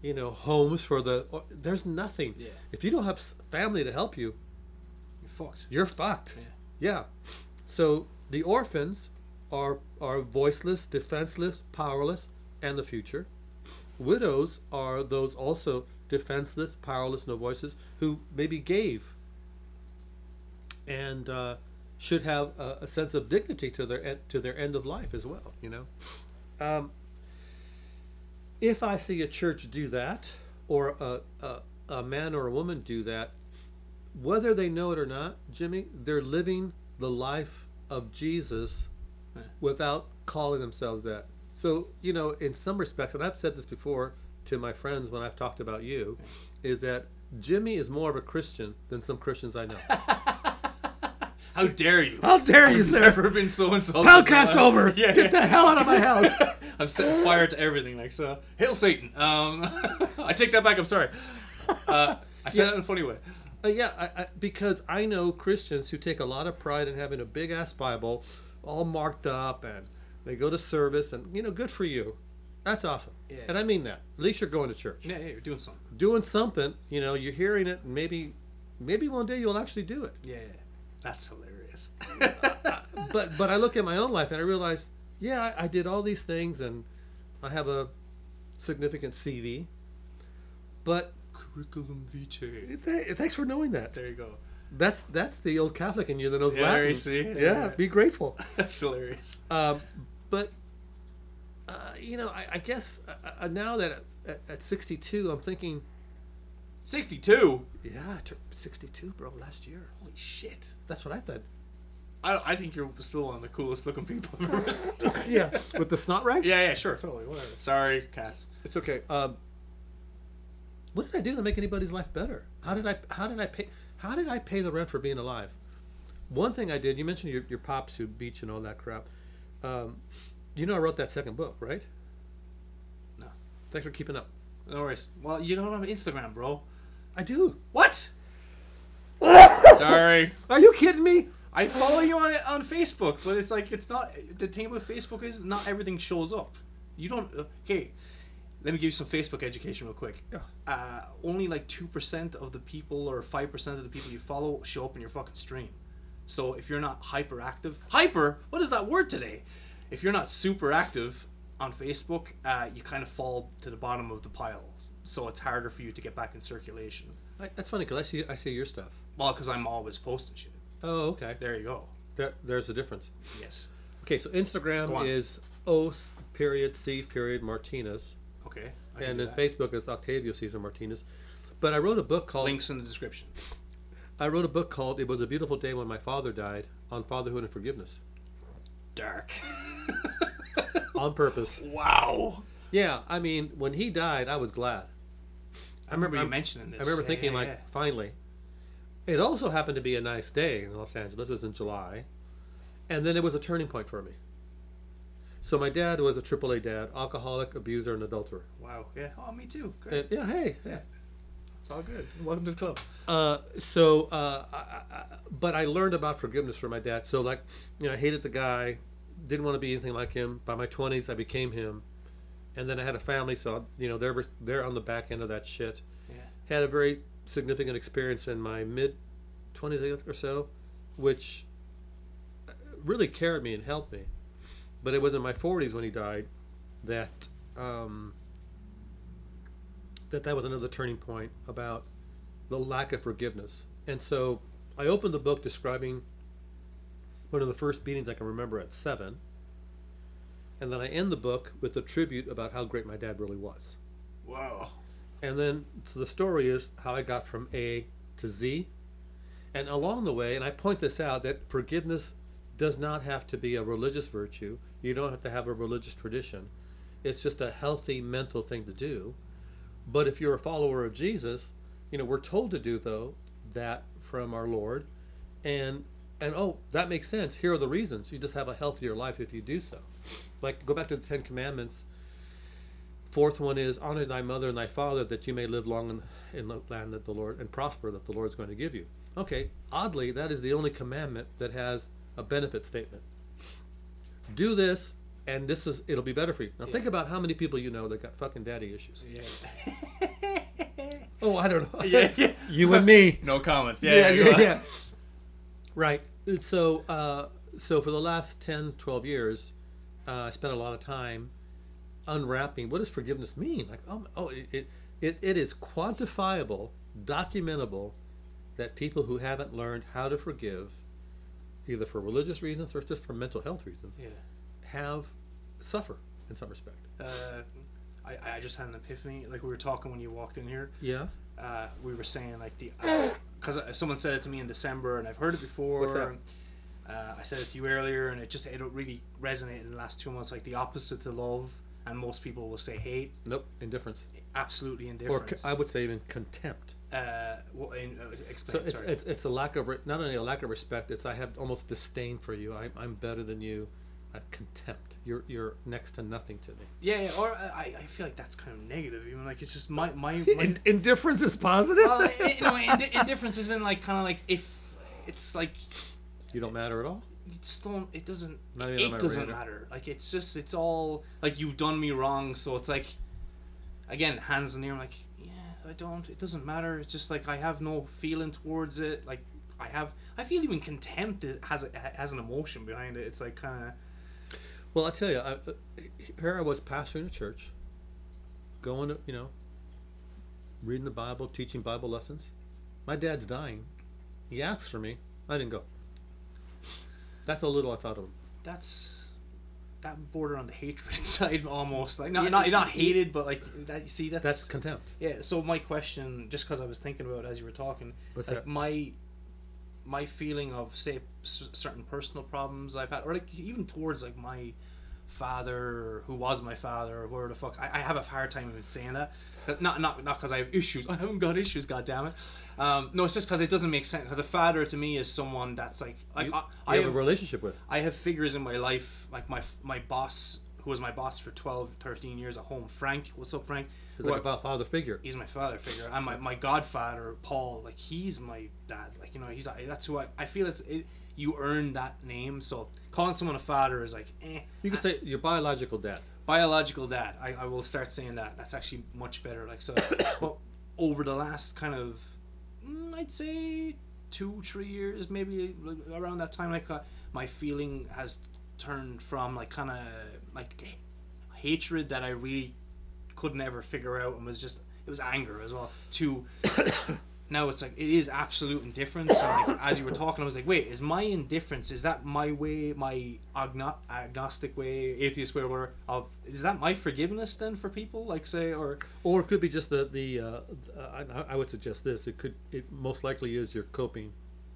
you know, homes for the. or- There's nothing. Yeah. If you don't have family to help you, You're fucked. you're fucked. Yeah. Yeah. So the orphans are are voiceless, defenseless, powerless, and the future. Widows are those also defenseless, powerless, no voices who maybe gave and uh, should have a, a sense of dignity to their to their end of life as well. You know, um, if I see a church do that, or a, a, a man or a woman do that, whether they know it or not, Jimmy, they're living the life of Jesus Yeah. without calling themselves that. So, you know, in some respects, and I've said this before to my friends when I've talked about you, is that Jimmy is more of a Christian than some Christians I know. How dare you? How dare you, sir? Never been so insulted. Podcast in my life. over. Yeah. Get the hell out of my house. I'm setting fire to everything. Like so, hail Satan. Um, I take that back. I'm sorry. Uh, I said that in a funny way. Uh, yeah, I, I, because I know Christians who take a lot of pride in having a big ass Bible, all marked up, and they go to service, and you know, good for you. That's awesome. Yeah. And I mean that. At least you're going to church, Yeah, yeah, you're doing something. doing something. You know, you're hearing it, and maybe, maybe one day you'll actually do it. Yeah, that's hilarious. But but I look at my own life and I realize, yeah, I, I did all these things, and I have a significant CV. But Curriculum vitae. thanks for knowing that. There you go. That's that's the old Catholic in you that knows Yeah, Latin. you see? Yeah, Yeah. be grateful. That's hilarious. Um, but uh, you know, I, I guess uh, uh, now that at, at 62, I'm thinking, Sixty-two. yeah, I turned 62, bro, last year. Holy shit. That's what I thought. I, I think you're still one of the coolest looking people I've ever seen. Yeah, with the snot rag. yeah, yeah, sure, totally, whatever. Sorry, Cass. it's okay. Um, what did I do to make anybody's life better? How did I? How did I pay? How did I pay the rent for being alive? One thing I did. You mentioned your, your pops who beat you and all that crap. Um, you know, I wrote that second book, right? No. Thanks for keeping up. No worries. Well, you don't have Instagram, bro. I do. What? Sorry. Are you kidding me? I follow you on on Facebook, but it's like it's not the thing with Facebook is not everything shows up. You don't. Okay, let me give you some Facebook education real quick. Yeah. Uh, only like two percent of the people or five percent of the people you follow show up in your fucking stream. So if you're not hyperactive, hyper, what is that word today? If you're not super active on Facebook, uh, you kind of fall to the bottom of the pile. So it's harder for you to get back in circulation. I, that's funny because I see I see your stuff. Well, because I'm always posting shit. Oh, okay. There you go. There, there's a difference. Yes. Okay, so Instagram is O period C period Martinez, Okay. I and then that. Facebook is Octavio Cesar Martinez. But I wrote a book called Links in the description. I wrote a book called "It Was a Beautiful Day When My Father Died" on fatherhood and forgiveness Dark. on purpose. wow. Yeah, I mean, when he died, I was glad. I remember you I'm- mentioning this. I remember Yeah, thinking, yeah, like, yeah. finally. It also happened to be a nice day in Los Angeles. It was in July, and then it was a turning point for me. So my dad was a AAA dad, alcoholic, abuser, and adulterer. Wow. Yeah. Oh, me too. Great. And, yeah, hey, yeah. It's all good. Welcome to the club. Uh, so, uh, I, I, but I learned about forgiveness from my dad. So, like, you know, I hated the guy, didn't want to be anything like him. By my twenties, I became him, and then I had a family. So, you know, they're they're on the back end of that shit. Yeah. Had a very significant experience in my mid twenties or so, which really carried me and helped me. But it was in my forties when he died that um, that that was another turning point about the lack of forgiveness. And so I opened the book describing one of the first meetings I can remember at seven. And then I end the book with a tribute about how great my dad really was. Wow. And then, so the story is how I got from A to Z. And along the way, and I point this out, that forgiveness does not have to be a religious virtue. You don't have to have a religious tradition. It's just a healthy mental thing to do. But if you're a follower of Jesus, you know, we're told to do, though, that from our Lord. And, and oh, that makes sense. Here are the reasons. You just have a healthier life if you do so. Like, go back to the Ten Commandments. Fourth one is honor thy mother and thy father that you may live long in, in the land that the Lord and prosper that the Lord is going to give you. Okay, oddly, that is the only commandment that has a benefit statement. Do this, and this is it'll be better for you. Now think about how many people you know that got fucking daddy issues. Yeah. Oh, I don't know. yeah. Yeah. you and me. No comments. Yeah. yeah, yeah, yeah. Right. So, uh, so for the last 10, 12 years, uh, I spent a lot of time unwrapping what does forgiveness mean. Like, oh, oh it, it, it is quantifiable, documentable that people who haven't learned how to forgive, either for religious reasons or just for mental health reasons, Yeah. have suffer in some respect. Uh, I, I just had an epiphany. Like we were talking when you walked in here. Yeah. Uh, we were saying like the because someone said it to me in December and I've heard it before. What's that? Uh, I said it to you earlier and it just it really resonated in the last two months. Like the opposite to love, and most people will say hate. Nope. Indifference. Absolutely Or indifference. co- I would say even contempt. Uh, well, in, uh, So it's, sorry. it's it's a lack of re- not only a lack of respect. It's I have almost disdain for you. I, I'm better than you. I have contempt. You're you're next to nothing to me. yeah, yeah, or uh, I, I feel like that's kind of negative. Even like it's just my my. my indifference is positive. well, you know, indi- indifference isn't like kind of like if it's like you don't matter at all. you just don't it doesn't it doesn't radar. matter like it's just it's all like you've done me wrong so it's like again hands in the air I'm like I don't it doesn't matter it's just like I have no feeling towards it like I have I feel even contempt it has a, has an emotion behind it it's like kind of Well, I tell you, I, here I was pastoring a church, going to you know, reading the Bible, teaching Bible lessons. My dad's dying. He asks for me. I didn't go. That's how little I thought of him. that's that border on the hatred side almost like not not, not hated but like that You see that's, That's contempt. Yeah. So my question, just because I was thinking about it as you were talking, What's like that? my my feeling of say s- certain personal problems I've had, or like even towards like my father, who was my father, or whoever the fuck, I, I have a hard time even saying that. Not not not because I have issues. I haven't got issues. God damn it. Um, no, it's just because it doesn't make sense. Because a father to me is someone that's like like You, I, I have, have a relationship with. I have figures in my life, like my my boss, who was my boss for 12, 13 years at home. Frank, what's up, Frank? He's like I- a father figure. he's my father figure and my, my godfather paul like he's my dad like you know he's that's who i, I feel it's it, you earn that name. So calling someone a father is like eh. You can say your biological dad. biological dad. I, I will start saying that. That's actually much better. Like so but over the last kind of mm, i'd say two three years maybe around that time like uh, my feeling has turned from like kind of like h- hatred that i really could never figure out and was just it was anger as well to now it's like it is absolute indifference and like as you were talking i was like wait is my indifference is that my way my agno- agnostic way atheist way or whatever of is that my forgiveness then for people like say or Or it could be just the the. Uh, I, I would suggest this. It could. It most likely is you're coping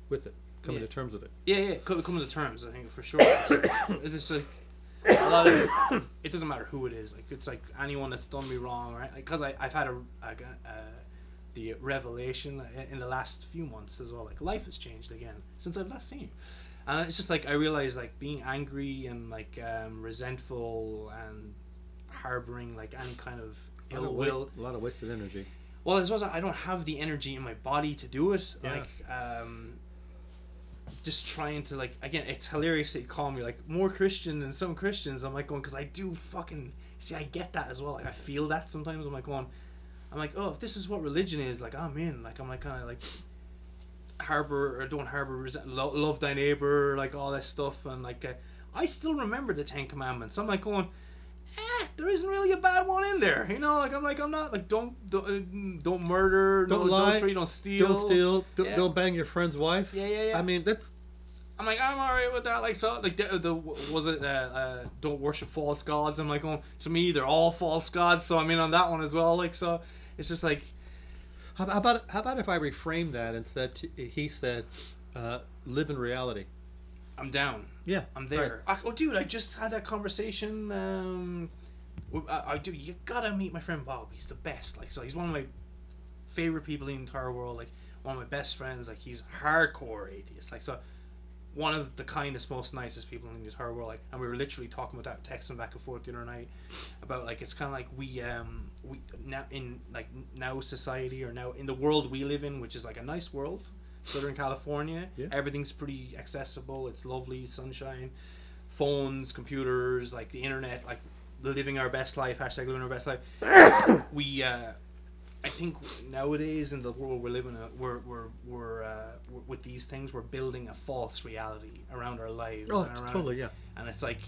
with it, coming Yeah. to terms with it. yeah yeah come to terms i think for sure So, is this like a lot of it doesn't matter who it is like it's like anyone that's done me wrong right because I I've had a, a, a the revelation in the last few months as well like life has changed again since I've last seen you and it's just like I realized like being angry and like um, resentful and harboring like any kind of A lot, ill of will waste, a lot of wasted energy. well, as well as I don't have the energy in my body to do it. Yeah. Like, um, just trying to like again, it's hilarious that you call me like more Christian than some Christians. I'm like going because I do fucking see. I get that as well. Like I feel that sometimes. I'm like going. I'm like, oh, if this is what religion is, like I'm in. Like I'm like kind of like harbor or don't harbor resent, lo- love thy neighbor, like all that stuff, and like uh, I still remember the Ten Commandments. I'm like going, eh, there isn't really a bad one in there, you know. Like I'm like I'm not like don't don't, uh, don't murder, Don't no lie, adultery, don't steal, Don't steal. Don't, Yeah. don't bang your friend's wife. Yeah, yeah, yeah. I mean, that's I'm like I'm alright with that. Like so, like the, the was it uh, uh, don't worship false gods. I'm like going to me they're all false gods, so I'm in on that one as well. Like so, it's just like How about how about if I reframe that and said to, he said, uh, live in reality. I'm down. Yeah, I'm there. I, oh, dude, I just had that conversation. Um, I, I do. You gotta meet my friend Bob. He's the best. Like, so he's one of my favorite people in the entire world. Like, one of my best friends. Like, he's hardcore atheist. Like, so one of the kindest, most nicest people in the entire world. Like, and we were literally talking about that, texting back and forth the other night about like it's kind of like we um we now in like now society or now in the world we live in, which is like a nice world. Southern California, Yeah. everything's pretty accessible. It's lovely, sunshine, phones, computers, like the internet, like living our best life. Hashtag living our best life. we, uh, I think nowadays in the world we're living, in, we're we're we're, uh, we're with these things, we're building a false reality around our lives. Oh, and around, totally, yeah. And it's like,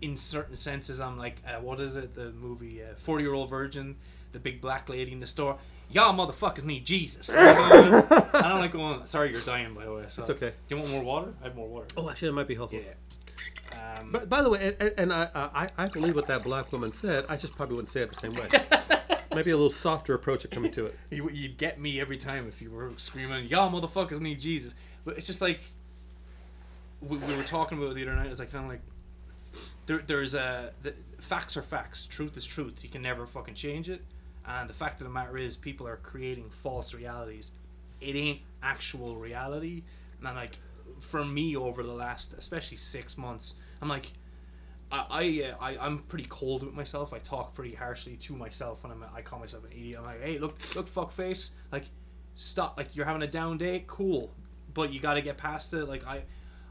in certain senses, I'm like, uh, what is it? The movie uh, Forty Year Old Virgin, the big black lady in the store. Y'all motherfuckers need Jesus. and I'm like going, sorry, you're dying by the way. So. It's okay. Do you want more water? I have more water. Oh, actually, that might be helpful. Yeah. Um, But by the way, and, and I, I I believe what that black woman said. I just probably wouldn't say it the same way. Maybe a little softer approach of coming to it. you, you'd get me every time if you were screaming, y'all motherfuckers need Jesus. But it's just like, we, we were talking about it the other night. It's like kind of like, there, there's a the, facts are facts. Truth is truth. You can never fucking change it. And the fact of the matter is, people are creating false realities. It ain't actual reality. And like, for me, over the last, especially six months, I'm like, I, I, uh, I I'm pretty cold with myself. I talk pretty harshly to myself when I'm I call myself an idiot. I'm like, hey, look, look, fuck face. Like, stop. Like, you're having a down day. Cool, but you got to get past it. Like, I,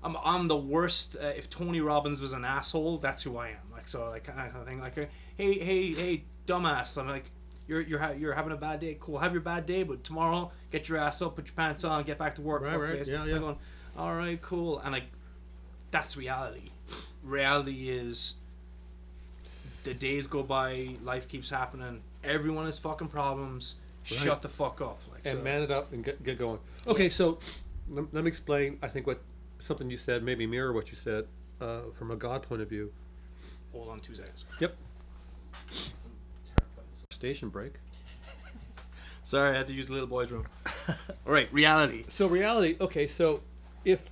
I'm I'm the worst. Uh, if Tony Robbins was an asshole, that's who I am. Like, so like kind of thing. Like, uh, hey, hey, hey, dumbass. I'm like. You're, you're, ha- you're having a bad day. Cool. Have your bad day, but tomorrow, get your ass up, put your pants on, get back to work. Right, right. face. Yeah, I'm yeah. going, all right, cool. And like, that's reality. Reality is the days go by, life keeps happening. Everyone has fucking problems. Shut the fuck up. Like, and so, man it up and get, get going. Okay, so let, let me explain. I think what something you said maybe mirror what you said uh, from a God point of view. hold on two seconds. Yep. Station break. Sorry, I had to use the little boy's room. All right, reality. So reality. Okay, so if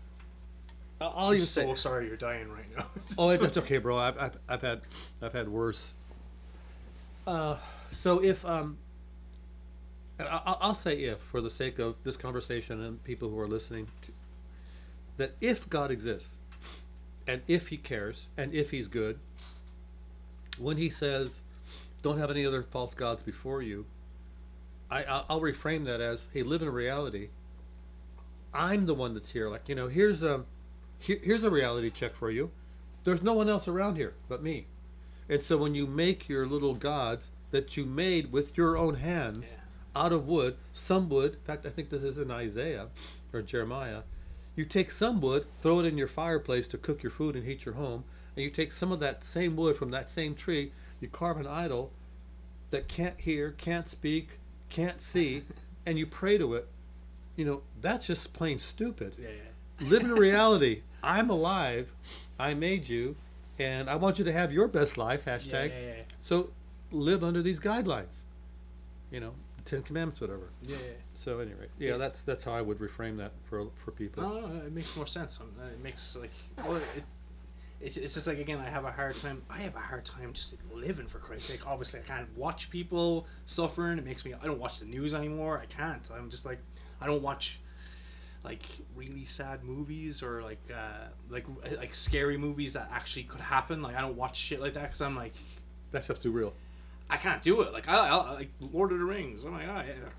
I'll I'll I'm even so say. sorry you're dying right now. Oh, that's okay, bro. I've, I've, I've had I've had worse. Uh, so if um, and I- I'll, I'll say if for the sake of this conversation and people who are listening, to, that if God exists, and if he cares, and if he's good, when he says, "Don't have any other false gods before you," I I'll, reframe that as, "Hey, live in reality. I'm the one that's here. Like you know, here's a here, here's a reality check for you. There's no one else around here but me." And so when you make your little gods that you made with your own hands Yeah. out of wood, some wood, in fact, I think this is in Isaiah or Jeremiah, you take some wood, throw it in your fireplace to cook your food and heat your home, and you take some of that same wood from that same tree, you carve an idol that can't hear, can't speak, can't see, and you pray to it. You know, that's just plain stupid Yeah, yeah. live in reality. I'm alive. I made you, and I want you to have your best life. Hashtag. yeah. So live under these guidelines. You know, the Ten Commandments, whatever. Yeah. So anyway, yeah, Yeah. that's that's how I would reframe that for for people. No, no, no, it makes more sense. Um, It makes like, well, it, it's, it's just like again, I have a hard time. I have a hard time just living for Christ's sake. Obviously, I can't watch people suffering. It makes me. I don't watch the news anymore. I can't. I'm just like, I don't watch like really sad movies or like uh, like like scary movies that actually could happen. Like I don't watch shit like that because I'm like, That stuff's too real. I can't do it. Like I, I like Lord of the Rings. Oh my like, oh yeah.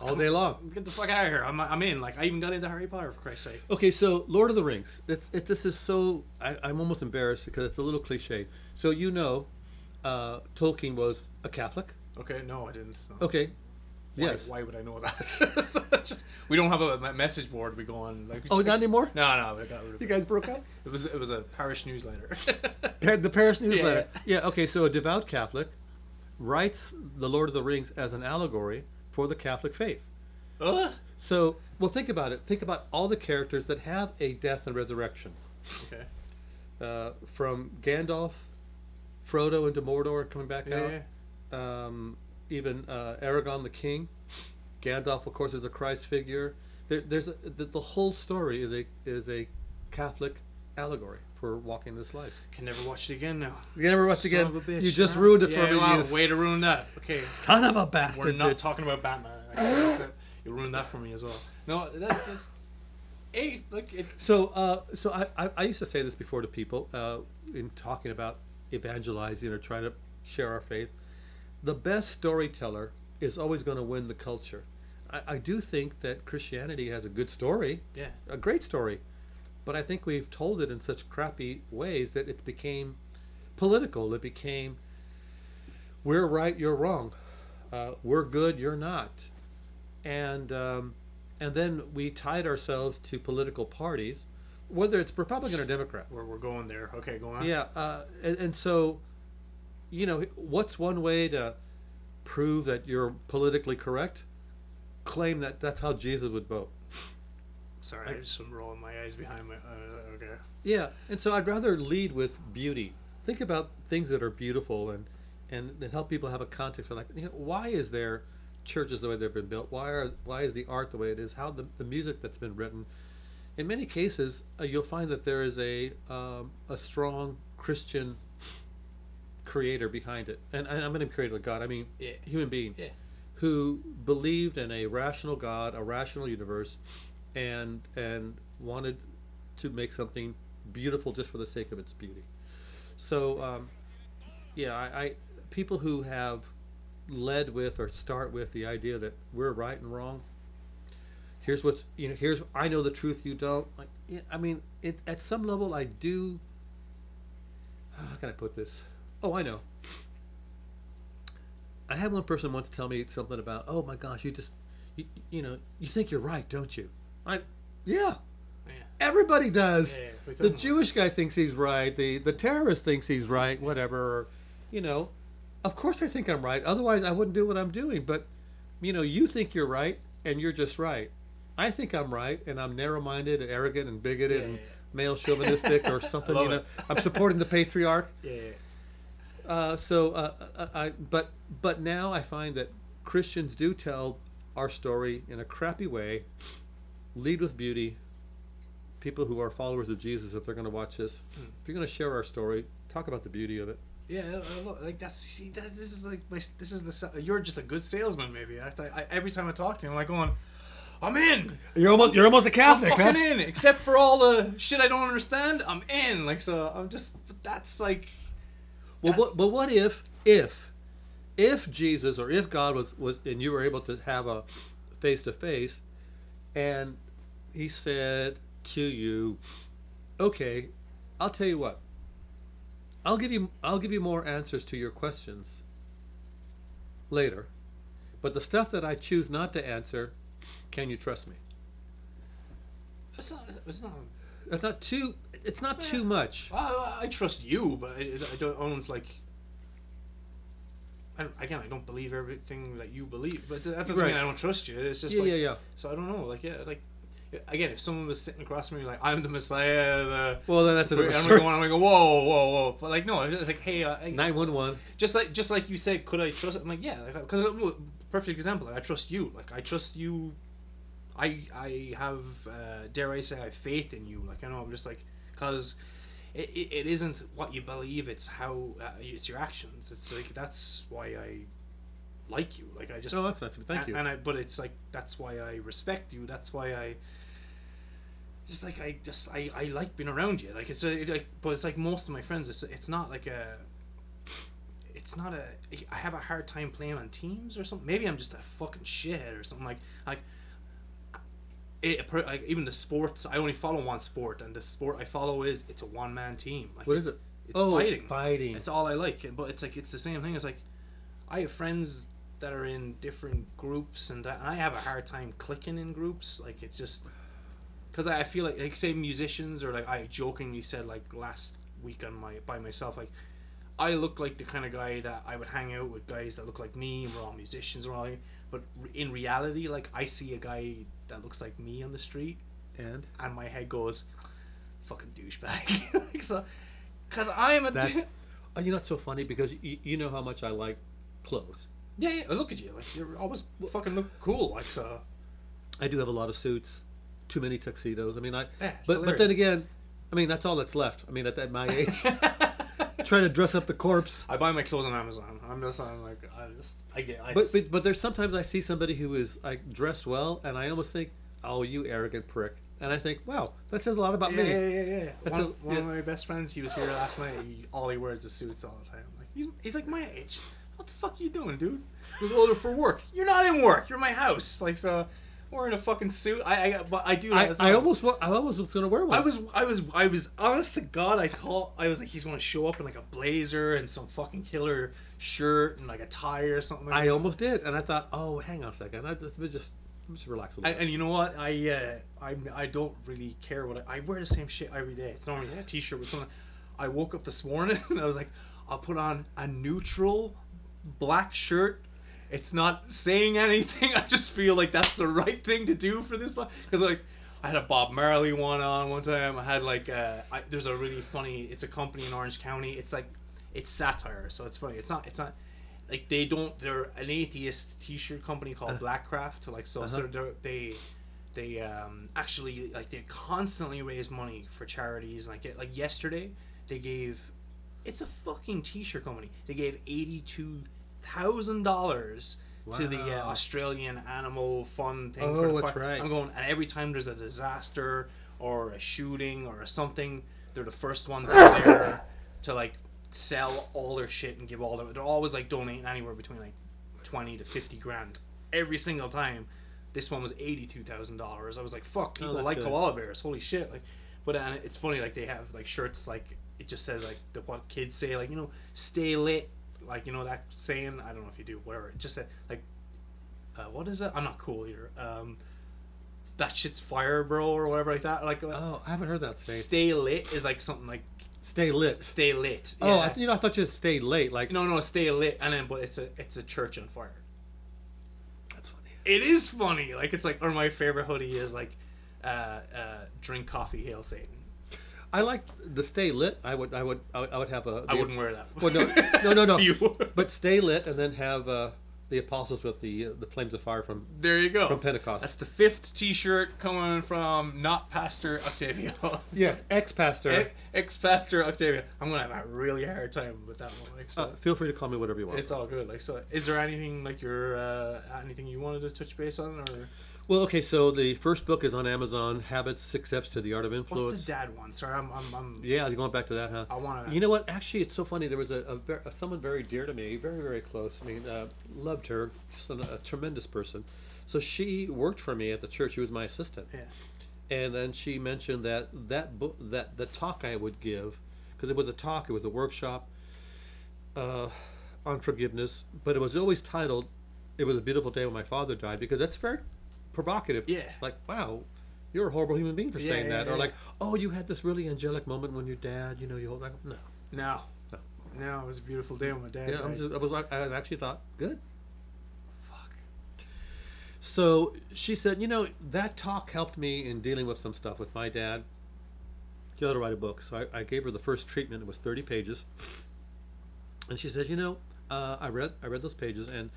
All day long. Get the fuck out of here! I'm, I'm in. Like I even got into Harry Potter for Christ's sake. Okay, so Lord of the Rings. It's it. This is so. I, I'm almost embarrassed because it's a little cliche. So you know, uh, Tolkien was a Catholic. Okay, no, I didn't. Okay. Why, Yes. Why would I know that? So just, we don't have a message board. We go on like. Oh, check- not anymore. No, no, we got rid of You guys broke up. It was it was a parish newsletter. The parish newsletter. Yeah. Okay. So a devout Catholic writes the Lord of the Rings as an allegory for the Catholic faith. Ugh. So, well, think about it. Think about all the characters that have a death and resurrection. Okay. Uh, from Gandalf, Frodo into Mordor and coming back Yeah. out. Um, even uh, Aragorn the king. Gandalf, of course, is a Christ figure. There, there's a, the, the whole story is a is a Catholic allegory for walking this life. Can never watch it again now. You never watched Son again. of a bitch. You just Huh? ruined it yeah, for me. Wow, you way to ruin that. Okay. Son of a bastard. We're not talking about Batman. Actually, that's it. You ruined that for me as well. No, that. that hey, look, it, So, uh, so I, I, I used to say this before to people uh, in talking about evangelizing or trying to share our faith. The best storyteller is always going to win the culture. I, I do think that Christianity has a good story, yeah. a great story, but I think we've told it in such crappy ways that it became political. It became we're right, you're wrong, uh, we're good, you're not, and um, and then we tied ourselves to political parties, whether it's Republican or Democrat. We're, we're going there. Okay, go on. Yeah, uh, and, and so, you know, what's one way to prove that you're politically correct? Claim that that's how Jesus would vote. Sorry, I just am rolling my eyes behind my. Uh, okay. Yeah, and so I'd rather lead with beauty. Think about things that are beautiful and and, and help people have a context for like, you know, why is there churches the way they've been built? Why are why is the art the way it is? How the, the music that's been written? In many cases, uh, you'll find that there is a um, a strong Christian creator behind it, and, and I'm going to create a God. I mean, Yeah. human being Yeah. who believed in a rational God, a rational universe, and and wanted to make something beautiful just for the sake of its beauty. So, um, yeah, I, I people who have led with or start with the idea that we're right and wrong. Here's what's you know. Here's I know the truth. You don't. Like, I mean, it at some level I do. How can I put this? Oh, I know. I had one person once tell me something about, oh my gosh, you just, you, you know, you think you're right, don't you? I, yeah, Yeah. everybody does. Yeah, we the Jewish guy thinks he's right. The the terrorist thinks he's right. Whatever. Or, you know, of course I think I'm right. Otherwise I wouldn't do what I'm doing. But, you know, you think you're right and you're just right. I think I'm right and I'm narrow-minded and arrogant and bigoted Yeah, and yeah, yeah. male chauvinistic or something. you know, it. I'm supporting the patriarch. Yeah. yeah. Uh, so, uh, uh, I but but now I find that Christians do tell our story in a crappy way, lead with beauty. People who are followers of Jesus, if they're going to watch this, hmm. if you're going to share our story, talk about the beauty of it. Yeah, I love- like that's see that this is like my this is the you're just a good salesman maybe. I, I every time I talk to him, I'm like going, I'm in. You're almost you're almost a Catholic, fucking man. in. Except for all the shit I don't understand, I'm in. Like so, I'm just. That's like. Well, what, but what if if if Jesus or if God was was and you were able to have a face to face, and He said to you, "Okay, I'll tell you what. I'll give you I'll give you more answers to your questions later, but the stuff that I choose not to answer, can you trust me?" It's not. It's not. That's not too. It's not too much. I, I trust you, but I, I don't. I don't like. I don't, again, I don't believe everything that you believe, but that doesn't Right. mean I don't trust you. It's just Yeah, like, yeah, yeah. So I don't know, like, yeah, like, again, if someone was sitting across from me, like, I'm the Messiah, the, Well, then that's a I'm different gonna story. go, I'm gonna whoa, whoa, whoa, but like, no, it's like, hey, uh, I, Nine one one. just like, just like you said, could I trust? I'm like, yeah, because perfect example, like, I trust you, like, I trust you. I I have uh, dare I say I have faith in you, like, I know I'm just like, because. It, it, it isn't what you believe; it's how uh, it's your actions. It's like that's why I like you. Like I just No, that's nice. Thank and, you. And I, but it's like that's why I respect you. That's why I just like I just I, I like being around you. Like it's a it, like, but it's like most of my friends. It's it's not like a. It's not a. I have a hard time playing on teams or something. Maybe I'm just a fucking shithead or something like like. It, like even the sports, I only follow one sport, and the sport I follow is it's a one man team. Like What it's, is it? It's Oh, fighting. fighting. It's all I like, but it's like it's the same thing. It's like I have friends that are in different groups, and, that, and I have a hard time clicking in groups. Like it's just because I feel like like say musicians or like I jokingly said like last week on my by myself like I look like the kind of guy that I would hang out with guys that look like me. We're all musicians, we're all. But in reality, like I see a guy that looks like me on the street, And and my head goes, "Fucking douchebag." like so, because I am a. that's oh, you it's so funny because you, you know how much I like clothes. Yeah, yeah. Look at you. Like you're always fucking look cool. Like so. I do have a lot of suits, too many tuxedos. I mean, I Yeah, but but then again, I mean that's all that's left. I mean at that my age, try to dress up the corpse. I buy my clothes on Amazon. I'm just I'm like I just I get I But, just, but but there's sometimes I see somebody who is like dressed well, and I almost think, oh, you arrogant prick. And I think, wow, that says a lot about yeah, me. yeah, yeah, yeah. That's One, one of my best friends, he was here last night. He, all he wears is suits all the time. Like he's he's like my age. What the fuck are you doing, dude? He was older for work. You're not in work. You're in my house. Like so, wearing a fucking suit. I I but I do. I, as I almost I almost was gonna wear one. I was I was I was honest to God I thought I was like he's gonna show up in like a blazer and some fucking killer shirt and like a tie or something. Like I that. almost did, and I thought, oh, hang on a second, I just just just relax a little. And, and you know what? I uh, I I don't really care what I, I wear the same shit every day. It's normally a t-shirt with something. I woke up this morning and I was like, I'll put on a neutral black shirt. It's not saying anything. I just feel like that's the right thing to do for this one because like. I had a Bob Marley one on one time. I had like uh, I, there's a really funny. It's a company in Orange County. It's like it's satire, so it's funny. It's not. It's not like they don't. They're an atheist T-shirt company called Blackcraft. Like so, so they're, they they um, actually like they constantly raise money for charities. Like it- like yesterday, they gave. It's a fucking T-shirt company. They gave eighty-two thousand dollars to the uh, Australian Animal Fund thing. Oh, for the that's fire. right. I'm going, and every time there's a disaster or a shooting or something, they're the first ones out there to like sell all their shit and give all their. They're always like donating anywhere between like twenty to fifty grand every single time. This one was eighty two thousand dollars. I was like, fuck, people Oh, like good. koala bears. Holy shit! Like, but and it's funny like they have like shirts like it just says like the what kids say like you know stay lit like you know that saying I don't know if you do whatever just like uh, what is it I'm not cool either um that shit's fire bro or whatever like that like oh, I haven't heard that say. stay lit is like something like Stay lit. stay lit Oh, I, yeah. you know, I thought you just stay late. Like no no stay lit and then but it's a it's a church on fire that's funny. it is funny like it's like or my favorite hoodie is like uh uh drink coffee hail Satan I like the stay lit. I would, I would, I would, have a. I wouldn't wear that Well, no, no, no, no. You- But stay lit, and then have uh, the apostles with the uh, the flames of fire from. There you go. From Pentecost. That's the fifth T-shirt coming from not Pastor Octavio. Yes, ex pastor. Ex Pastor Octavio. I'm gonna have a really hard time with that one. Like, so Uh, feel free to call me whatever you want. it's all good. Like, so is there anything like your uh, anything you wanted to touch base on, or Well, okay, so the first book is on Amazon, Habits, Six Steps to the Art of Influence. What's the dad one? Sorry, I'm. I'm, I'm Yeah, you're going back to that, huh? I wanna- You know what? Actually, it's so funny. There was a, a, someone very dear to me, very very close. I mean, uh, loved her, just a, a tremendous person. So she worked for me at the church. She was my assistant. Yeah. And then she mentioned that that book, that the talk I would give, because it was a talk, it was a workshop uh, on forgiveness, but it was always titled "It was a beautiful day when my father died," because that's very provocative. Yeah. Like, wow, you're a horrible human being for Yeah, saying that, yeah, or like, oh, you had this really angelic moment when your dad, you know, you hold like, no. No. No. No, it was a beautiful day when my dad Yeah, died. Just, I was, like- I actually thought, good. Fuck. So she said, you know, that talk helped me in dealing with some stuff with my dad. You ought to write a book. So I, I gave her the first treatment. It was 30 pages. And she says, you know, uh, I read I read those pages, and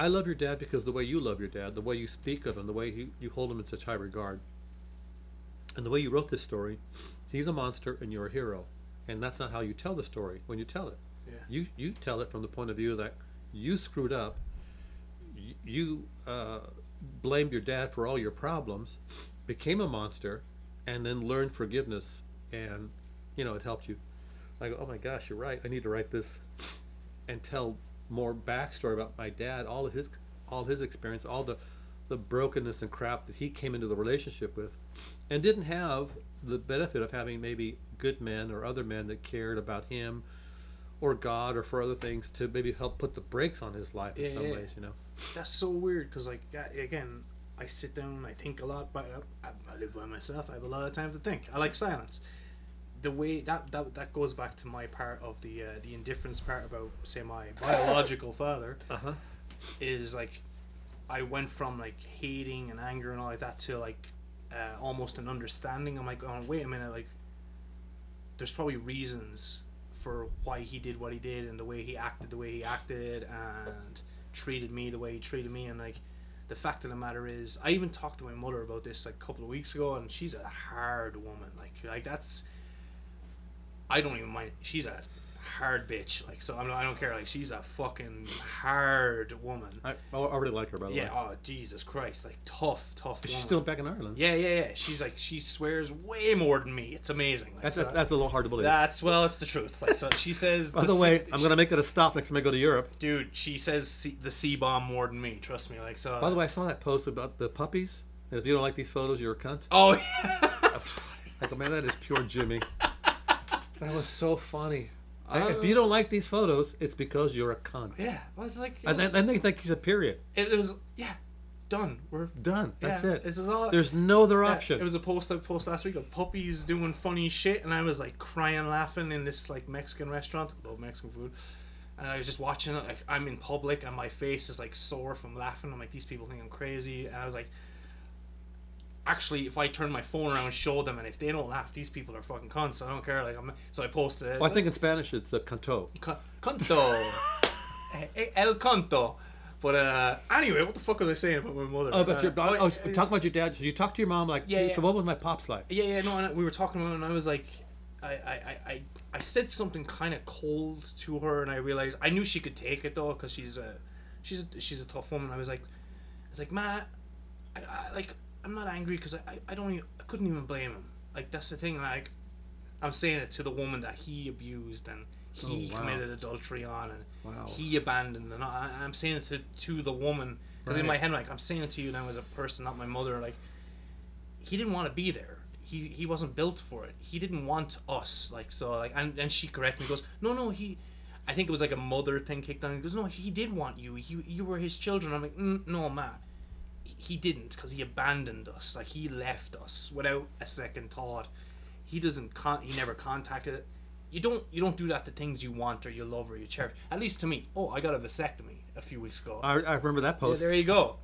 I love your dad because the way you love your dad, the way you speak of him, the way he, you hold him in such high regard, and the way you wrote this story, he's a monster and you're a hero. And that's not how you tell the story when you tell it. Yeah. You you tell it from the point of view that you screwed up. You uh, blamed your dad for all your problems, became a monster, and then learned forgiveness, and you know it helped you. I go, oh my gosh, you're right. I need to write this and tell more backstory about my dad, all of his all his experience, all the the brokenness and crap that he came into the relationship with, and didn't have the benefit of having maybe good men or other men that cared about him or God or for other things to maybe help put the brakes on his life in Yeah, some yeah. ways, you know. That's so weird because, like, again, I sit down, I think a lot, but I, I live by myself. I have a lot of time to think. I like silence. The way that that, that goes back to my part of the uh, the indifference part about say my biological father Uh huh. is like I went from like hating and anger and all like that to like uh, almost an understanding. I'm like, oh wait a minute, like there's probably reasons for why he did what he did and the way he acted the way he acted and treated me the way he treated me and like the fact of the matter is I even talked to my mother about this like a couple of weeks ago and she's a hard woman like like that's I don't even mind she's a hard bitch like so I'm, I don't care like she's a fucking hard woman I, I already like her by the yeah way. Yeah. Oh Jesus Christ like tough tough she's woman. still back in Ireland. yeah yeah yeah she's like she swears way more than me it's amazing like, That's, so- that's that's a little hard to believe. that's well, it's the truth. Like so, she says. by the C- way, I'm gonna make it a stop next time I go to Europe. dude. She says C- the C bomb more than me. Trust me. Like so. By the way, I saw that post about the puppies. If you don't like these photos, you're a cunt. Oh Yeah. I go, man, that is pure Jimmy. That was so funny. if uh, you don't like these photos, it's because you're a cunt. yeah. Well, it's like it And was, then, then they think you said period. it, it was yeah. Done. We're Done. That's yeah, it. This is all. There's no other yeah, option. It was a post I posted last week of puppies doing funny shit, and I was like crying, laughing in this like Mexican restaurant. I love Mexican food. And I was just watching it, like I'm in public, and my face is like sore from laughing. I'm like, these people think I'm crazy, and I was like, actually, if I turn my phone around and show them, and if they don't laugh, these people are fucking cunts. I don't care. Like, I'm so I posted. it. well, I think in Spanish it's a canto. Canto. Eh, El canto. But uh, anyway, what the fuck was I saying about my mother? Oh, but Uh, your, oh, oh, talk about your dad. You talk to your mom like, Yeah, yeah. so what was my pops like? Yeah, yeah, no, and we were talking about it, and I was like, I, I, I, I, said something kind of cold to her, and I realized I knew she could take it though, because she's a, she's a, she's a tough woman. I was like, I was like, Matt, I, I like, I'm not angry because I, I, I don't, even, I couldn't even blame him. Like that's the thing. Like, I'm saying it to the woman that he abused and he Oh, wow. committed adultery on, and Wow. he abandoned, and I, I'm saying it to to the woman because in my head, like, I'm saying it to you now as a person, not my mother. Like, he didn't want to be there. He he wasn't built for it. He didn't want us. Like so like and, and she corrected me goes, No no he I think it was like a mother thing kicked on. He goes, No, he did want you. He, you were his children. I'm like, mm, No, Matt. He- didn't because he abandoned us. Like he left us without a second thought. He doesn't con. He never contacted it. You don't. You don't do that to things you want or you love or you cherish. At least to me. Oh, I got a vasectomy a few weeks ago. I, I remember that post. Yeah, there you go.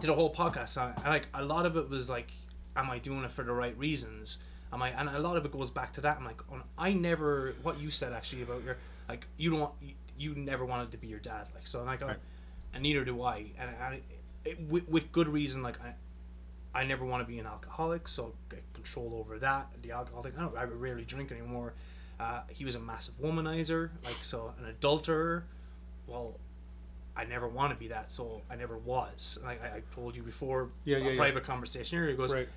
Did a whole podcast on it. And like a lot of it was like, am I doing it for the right reasons? Am I? And a lot of it goes back to that. I'm like, oh, I never. What you said actually about your like you don't you, you never wanted to be your dad. Like so, and I go, Right. and neither do I. And, and it, with, with good reason. Like I. I never want to be an alcoholic, so get control over that. The alcohol thing. I don't. I rarely drink anymore. Uh, he was a massive womanizer, like so, an adulterer. Well, I never want to be that, so I never was. Like I, I told you before, Yeah, a yeah, yeah. private conversation here. He goes, Right.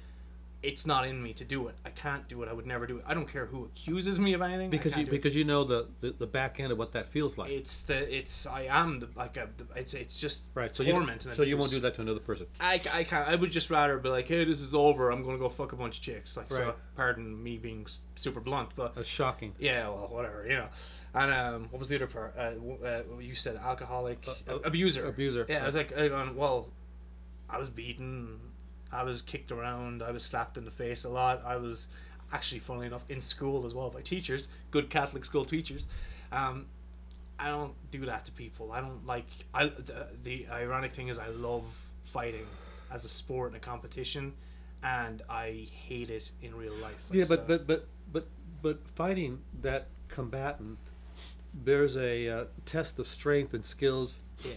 "It's not in me to do it. I can't do it. I would never do it. I don't care who accuses me of anything. Because you do it. you know the, the, the back end of what that feels like. it's the it's I am the like a the, it's it's just right. So you torment. and so you won't do that to another person. I, I can't. I would just rather be like, hey, this is over. I'm gonna go fuck a bunch of chicks. Like, so pardon me being super blunt, but That's shocking. yeah, well, whatever, you know. And um, what was the other part? Uh, uh, you said alcoholic Uh, uh, abuser. abuser, Yeah, yeah. I was like, I well, I was beaten. I was kicked around. I was slapped in the face a lot. I was actually, funnily enough, in school as well by teachers, good Catholic school teachers. Um, I don't do that to people. I don't like. I the, the ironic thing is I love fighting as a sport and a competition, and I hate it in real life. Like, Yeah, so- but but but but but fighting that combatant, there's a uh, test of strength and skills, yeah.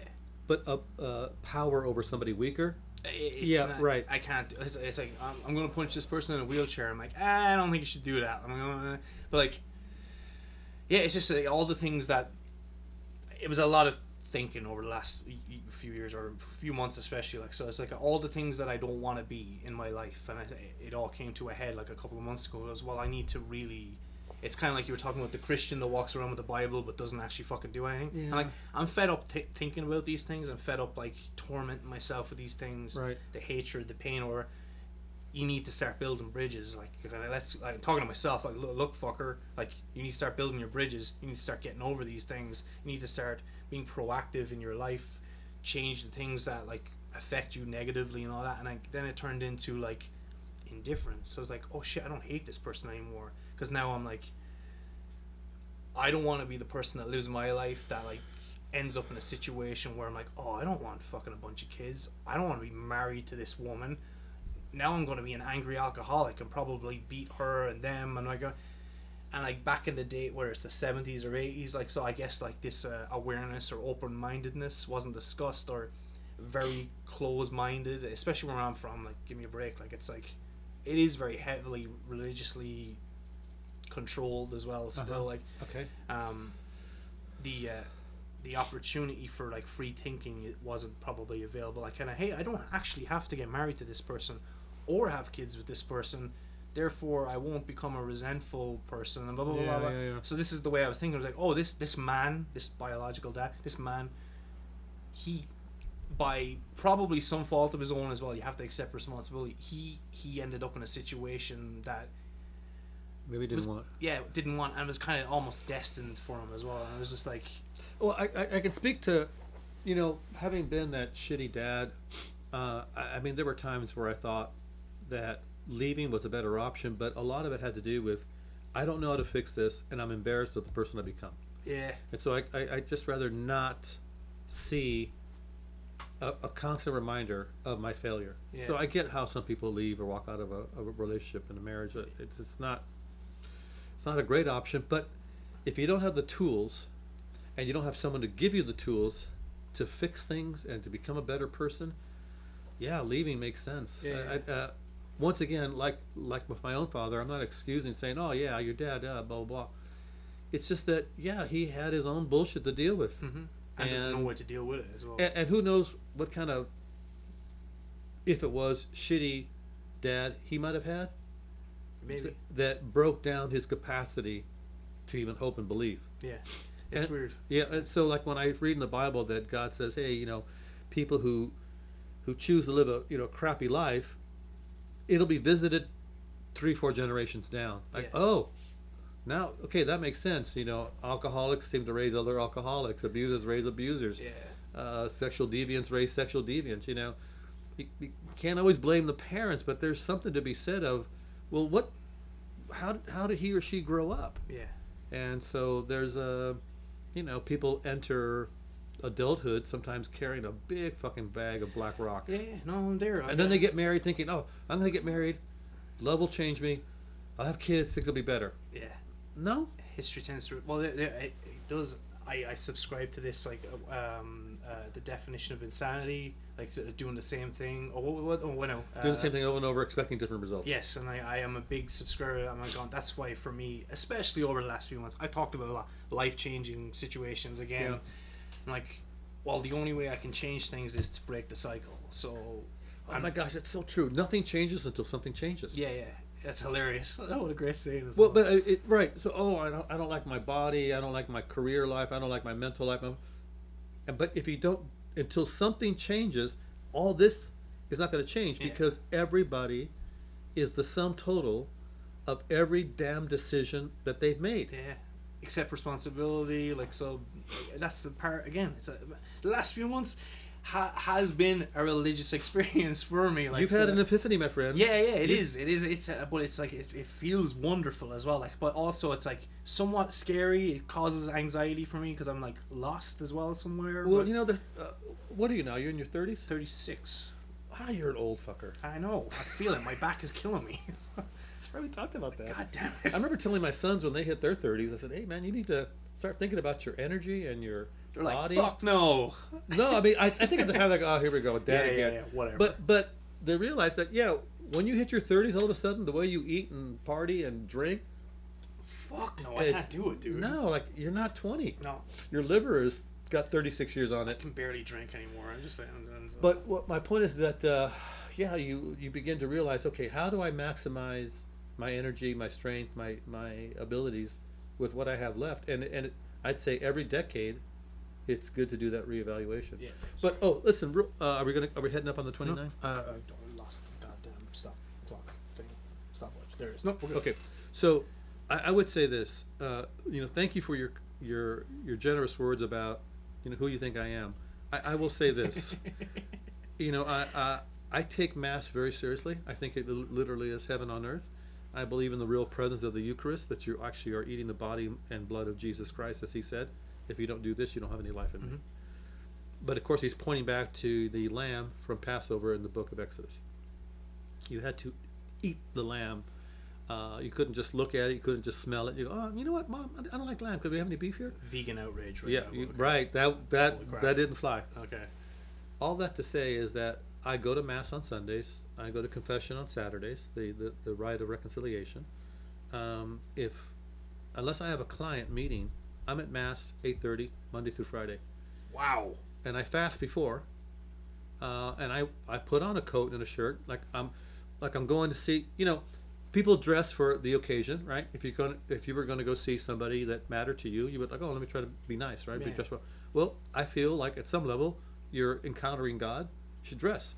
but a uh, power over somebody weaker. It's Yeah, not- right. I can't. do- It's, it's like I'm, I'm gonna punch this person in a wheelchair. I'm like, "Ah, I don't think you should do that. I'm gonna, but like, yeah, it's just like, all the things that. It was a lot of thinking over the last few years or a few months, especially. Like, so it's like all the things that I don't want to be in my life, and it, it all came to a head like a couple of months ago. as well, I need to really. It's kind of like you were talking about the Christian that walks around with the Bible but doesn't actually fucking do anything. And Yeah. like, I'm fed up t- thinking about these things. I'm fed up like tormenting myself with these things Right. the hatred, the pain, or you need to start building bridges. Like let's like talking to myself. Like look, look, fucker. Like you need to start building your bridges. You need to start getting over these things. You need to start being proactive in your life. Change the things that like affect you negatively and all that. And I, then it turned into like indifference. So I was like, oh shit, I don't hate this person anymore. Because now I'm like, I don't want to be the person that lives my life that like ends up in a situation where I'm like, oh, I don't want fucking a bunch of kids. I don't want to be married to this woman. Now I'm going to be an angry alcoholic and probably beat her and them and like, uh, and like back in the day where it's the 70s or 80s, like so I guess like this uh, awareness or open mindedness wasn't discussed or very close minded, especially where I'm from. Like, give me a break. Like it's like it is very heavily religiously controlled as well. Still, Uh-huh. like Okay. um, the uh, the opportunity for like free thinking it wasn't probably available. Like kind of hey, I don't actually have to get married to this person or have kids with this person. Therefore, I won't become a resentful person and blah blah blah Yeah, blah. yeah, yeah. So this is the way I was thinking. I was like, oh, this this man, this biological dad, this man, he by probably some fault of his own as well. You have to accept responsibility. He he ended up in a situation that Maybe didn't was want. yeah didn't want and was kind of almost destined for him as well. And it was just like Well, I, I, I can speak to, you know, having been that shitty dad. Uh, I, I mean, there were times where I thought that leaving was a better option, but a lot of it had to do with, I don't know how to fix this, and I'm embarrassed of the person I become. yeah And so I, I, I just rather not see a, a constant reminder of my failure. Yeah. So I get how some people leave or walk out of a, of a relationship and a marriage. It's, it's not it's not a great option, but if you don't have the tools and you don't have someone to give you the tools to fix things and to become a better person, yeah, leaving makes sense. Yeah. I, I, uh, once again, like like with my own father, I'm not excusing saying, "Oh yeah, your dad, uh, blah blah." blah. It's just that yeah, he had his own bullshit to deal with, mm-hmm. and, know way to deal with it as well. and, and who knows what kind of if it was shitty dad he might have had Maybe that broke down his capacity to even hope and believe. yeah, it's and- weird. Yeah, and so like when I read in the Bible that God says, "Hey, you know, people who who choose to live a you know crappy life, it'll be visited three, four generations down." Like, Yeah. oh, now okay, that makes sense. You know, alcoholics seem to raise other alcoholics, abusers raise abusers, Yeah, uh, sexual deviants raise sexual deviants. You know, you, you can't always blame the parents, but there's something to be said of, well, what, how how did he or she grow up? yeah, and so there's a you know people enter adulthood sometimes carrying a big fucking bag of black rocks yeah. No, I'm there. and then they get married thinking oh i'm gonna get married love will change me i'll have kids things will be better yeah. no History tends to well, it, it, it does. I, I subscribe to this like um, uh, the definition of insanity, like sort of doing the same thing. Oh, what? oh, no. doing uh, the same thing over and over expecting different results Yes, and I, I am a big subscriber. I'm like, going, that's why for me, especially over the last few months, I talked about a lot life changing situations again. Yeah. I'm like, well, the only way I can change things is to break the cycle. So, Oh my gosh, that's so true. Nothing changes until something changes. yeah, yeah, that's hilarious. Oh, what a great saying. As Well, but uh, it, right. So, oh, I don't, I don't like my body. I don't like my career life. I don't like my mental life. And but if you don't, until something changes, all this is not going to change Yeah. because everybody is the sum total of every damn decision that they've made. yeah, accept responsibility. Like so, that's the part again. It's a, the last few months ha, has been a religious experience for me. Like You've so- had an epiphany, my friend. Yeah, yeah, it You- is. It is. It's, uh, but it's like it, it feels wonderful as well. Like, but also it's like somewhat scary. It causes anxiety for me because I'm like lost as well somewhere. Well, but you know, there's, uh, what are you now? You're in your thirties. thirty six. Ah, you're an old fucker. I know. I feel it. My back is killing me. That's why we talked about that. God damn it. I remember telling my sons when they hit their thirties, I said, "Hey, man, you need to start thinking about your energy and your They're like, body." fuck no. No, I mean, I, I think at the time, like, oh, here we go, dad Yeah, yeah, again. yeah, whatever. But but they realize that yeah, when you hit your thirties, all of a sudden, the way you eat and party and drink, fuck no. I can't do it, dude. no, like you're not twenty. No. Your liver has got thirty six years on it. I can barely drink anymore. I'm just saying. I'm- But what my point is that uh, yeah, you you begin to realize, okay, how do I maximize my energy, my strength, my my abilities with what I have left? And and I'd say every decade, it's good to do that reevaluation. Yeah. But oh, listen, real- uh, are we gonna are we heading up on the 29th? Uh, I lost the goddamn stop clock thing. Stopwatch. There it is. Nope. We're good. Okay, so I, I would say this. Uh, you know, thank you for your your your generous words about you know who you think I am. I, I will say this. you know, I, I I take mass very seriously. I think it li- literally is heaven on earth. I believe in the real presence of the Eucharist, that you actually are eating the body and blood of Jesus Christ, as he said. If you don't do this, you don't have any life in me. But of course, he's pointing back to the lamb from Passover in the book of Exodus. You had to eat the lamb. Uh, you couldn't just look at it. You couldn't just smell it. You go, oh, you know what, mom? I don't like lamb. Could we have any beef here? Vegan outrage right yeah, now. you, right. That that that didn't fly. Okay. All that to say is that I go to mass on Sundays. I go to confession on Saturdays. The the, the rite of reconciliation. Um, if unless I have a client meeting, I'm at mass eight thirty Monday through Friday, Wow. and I fast before. Uh, and I I put on a coat and a shirt like I'm like I'm going to see you know people dress for the occasion right? If you're going if you were going to go see somebody that mattered to you you would like oh let me try to be nice right? Be dressed well well I feel like at some level you're encountering God you should dress.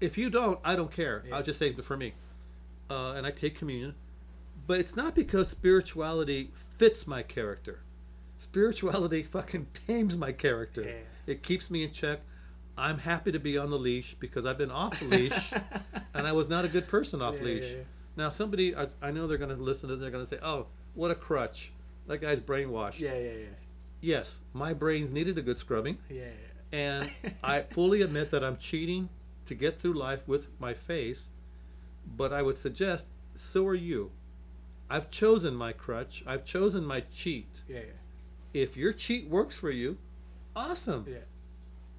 If you don't I don't care. Yeah. I'll just say it for me. Uh, and I take communion. But it's not because spirituality fits my character spirituality fucking tames my character Yeah. it keeps me in check I'm happy to be on the leash because I've been off the leash and I was not a good person off Yeah, leash. yeah. Now somebody, I, know they're going to listen to. They're going to say, "Oh, what a crutch! That guy's brainwashed." Yeah, yeah, yeah. Yes, my brains needed a good scrubbing, Yeah, and I fully admit that I'm cheating to get through life with my faith. But I would suggest, so are you. I've chosen my crutch. I've chosen my cheat. yeah, yeah. If your cheat works for you, awesome. yeah.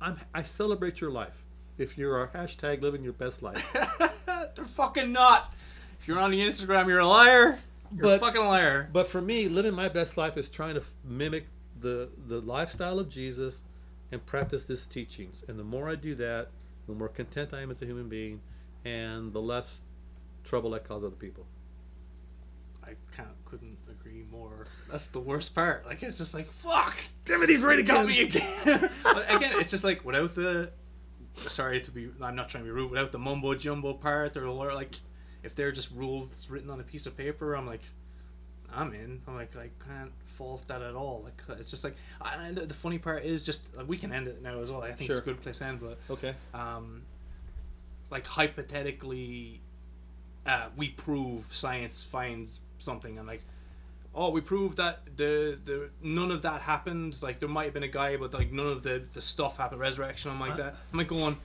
I'm, I celebrate your life. If you're our hashtag living your best life. They're fucking not. If you're on the Instagram, you're a liar. You're But- a fucking liar. But for me, living my best life is trying to f- mimic the the lifestyle of Jesus and practice his teachings. And the more I do that, the more content I am as a human being, and the less trouble I cause other people. I can't, couldn't agree more. That's the worst part. Like it's just like fuck. Damn it, he's right Got me again. but again, it's just like without the. Sorry to be. I'm not trying to be rude. Without the mumbo jumbo part, or like, if they're just rules written on a piece of paper, I'm like, I'm in. I'm like, I can't fault that at all. Like, it's just like, I- and the, funny part is just like, we can end it now as well. I think it's a good place to end, but Okay. um, like hypothetically, uh, we prove science finds something, and like, oh, we proved that the the none of that happened. Like there might have been a guy, but like none of the the stuff happened, resurrection, I'm like that. I'm like going,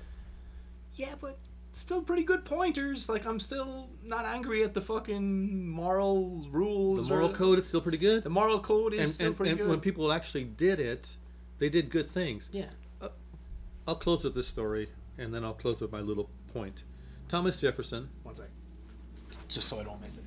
yeah, but still pretty good pointers. Like I'm still not angry at the fucking moral rules. The moral or- code is still pretty good. The moral code is and still and, pretty and good. when people actually did it, they did good things. yeah. Uh, I'll close with this story, and then I'll close with my little point. Thomas Jefferson One sec. Just so I don't miss it.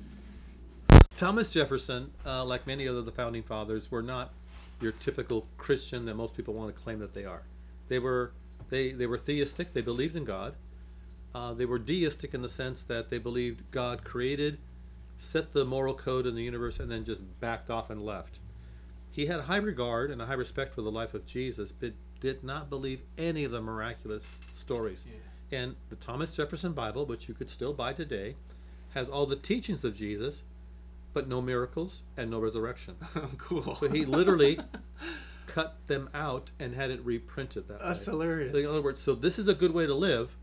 Thomas Jefferson, uh, like many other of the founding fathers, were not your typical Christian that most people want to claim that they are. They were they they were theistic. They believed in God. Uh, they were deistic in the sense that they believed God created, set the moral code in the universe, and then just backed off and left. He had a high regard and a high respect for the life of Jesus, but did not believe any of the miraculous stories. Yeah. And the Thomas Jefferson Bible, which you could still buy today, has all the teachings of Jesus, but no miracles and no resurrection. cool. So he literally cut them out and had it reprinted that That's way. hilarious. In other words, so this is a good way to live,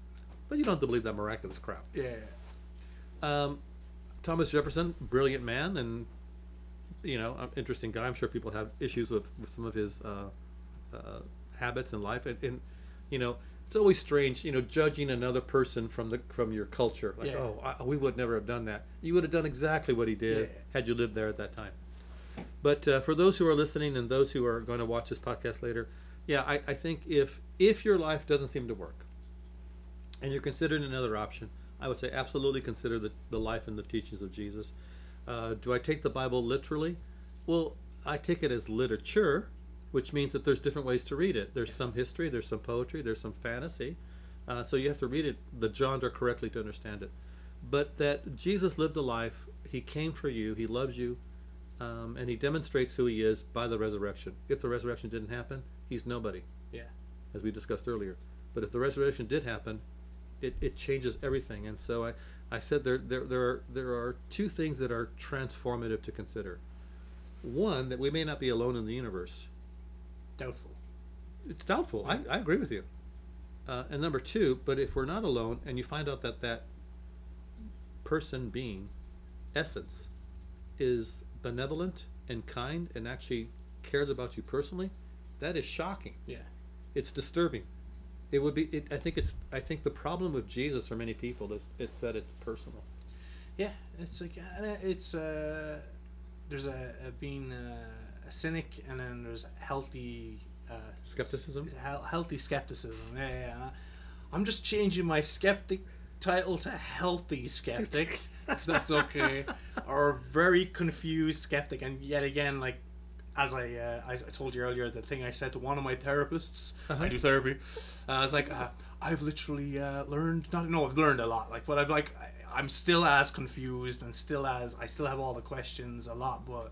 but you don't have to believe that miraculous crap. yeah. Um, Thomas Jefferson, brilliant man, and you know, interesting guy. I'm sure people have issues with, with some of his uh, uh, habits in life, and, and you know, it's always strange, you know, judging another person from the from your culture. Like, Yeah. oh, I, we would never have done that. You would have done exactly what he did Yeah. had you lived there at that time. But uh, for those who are listening and those who are going to watch this podcast later, yeah, I, I think if if your life doesn't seem to work, and you're considering another option, I would say absolutely consider the, the life and the teachings of Jesus. Uh, do I take the Bible literally? Well, I take it as literature, which means that there's different ways to read it. There's some history, there's some poetry, there's some fantasy. Uh, so you have to read it, the genre correctly to understand it. But that Jesus lived a life, he came for you, he loves you, um, and he demonstrates who he is by the resurrection. If the resurrection didn't happen, he's nobody Yeah. as we discussed earlier. But if the resurrection did happen, it, it changes everything. And so I, I said there, there, there, are, there are two things that are transformative to consider. One, that we may not be alone in the universe. Doubtful. It's doubtful. I, I agree with you. Uh, and number two, but if we're not alone and you find out that that person being, essence, is benevolent and kind and actually cares about you personally, that is shocking Yeah. it's disturbing. It would be. It, I think it's. I think the problem with Jesus for many people is it's that it's personal. Yeah. It's like it's uh, there's a, a being uh, cynic and then there's healthy uh, Skepticism? s- healthy skepticism. Yeah. yeah. I- I'm just changing my skeptic title to healthy skeptic, if that's okay, or very confused skeptic. And yet again, like as I, uh, I told you earlier, the thing I said to one of my therapists, Uh-huh. I do therapy. Uh, I was like, uh, I've literally uh, learned. Not no, I've learned a lot. Like, but I've like, I, I'm still as confused and still as I still have all the questions a lot, but.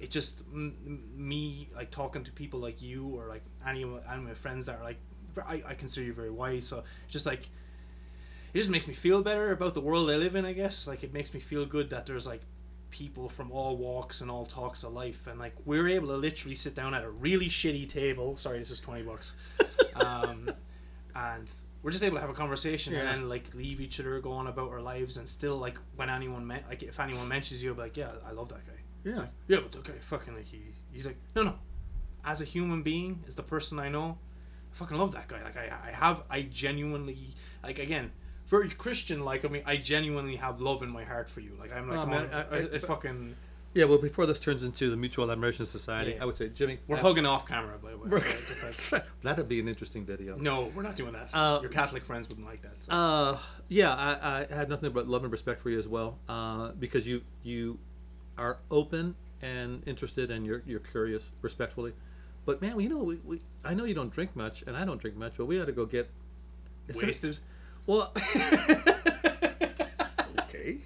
It just m- me like talking to people like you or like any of my, any of my friends that are like I, I consider you very wise so just like it just makes me feel better about the world I live in I guess. Like it makes me feel good that there's like people from all walks and all talks of life and like we're able to literally sit down at a really shitty table. Sorry this is 20 bucks. Um, and we're just able to have a conversation and then like leave each other go on about our lives and still like when anyone met like if anyone mentions you I'll be like yeah I love that guy Yeah. yeah but okay fucking like he he's like no no as a human being as the person I know I fucking love that guy like I, I have I genuinely like again very Christian like I mean I genuinely have love in my heart for you like I'm like Oh, man, I, I- I, I- fucking Yeah. Well, before this turns into the Mutual Admiration Society, Yeah. I would say, Jimmy, we're hugging off camera by the way so that'd be an interesting video. no we're not doing that Uh, your Catholic friends wouldn't like that so. Uh, yeah, I, I had nothing but love and respect for you as well, uh, because you you are open and interested, and you're you're curious, respectfully. But man, you know, we, we I know you don't drink much, and I don't drink much, but we ought to go get wasted well, okay.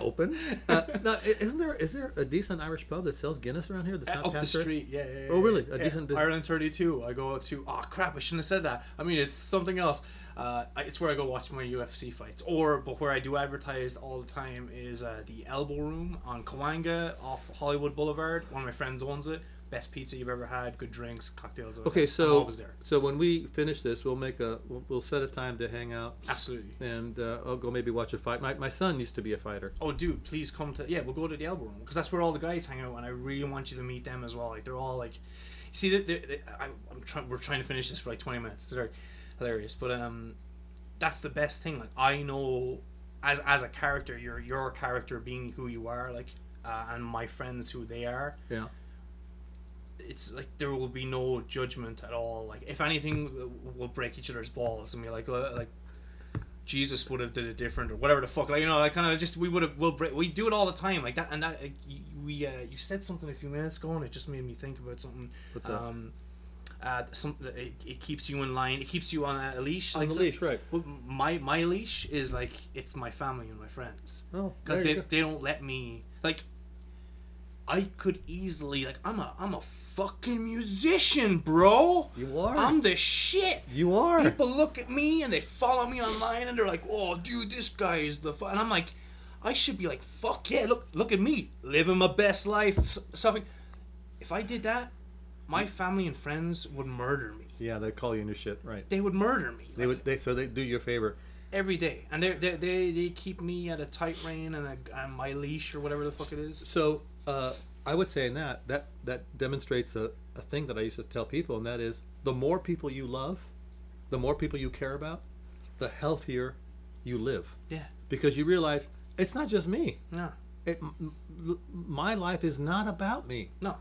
Open. Uh, now, isn't there is there a decent Irish pub that sells Guinness around here? That's Uh, not up the street, yeah, yeah, yeah. Oh, really? A yeah. decent- Ireland 32. I go to. Oh crap! I shouldn't have said that. I mean, it's something else. Uh, it's where I go watch my UFC fights, or but where I do advertise all the time is uh, the Elbow Room on Cahuenga off Hollywood Boulevard. One of my friends owns it. Best pizza you've ever had. Good drinks, cocktails. Okay, I'm so so when we finish this, we'll make a we'll, we'll set a time to hang out, Absolutely. and uh, I'll go maybe watch a fight. My, my son used to be a fighter. Oh, dude, please come to. Yeah, we'll go to the Elbow Room because that's where all the guys hang out, and I really want you to meet them as well. Like they're all like, see, they they they I, I'm trying. We're trying to finish this for like 20 minutes. They're hilarious, but um, that's the best thing. Like I know, as as a character, your your character being who you are, like, uh, and my friends who they are. Yeah. It's like there will be no judgment at all. Like if anything, we'll break each other's balls and be like, like Jesus would have did it different or whatever the fuck. Like you know, like kind of just we would have we'll break, we do it all the time like that and that. Like, we uh, you said something a few minutes ago and it just made me think about something. What's that? um, uh, some it, it keeps you in line. It keeps you on a leash. On like the leash, right. Well, my my leash is like it's my family and my friends Oh, because they, they don't let me like. I could easily like I'm a I'm a fucking musician, bro. You are. I'm the shit. You are. People look at me and they follow me online and they're like, "Oh, dude, this guy is the fun." And I'm like, I should be like, "Fuck yeah, look look at me, living my best life." Something. If I did that, my family and friends would murder me. Yeah, they'd call you in your shit, right? They would murder me. They like, would. They so they do you a favor. every day, and they they they they keep me at a tight rein and a, on my leash or whatever the fuck it is. So uh, I would say in that that that demonstrates a, a thing that I used to tell people, and that is the more people you love, the more people you care about, the healthier you live, Yeah. because you realize it's not just me. No. It, m- my life is not about me. No.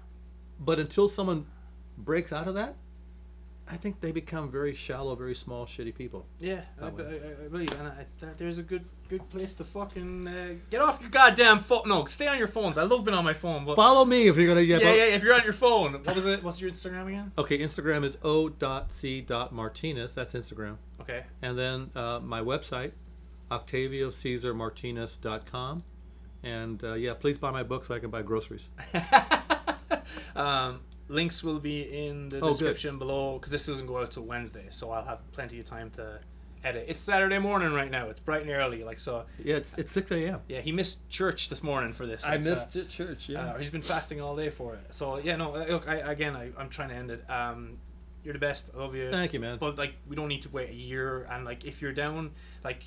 But until someone breaks out of that, I think they become very shallow, very small, shitty people. Yeah, I, I, That. I, I believe, and I, that there's a good good place to fucking uh, get off your goddamn phone. No, stay on your phones. I love being on my phone, but Follow me if you're gonna get. yeah, yeah. If you're on your phone, what was it? What's your Instagram again? Okay, Instagram is o.c.martinez. That's Instagram. Okay. And then uh, my website, octaviocesarmartinez.com. And uh, yeah, please buy my book so I can buy groceries. Um, links will be in the Oh, good. description below because this doesn't go out till Wednesday, so I'll have plenty of time to edit. It's Saturday morning right now. It's bright and early, like so. Yeah, it's, it's 6 a.m. Yeah, he missed church this morning for this. I like, so- missed it, church, yeah. Uh, he's been fasting all day for it. So yeah, no. uh, Look, I, again, I, I'm trying to end it. Um, you're the best. I love you. Thank you, man. But like, we don't need to wait a year. And like, if you're down, like,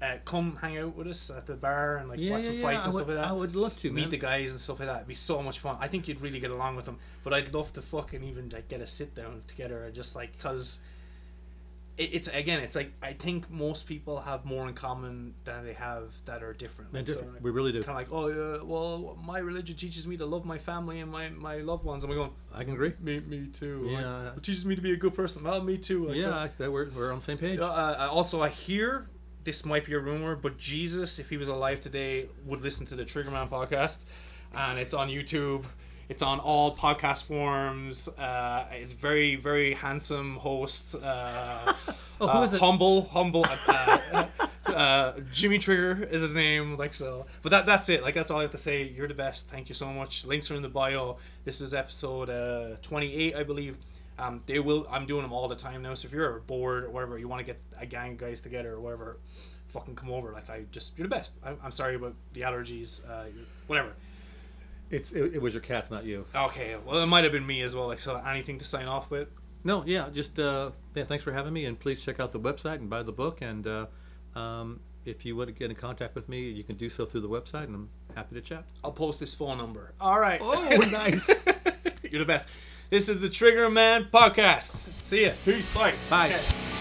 uh, come hang out with us at the bar and like yeah, watch yeah, some yeah. fights I and would, stuff like that. I would love to, Meet man. the guys and stuff like that. It'd be so much fun. I think you'd really get along with them. But I'd love to fucking even like get a sit down together and just like because. It, it's again. It's like I think most people have more in common than they have that are different. Like, so, like, we really do. kind of like, oh, uh, well, my religion teaches me to love my family and my, my loved ones. And we're going, I can agree. me, me too. Like, Yeah. it teaches me to be a good person. Well, me too. Like, yeah, so- I, we're, we're on the same page. uh, uh, also, I hear this might be a rumor, but Jesus, if he was alive today, would listen to the Triggerman podcast, and it's on YouTube. It's on all podcast forms. Uh, it's very, very handsome host. Uh, Oh, who uh, it? Humble, humble. Uh, uh, Jimmy Trigger is his name. Like so, but that that's it. Like that's all I have to say. You're the best. Thank you so much. Links are in the bio. This is episode uh, 28, I believe. Um, they will. I'm doing them all the time now. So if you're bored or whatever, you want to get a gang of guys together or whatever, fucking come over. Like I just, you're the best. I'm, I'm sorry about the allergies. Uh, whatever. It's it, it was your cats, not you. Okay. Well, it might have been me as well. Like so, anything to sign off with? No, yeah, just uh, yeah, thanks for having me, and please check out the website and buy the book. And uh, um, if you want to get in contact with me, you can do so through the website, and I'm happy to chat. I'll post this phone number. All right. Oh, nice. You're the best. This is the Trigger Man podcast. See ya. Peace. Bye. Bye. Okay.